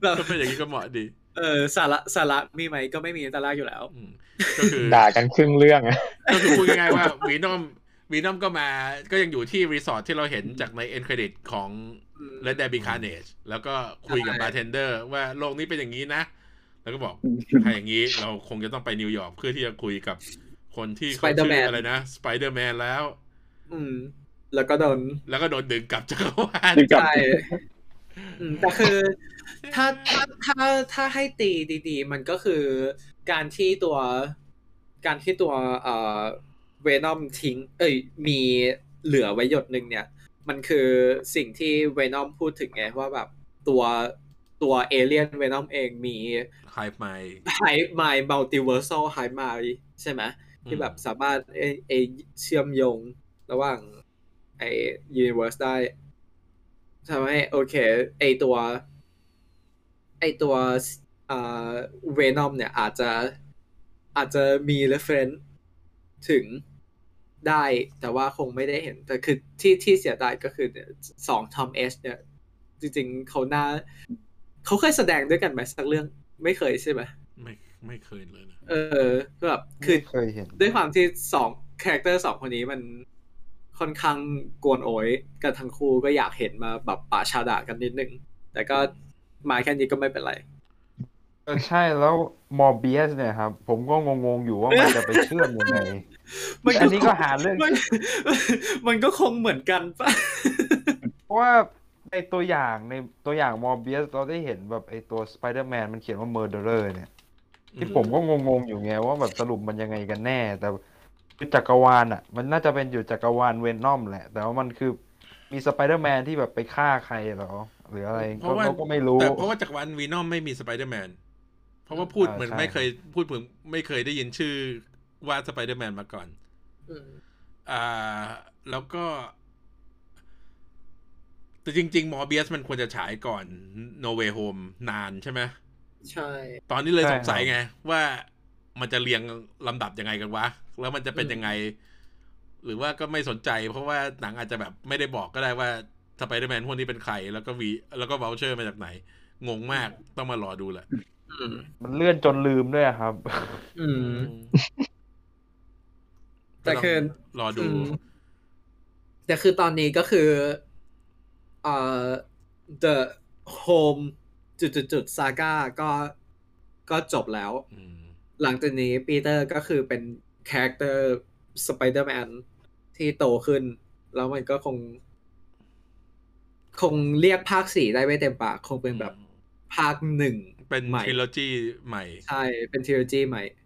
แบบก็เป็นอย่างนี้ก็เหมาะดี เออสาระสาระมีไหมก็ไม่มีแต่แรกอยู่แล้วอืมก็คือๆด่ากันครึ่งเรื่องอะก็คือพูดง่ายๆว่าวีนอมวีนอมก็มาก็ยังอยู่ที่รีสอร์ทที่เราเห็นจากใน end credit ของ อืม Let There Be Carnage แล้วก็คุยกับใช่บาร์เทนเดอร์ ว่าโลกนี้เป็นอย่างนี้นะ แล้วก็บอกถ้าอย่างนี้เราคงจะต้องไปนิวยอร์กเพื่อที่จะคุยกับคนที่เขาชื่อ Spider-Man อะไรนะสไปเดอร์แมนแล้ว อืม แล้วก็โดน แล้วก็โดนดึงกลับจักรวาลดึงกลับใช่อืมแต่คือถ้าถ้าถ้าถ้าให้ตีดีๆ มันก็คือการที่ตัวการที่ตัวเอ่อเวนอมทิ้ง เอ้ยมีเหลือไว้หยดหนึ่งเนี่ย มันคือสิ่งที่เวนอมพูดถึงไงว่าแบบตัวตัวเอเลียนเวนอมเองมีไฮไมไฮไมล์มัลติเวอร์ซ l ไฮไมล์ใช่ไหมที่แบบสามารถเอเอเชื่อมโยงระหว่างไอ universe ได้ทำให้โอเค ไอตัว ไอตัวอ่าเวนอมเนี่ยอาจจะอาจจะมี reference ถึง ได้แต่ว่าคงไม่ได้เห็น แต่คือที่ที่เสียดายก็คือเนี่ยสองทอมเอชเนี่ย จริงๆเขาน่าเขาเคยแสดงด้วยกันไหมสักเรื่องไม่เคยใช่ไหมไม่ไม่เคยเลยนะเออแบบคือไม่เคยเห็น ด้วยความที่สอง character สองคนนี้มันค่อนข้างกวนโอ๊ยกันทั้งคู่ก็อยากเห็นมาแบบปะฉะดะกันนิดนึง แต่ก็มาแค่นี้ก็ไม่เป็นไรเออใช่แล้วมอร์เบียสเนี่ยครับ ผมก็งงๆอยู่ว่ามันจะไปเชื่อมยังไง มันอันนี้ก็หาเรื่องมันมันก็คงเหมือนกันปะเพราะว่าในตัวอย่างในตัวอย่างมอร์เบียสเราได้เห็นแบบไอตัวสไปเดอร์แมนมันเขียนว่า murderer เนี่ย ที่ผมก็งงๆอยู่ไงว่าแบบสรุปมันยังไงกันแน่ แต่คือจักรวาลอะ มันน่าจะเป็นอยู่จักรวาลเวนอมแหละ แต่ว่ามันคือมีสไปเดอร์แมนที่แบบไปฆ่าใครเหรอ หรืออะไรก็เพราะว่าเราก็ไม่รู้แต่เพราะว่าจักรวาลวีนอมไม่มีสไปเดอร์แมนเพราะว่าพูดอ่าเหมือนใช่ไม่เคยพูดเหมือนไม่เคยได้ยินชื่อ ว่าสไปเดอร์แมนมาก่อนอ่า แล้วก็ แต่จริง ๆ มอร์เบียสมันควรจะฉายก่อน No Way Home นานใช่ไหมใช่ ตอนนี้เลยใช่สงสัยครับไง ว่ามันจะเรียงลำดับยังไงกันวะ แล้วมันจะเป็นยังไง หรือว่าก็ไม่สนใจ เพราะว่าหนังอาจจะแบบไม่ได้บอกก็ได้ว่าสไปเดอร์แมนพวกนี้เป็นใคร แล้วก็วีแล้วก็ว o ลเชอร์มาจากไหน งงมากต้องมารอดูแหละอืมมันเลื่อนจนลืมด้วยครับ อืม แต่คือรอดูอืมแต่คือตอนนี้ก็คือเอ่อ the home จุดจุดจุดซาก้าก็ก็จบแล้วอืมหลังจากนี้ปีเตอร์ก็คือเป็น character สไปเดอร์แมนที่โตขึ้น แล้วมันก็คง คงเรียกภาคสี่ได้ไม่เต็มปาก คงเป็นแบบภาคหนึ่งเป็นใหม่ trilogy ใหม่ ใช่ เป็น trilogy ใหม่อืม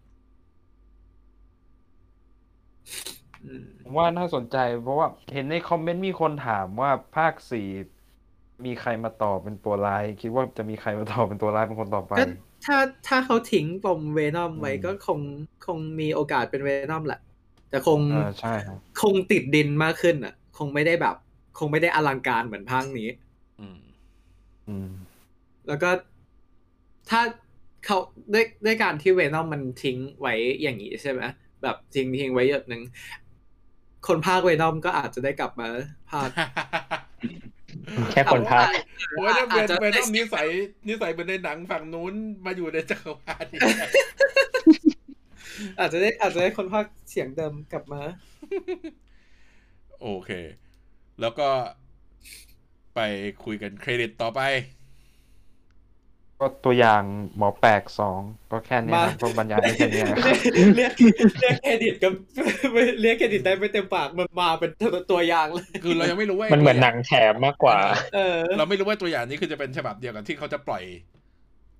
ผมว่าน่าสนใจ เพราะว่าเห็นในคอมเมนต์มีคนถามว่าภาคสี่มีใครมาต่อเป็นตัวร้าย คิดว่าจะมีใครมาต่อเป็นตัวร้ายเป็นคนต่อไปก็ถ้าถ้าเขาทิ้งปมเวนอมไว้อืมก็คงคงมีโอกาสเป็นเวนอมแหละ แต่คงเออใช่ครับคงติดดินมากขึ้นอะ คงไม่ได้แบบ คงไม่ได้อลังการเหมือนภาคนี้อืมอืมแล้วก็ถ้าเขาด้วยด้วยการที่เวนอมมันทิ้งไว้อย่างนี้ใช่ไหม แบบทิ้งทิ้งไว้หยดหนึ่งคนภาคเวนอมก็อาจจะได้กลับมาภาคแค่คนพากย์โอ้ยถ้าเวอาจนจะเวนอมนิสัยนิสัยเป็นในหนังฝั่งนู้นมาอยู่ในจักรวาลนี่อาจจะได้อาจจะได้คนภาคเสียงเดิมกลับมา โอเค แล้วก็ไปคุยกันเครดิตต่อไป ก็ตัวอย่างหมอแปลกสองก็แค่เนี้ยมาครับก็บรรยายได้แค่เนี้ยครับเรียกเรียกเครดิตกับเรียกเครดิตได้ไม่เต็มปากมันมาเป็นตัวอย่างเลยคือเรายังไม่รู้ว่ามันเหมือนหนังแถมมากกว่า เออ เราไม่รู้ว่าตัวอย่างนี้คือจะเป็นฉบับเดียวกับที่เขาจะปล่อย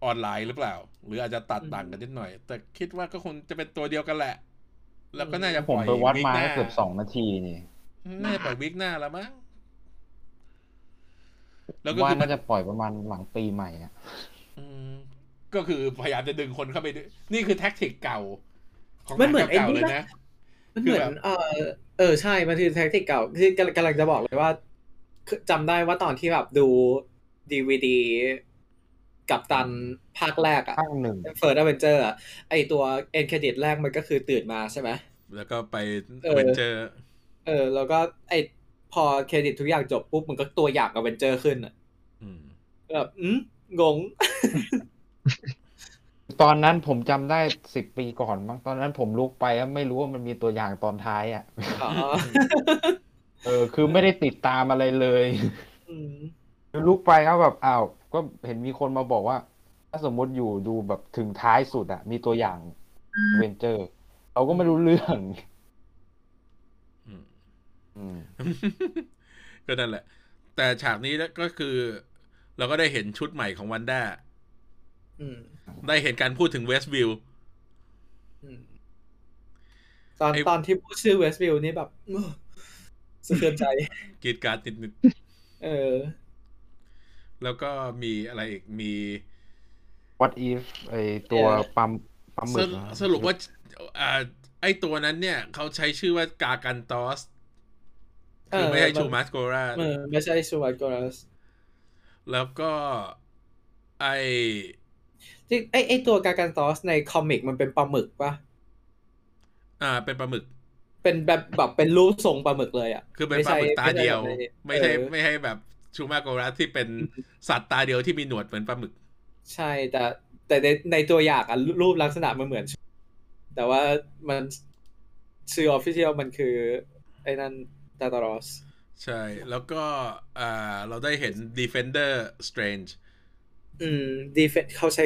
ออนไลน์หรือเปล่า หรืออาจจะตัดต่างกันนิดหน่อย แต่คิดว่าก็คงจะเป็นตัวเดียวกันแหละ แล้วก็น่าจะผปมล่อยไปวัดวีคมาหน้เกือบสองนาทีนี่น่าจะปล่อยวิกหน้าแล้วมั้งแล้วก็ว่าคือมันน่าจะปล่อยประมาณหลังปีใหม่อะอืม ก็คือพยายามจะดึงคนเข้าไปด้วยนี่คือ tactic เก่า ของมันเหมือนเก่าไอ้ๆนี่เลยปะนะมันเหมือนคือแบบเออเออใช่มันคือ tactic เก่าคือกำลังกำลังจะบอกเลยว่าคือจำได้ว่าตอนที่แบบดูดีวีดีกัปตันภาคแรกอะข้างหนึ่ง First Avenger อะไอตัว end credit แรกมันก็คือตื่นมาใช่ไหมแล้วก็ไปเออเวนเจอร์ เออ แล้วก็ไอพอเครดิตทุกอย่างจบปุ๊บมันก็ตัวอย่างอเวนเจอร์ขึ้นอะอืม แบบอืมงง ตอนนั้นผมจำได้สิบปีก่อนมั้งตอนนั้นผมลุกไปแล้วไม่รู้ว่ามันมีตัวอย่างตอนท้ายอะ อ๋อเออ คือไม่ได้ติดตามอะไรเลย อืมคือลุกไปแล้วแบบอ้าวก็เห็นมีคนมาบอกว่า ถ้าสมมติอยู่ดูแบบถึงท้ายสุดอะมีตัวอย่างเวนเจอร์ เราก็ไม่รู้เรื่องอืม อืม ก็นั่นแหละ แต่ฉากนี้ก็คือ เราก็ได้เห็นชุดใหม่ของวันด้าอืมได้เห็นการพูดถึงเวสต์วิวอืมตอนไอ้ตอนที่พูดชื่อเวสต์วิวนี่แบบอื้อสะเทือนใจกรีดการ์ดนิดเออๆแล้วก็มีอะไรอีกมี what if ไอตัวปั๊มปั๊มหมึสกรุอะสรุปว่าอ่าไอตัวนั้นเนี่ย เขาใช้ชื่อว่ากากันตอสคือไม่ใช่เออมันชูมัสโกราเออไม่ใช่ชูวัตกรัส แล้วก็ไอจริงไอไอตัวกาการตอสในคอมิกมันเป็นปลาหมึกปะอ่า เป็นปลาหมึก เป็นแบบแบบเป็นรูปทรงปลาหมึกเลยอะ คือเป็นปลาหมึกตาเดียว ไม่ใช่เออไม่ใช่แบบShuma-Gorath ที่เป็นสัตว์ตาเดียวที่มีหนวดเหมือนปลาหมึก ใช่แต่แต่ในในตัวอย่างอะรูปลักษณะมันเหมือน แต่ว่ามันชื่อ official มันคือ ไอ้นั่นตาตารอส ใช่ แล้วก็อ่าเราได้เห็น Defender Strange อืม Defe-เขาใช้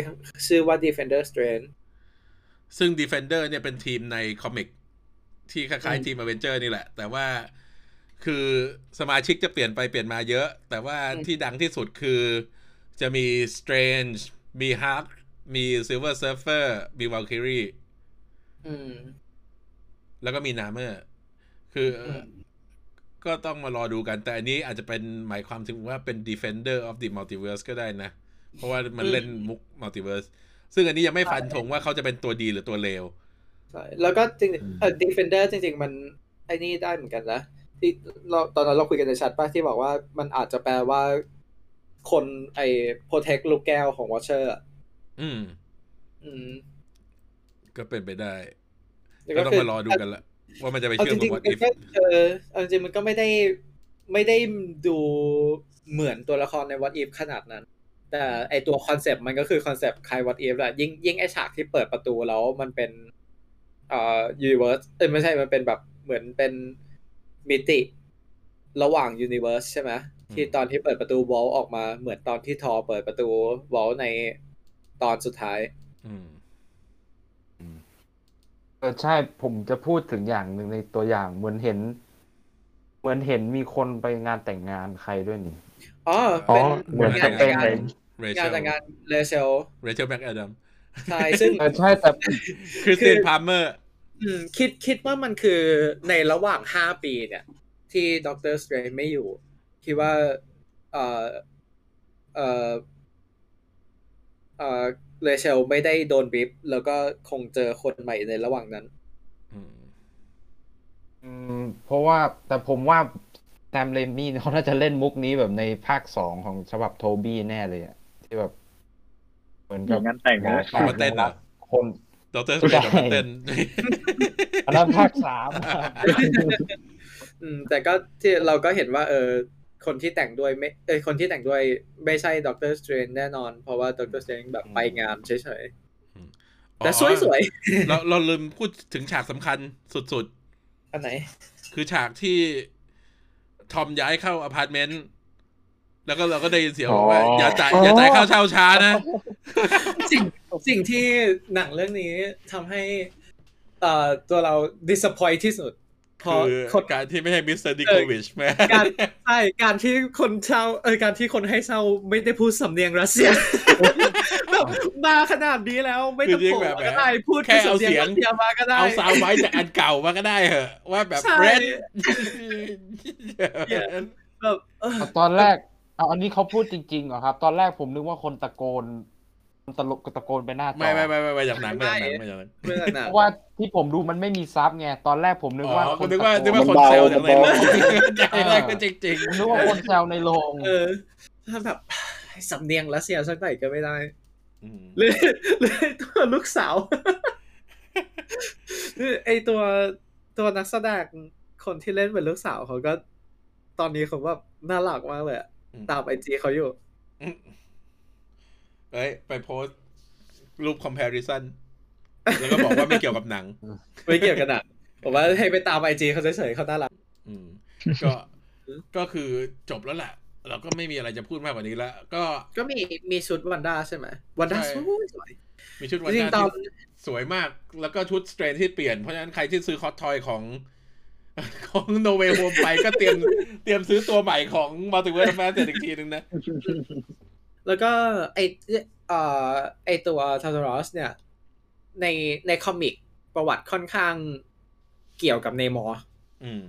ชื่อว่า Defender Strange ซึ่ง Defender เนี่ยเป็นทีมใน comic ที่คล้ายอืมๆทีม Avenger นี่แหละ แต่ว่าคือสมาชิกจะเปลี่ยนไปเปลี่ยนมาเยอะ แต่ว่าอืมที่ดังที่สุดคือจะมี Strange มี Hulk มี Silver Surfer มี Valkyrie อืมแล้วก็มี Namor คืออม ก็ต้องมารอดูกัน แต่อันนี้อาจจะเป็นหมายความถึงว่าเป็น Defender of the Multiverse ก็ได้นะ เพราะว่ามันเล่นมุก Multiverse ซึ่งอันนี้ยังไม่ฟันธงว่าเขาจะเป็นตัวดีหรือตัวเลวใช่แล้วก็จริงๆเออ Defender จริง ๆ มันไอ้นี่ได้เหมือนกันนะ ที่เราตอนนั้นเราคุยกันในแชทป่ะที่บอกว่ามันอาจจะแปลว่าคนไอ้ protect ลูกแก้วของ Watcher อะอืม อืม ก็เป็นไปได้แล้วก็ต้องคืมารอดูกันละ ว่ามันจะไปเอาเชื่อจมกับริงๆ What มัน If ก็เออเอาจริงๆมันก็ไม่ได้ไม่ได้ดูเหมือนตัวละครใน What If ขนาดนั้น แต่ไอตัวคอนเซปต์มันก็คือคอนเซปต์คล้าย What If แหละยิ่งยิ่งไอฉากที่เปิดประตูแล้วมันเป็นเอ่อ universe เอ้ยไม่ใช่มันเป็นแบบเหมือนเป็นมิติระหว่าง universe ใช่ไหมที่ตอนที่เปิดประตู w a l ออกมาเหมือนตอนที่ทอเปิดประตู w a l ในตอนสุดท้าย อืมเออใช่ผมจะพูดถึงอย่างหนึ่งในตัวอย่างเหมือนเห็น เหมือนเห็นมีคนไปงานแต่งงานใครด้วยนี่อ๋ออ๋อเป็นเหมือนงาจะนเป็นงานเลยเรงาเชนลแต่งงานRachel Rachel McAdamsใช่ซึ่งเออใช่แต่ Christine Palmerอร์อืมคิดคิดว่ามันคือในระหว่างห้าปีเนี่ย ที่ Doctor Strange ไม่อยู่ คิดว่า เอ่อเอ่อเอ่อ Rachel ไม่ได้โดน blip แล้วก็คงเจอคนใหม่ในระหว่างนั้น อืม เพราะว่าแต่ผมว่า Sam Raimi เขาน่าจะเล่นมุกนี้แบบในภาคสองของฉบับ Tobey แน่เลยอะที่แบบ เหมือนกับงานแต่งนะออกมาเต้นเหรอคน Dr. Strange ออกมาเต้นอันนั้นภาคสามอือืมแต่ก็ที่เราก็เห็นว่า เออ คนที่แต่งด้วยไม่เออคนที่แต่งด้วยไม่ใช่ Doctor Strange แน่นอน เพราะว่า Doctor Strange แบบไปงานเฉยๆแต่สวยๆเราเราลืมพูดถึงฉากสำคัญสุดๆอันไหนๆคือฉากที่ทอมย้ายเข้าอพาร์ตเมนต์แล้วก็เราก็ได้ยินเสียงบอกว่าอย่าจ่ายอย่าจ่ายค่าเช่าช้านะ สิ่งสิ่งที่หนังเรื่องนี้ทำให้เอ่อตัวเรา disappoint ที่สุดเพราะคือคนการที่ไม่ให้มิสเตอร์ Ditkovich แม่การใช่การที่คนเช่าเออการที่คนให้เช่าไม่ได้พูดสำเนียงรัสเซียแบบมาขนาดนี้แล้วไม่ต้องคือจริงโผล่แบบมาก็ได้พูดแค่เอาสำเนียงเสียงรัสเซียมาก็ได้เอา sound ไว้จากอันเก่ามาก็ได้เหอะว่าแบบใช่เรดแบบเออตอนแรกเอาอันนี้เขาพูดจริงๆเหรอครับ ตอนแรกผมนึกว่าคนตะโกน ตลกตะโกนไปหน้าจอไม่ไม่ไม่ไม่ไม่จากหนังไม่จากหนังไม่จากหนังเมื่อหนังเพราะว่าที่ผมดูมันไม่มีซับไงตอนแรกผมนึกอ๋อว่าคุณนึกว่านึกตะว่าโคนเซลล์จากในโรงใจแรกก็จริงผมนึกว่าคนแซวในโรงเออถ้าแบบสำเนียงรัสเซียสักหน่อยก็ไม่ได้ๆอืมเลยเลยตัวลูกสาวนี่ไอตัวตัวนักแสดงคนที่เล่นเป็นลูกสาวเขาก็ ตอนนี้เขาแบบน่ารักมากเลยอะตามไอจีเขาอยู่ เอ้ย ไปโพสต์รูป comparison แล้วก็บอกว่าไม่เกี่ยวกับหนัง ไม่เกี่ยวกันอะผมว่าให้ไปตามไอจีเขาเฉยๆเขาน่ารักอืมก็ก็คือจบแล้วแหละเราก็ไม่มีอะไรจะพูดมากกว่านี้แล้วก็ก็มีมีชุดวันด้าใช่ไหมวันด้าใช่สวยสวยมีชุดวันด้าจริงๆตอนที่สวยมาก แล้วก็ชุด Strange ที่เปลี่ยนเพราะฉะนั้นใครที่ซื้อคอสทอยของของ No Way Home ไปก็เตรียมเตรียมซื้อตัวใหม่ของ Multiverse of Madness อีกทีนึงนะ แล้วก็ไอเอ่อไอตัวทาร์รอสเนี่ย ในใน comic ประวัติค่อนข้างเกี่ยวกับ Namorอืม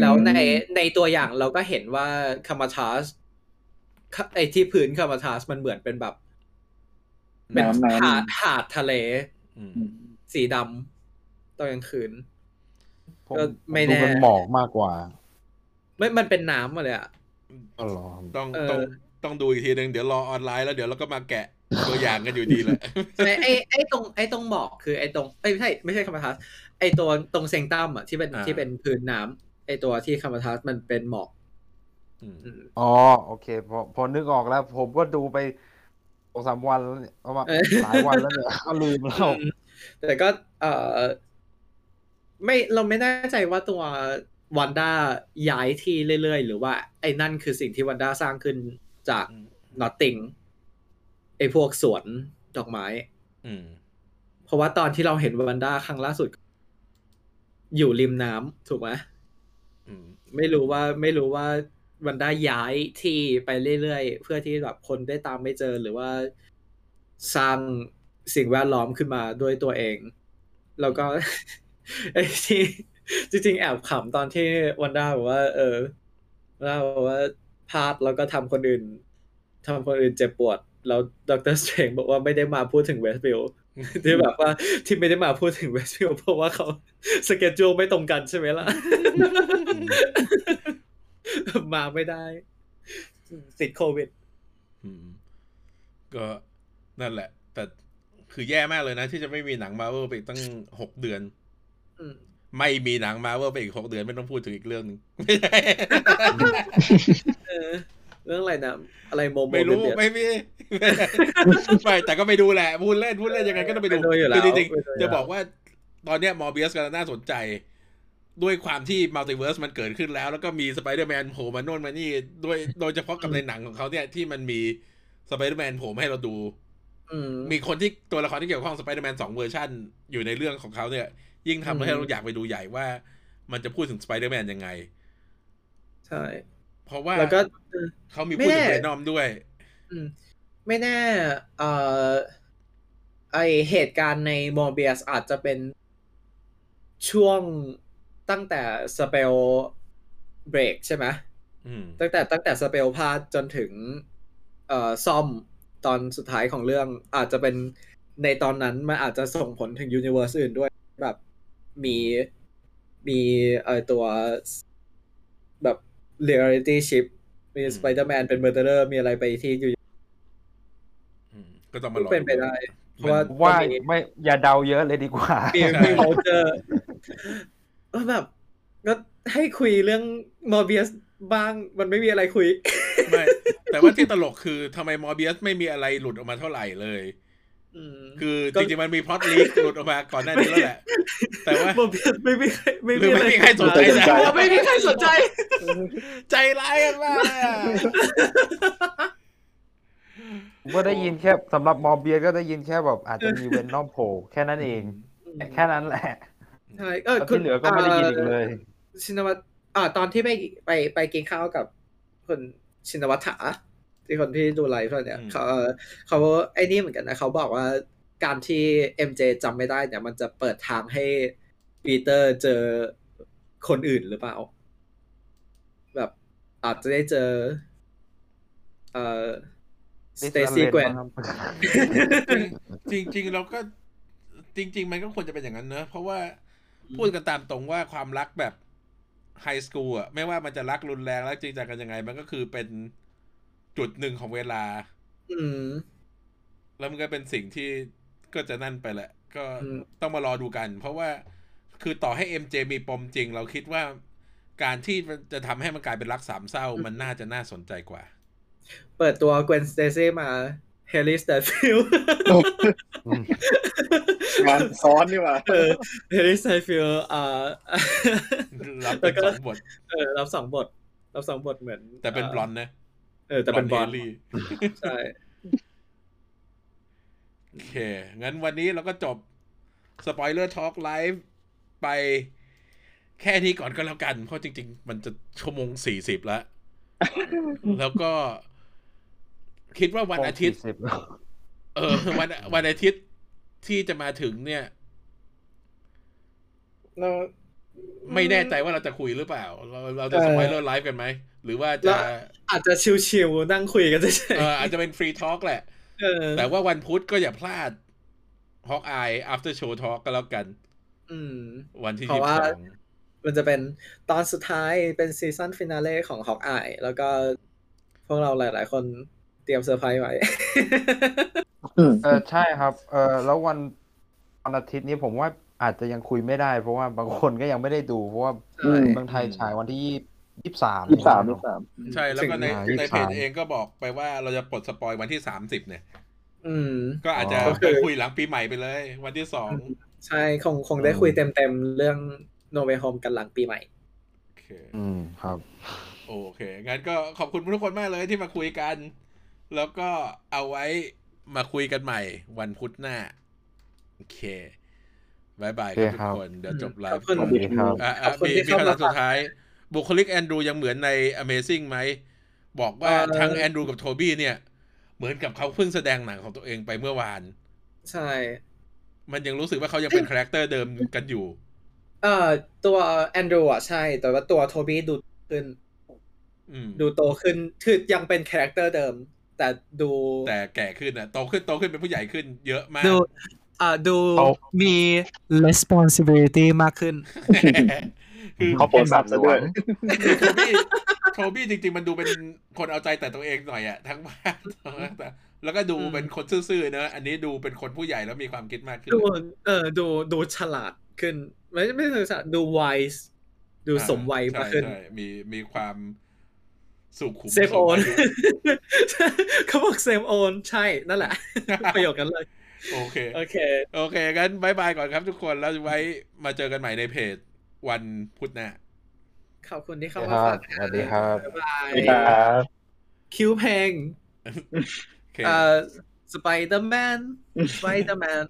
แล้วในในตัวอย่างเราก็เห็นว่าคามาทัสไอที่พื้นคามาทัสมันเหมือนเป็นแบบเป็นน้ำน้ำหาดหาดทะเลอืมสีดำตอนกลางคืนผมก็ไม่ดูแน่เป็นหมอกมากกว่า ไม่มันเป็นน้ำมาเลยอะก็หรอต้องเออต้อง ต้องดูอีกทีหนึ่งเดี๋ยวรอออนไลน์แล้วเดี๋ยวเราก็มาแกะตัวอย่างกันอยู่ดีแหละใช่ไอไอตรงไอตรงหมอกคือไอตรงไอยไม่ใช่ไม่ใช่คามาทัสไอตัวตรงเซงตัมอะที่เป็นอ่าที่เป็นพื้นน้ำไอตัวที่คามาทัสมันเป็นหมอกอืมอืมอ๋อโอเคพอพอนึกออกแล้ว ผมก็ดูไปสองสามวันแล้วเนี่ยประมาณเออหลายวันแล้วเนี่ยก็ลืมแล้วอืมแต่ก็ เออไม่เราไม่แน่ใจว่าตัววันด้าย้ายที่เรื่อยๆ หรือว่าไอ้นั่นคือสิ่งที่วันด้าสร้างขึ้น จากอืมนอตติงไอ้พวกสวนดอกไม้อืมเพราะว่าตอนที่เราเห็นวันด้าครั้งล่าสุด อยู่ริมน้ำถูกไหมอืมไม่รู้ว่าไม่รู้ว่าวันด้าย้ายที่ไปเรื่อยๆ เพื่อที่แบบคนได้ตามไม่เจอหรือว่าสร้างสิ่งแวดล้อมขึ้นมาด้วยตัวเอง แล้วก็ไอ้ที่จริงๆ แอบขำตอนที่วันด้าบอกว่า เออวันด้าบอกว่า พลาดแล้วก็ทำคนอื่นทำคนอื่นเจ็บปวด แล้วดรสเตรนบอกว่าไม่ได้มาพูดถึงเวสต์วิลที่แบบว่าที่ไม่ได้มาพูดถึงเวสต์วิลเพราะว่าเขาสเกจจูไม่ตรงกันใช่ไหมล่ะ มาไม่ได้ ติดโควิดอืมก็นั่นแหละ แต่คือแย่มากเลยนะ ที่จะไม่มีหนังมาเวลไปอีกตั้งหกเดือนอืม ไม่มีหนังมาเวลไปอีกหกเดือนไม่ต้องพูดถึงอีกเรื่องหนึงไม่ใช่เออเรื่องอะไรนะอะไรโมโมไม่รู้เดือดไม่มีไม่แต่ก็ไปดูแหละพูดเล่นพูดเล่นยังไงก็ต้องไปดูไปดูอยู่แล้วคือจริงไปดูอยู่ๆแล้วจะบอกว่าตอนเนี้ย Morbius กำลังน่าสนใจ ด้วยความที่ multiverse มันเกิดขึ้นแล้ว แล้วก็มีสไปเดอร์แมนโผล่มาโน่นมานี่ด้วยโดยเฉพาะกับในหนังของเขาเนี่ยที่มันมีสไปเดอร์แมนโผล่มาให้เราดูอืมมีคนที่ตัวละครที่เกี่ยวข้องสไปเดอร์แมนสองเวอร์ชันอยู่ในเรื่องของเขาเนี่ย ยิ่งทำให้อืมเราอยากไปดูใหญ่ว่า มันจะพูดถึงสไปเดอร์แมนยังไง ใช่ เพรเพราะว่าแล้วก็เออเขามีพูดถึงไม่แน่ Venom ด้วยอือืมไม่แน่เอ่อไอเหตุการณ์ใน Morbius อาจจะเป็นช่วงตั้งแต่ spell break ใช่ไหมอืมตั้งแต่ตั้งแต่ spell พลาดจนถึง เอ่อซ่อมตอนสุดท้ายของเรื่องอาจจะเป็นในตอนนั้นมันอาจจะส่งผลถึง universe อื่นด้วยแบบ มีมีเอ่อตัวแบบ reality ship มีอืมสไปเดอร์แมนเป็นเมอร์เดอร์มีอะไรไปที่อยู่อืมก็ต้องมารอเป็นไปได้เพมัราะนว่าว่าตอนนี้ไม่อย่าเดาเยอะเลยดีกว่ามีใช่มีโมเจอร์แบบก็ให้คุยเรื่องมอร์เบียสบ้างมันไม่มีอะไรคุย ไม่ แต่ว่าที่ตลกคือทำไมมอร์เบียสไม่มีอะไรหลุดออกมาเท่าไหร่เลยม คือก็จริงๆมันมีพล็อตลีกหลุดออกมาก่อนหน้านี้แล้วแหละ แต่ว่าผมไม่มีใครไม่หรือไม่มีใครสนใจนะเพราะว่าไม่มีใครสนใจ ใจร้ายกันมากเลยอะผมก็ได้ยินแค่สำหรับมอร์เบียก็ได้ยินแค่แบบอาจจะมีเวนนอมโผล่แค่นั้นเอง แค่นั้นแหละใช่เออแล้วคุณที่เหลือก็ไม่ได้ยินอีกเลย ชินวัตรอ่าตอนที่ไปไปไปกินข้าวกับคนชินวัตถา ที่คนที่ดูไลฟ์เนี่ยเขาเอ่อเขาไอ้นี่เหมือนกันนะเขาบอกว่าการที่ MJ จำไม่ได้เนี่ย มันจะเปิดทางให้ปีเตอร์เจอคนอื่นหรือเปล่า แบบอาจจะได้เจอ เอ่อสเตซี่แกวนจริงจริงๆเราก็จริง ๆ มันก็ควรจะเป็นอย่างนั้นเนอะเพราะว่าพูดกันตามตรงว่าความรักแบบhigh school อะไม่ว่ามันจะรักรุนแรงรักจริงจังกันยังไง มันก็คือเป็น จุดหนึ่งของเวลา อืมแล้วมันก็เป็นสิ่งที่ก็จะนั่นไปแหละ ก็อืมต้องมารอดูกัน เพราะว่าคือต่อให้ MJ มีปมจริง เราคิดว่าการที่มันจะทำให้มันกลายเป็นรักสามเศร้า มันน่าจะน่าสนใจกว่า เปิดตัว Gwen Stacy มา Hailee Steinfeldงานซ้อนนี่หว่าเออ Hailee Steinfeld อ่ารับเป็นสองบทเออรับสองบท รับสองบทเหมือน แต่เป็นบลอนด์นะ เออ แต่เป็น blonde Haileeใช่โอเค งั้นวันนี้เราก็จบ spoiler talk live ไปแค่นี้ก่อนก็แล้วกัน เพราะจริง ๆ มันจะชั่วโมงสี่สิบแล้ว แล้วก็คิดว่าวันอาทิตย์ เออ วันวันอาทิตย์ที่จะมาถึงเนี่ย เราไม่แน่ใจว่าเราจะคุยหรือเปล่า เราเราจะเออ spoiler live กันไหม หรือว่าจะแล้วอาจจะชิวๆนั่งคุยกันเฉยเอออาจจะเป็น free talk แหละๆเออแต่ว่าวันพุธก็อย่าพลาด Hawkeye after show talk ก็แล้วกัน อืม วันที่ยี่ราะสิบว่ามันจะเป็นตอนสุดท้ายเป็น season finale ของ Hawkeye แล้วก็พวกเราหลาย ๆ คนเตรียมเซอร์ไพรส์ไว้เออใช่ครับ เออแล้ววันวันอาทิตย์นี้ผมว่าอาจจะยังคุยไม่ได้ เพราะว่าบางคนก็ยังไม่ได้ดู เพราะว่าใช่เมืองไทยฉายวันที่ ยี่ยี่สามยี่สามยี่สามใช่แล้วก็ในถึงใน23เพจเองก็บอกไปว่าเราจะปลด spoil วันที่สามสิบเนี่ยอืมก็อาจจะอ๋อก็คือไปคุยหลังปีใหม่ไปเลย วันที่สองใช่คงคงได้คุยเต็มๆเรื่อง No Way Home กันหลังปีใหม่โอเคอืมครับ โอเค งั้นก็ขอบคุณทุกคนมากเลยที่มาคุยกัน แล้วก็เอาไว้มาคุยกันใหม่ วันพุธหน้า โอเคบายบายครับโอเคครับทุกคน เดี๋ยวจบไลฟ์ ขอบคุณสวัสดีครับอะขอะอบคุณมีที่มีเข้าคำมาถามสุดท้าย บุคลิกแอนดรูยังเหมือนใน Amazing ไหม บอกว่าเอ่อทั้งแอนดรูกับโทบี้เนี่ย เหมือนกับเขาเพิ่งแสดงหนังของตัวเองไปเมื่อวาน ใช่ มันยังรู้สึกว่าเขายังเป็น character เดิมกันอยู่ เอ่อ ตัวแอนดรูอะใช่ แต่ว่าตัวโทบี้ดูขึ้นอืมดูโตขึ้นคือยังเป็นคาแรคเตอร์เดิม แต่ดูแต่แก่ขึ้นอะโตขึ้นโตขึ้นเป็นผู้ใหญ่ขึ้นเยอะมากดูอ่าดูเขามี responsibility มากขึ้นคือ เขาโปรสับซะด้วยคือโทบี้โทบี้จริง ๆ มันดูเป็นคนเอาใจแต่ตัวเองหน่อยอะทั้งบ้านแล้วก็ดูอืมเป็นคนซื่อๆเนอะอันนี้ดูเป็นคนผู้ใหญ่แล้วมีความคิดมากขึ้นดูเออดูดูฉลาดขึ้น ไม่ไม่ใช่ฉลาดดู wise ดูสมวัยมากขึ้นใช่ใช่มีมีความสุขุม safe zone สูงอายุเขาบอก safe zone ใช่นั่นแหละ ประโยคนั้นเลย โอเค โอเค โอเค งั้นบายบายก่อนครับทุกคน แล้วไว้มาเจอกันใหม่ในเพจ วันพุธหน้าขอบคุณที่เข้ามาฟังสวัสดีครับบายบายคิวเพลงเอ่อสไปเดอร์แมนสไปเดอร์แมน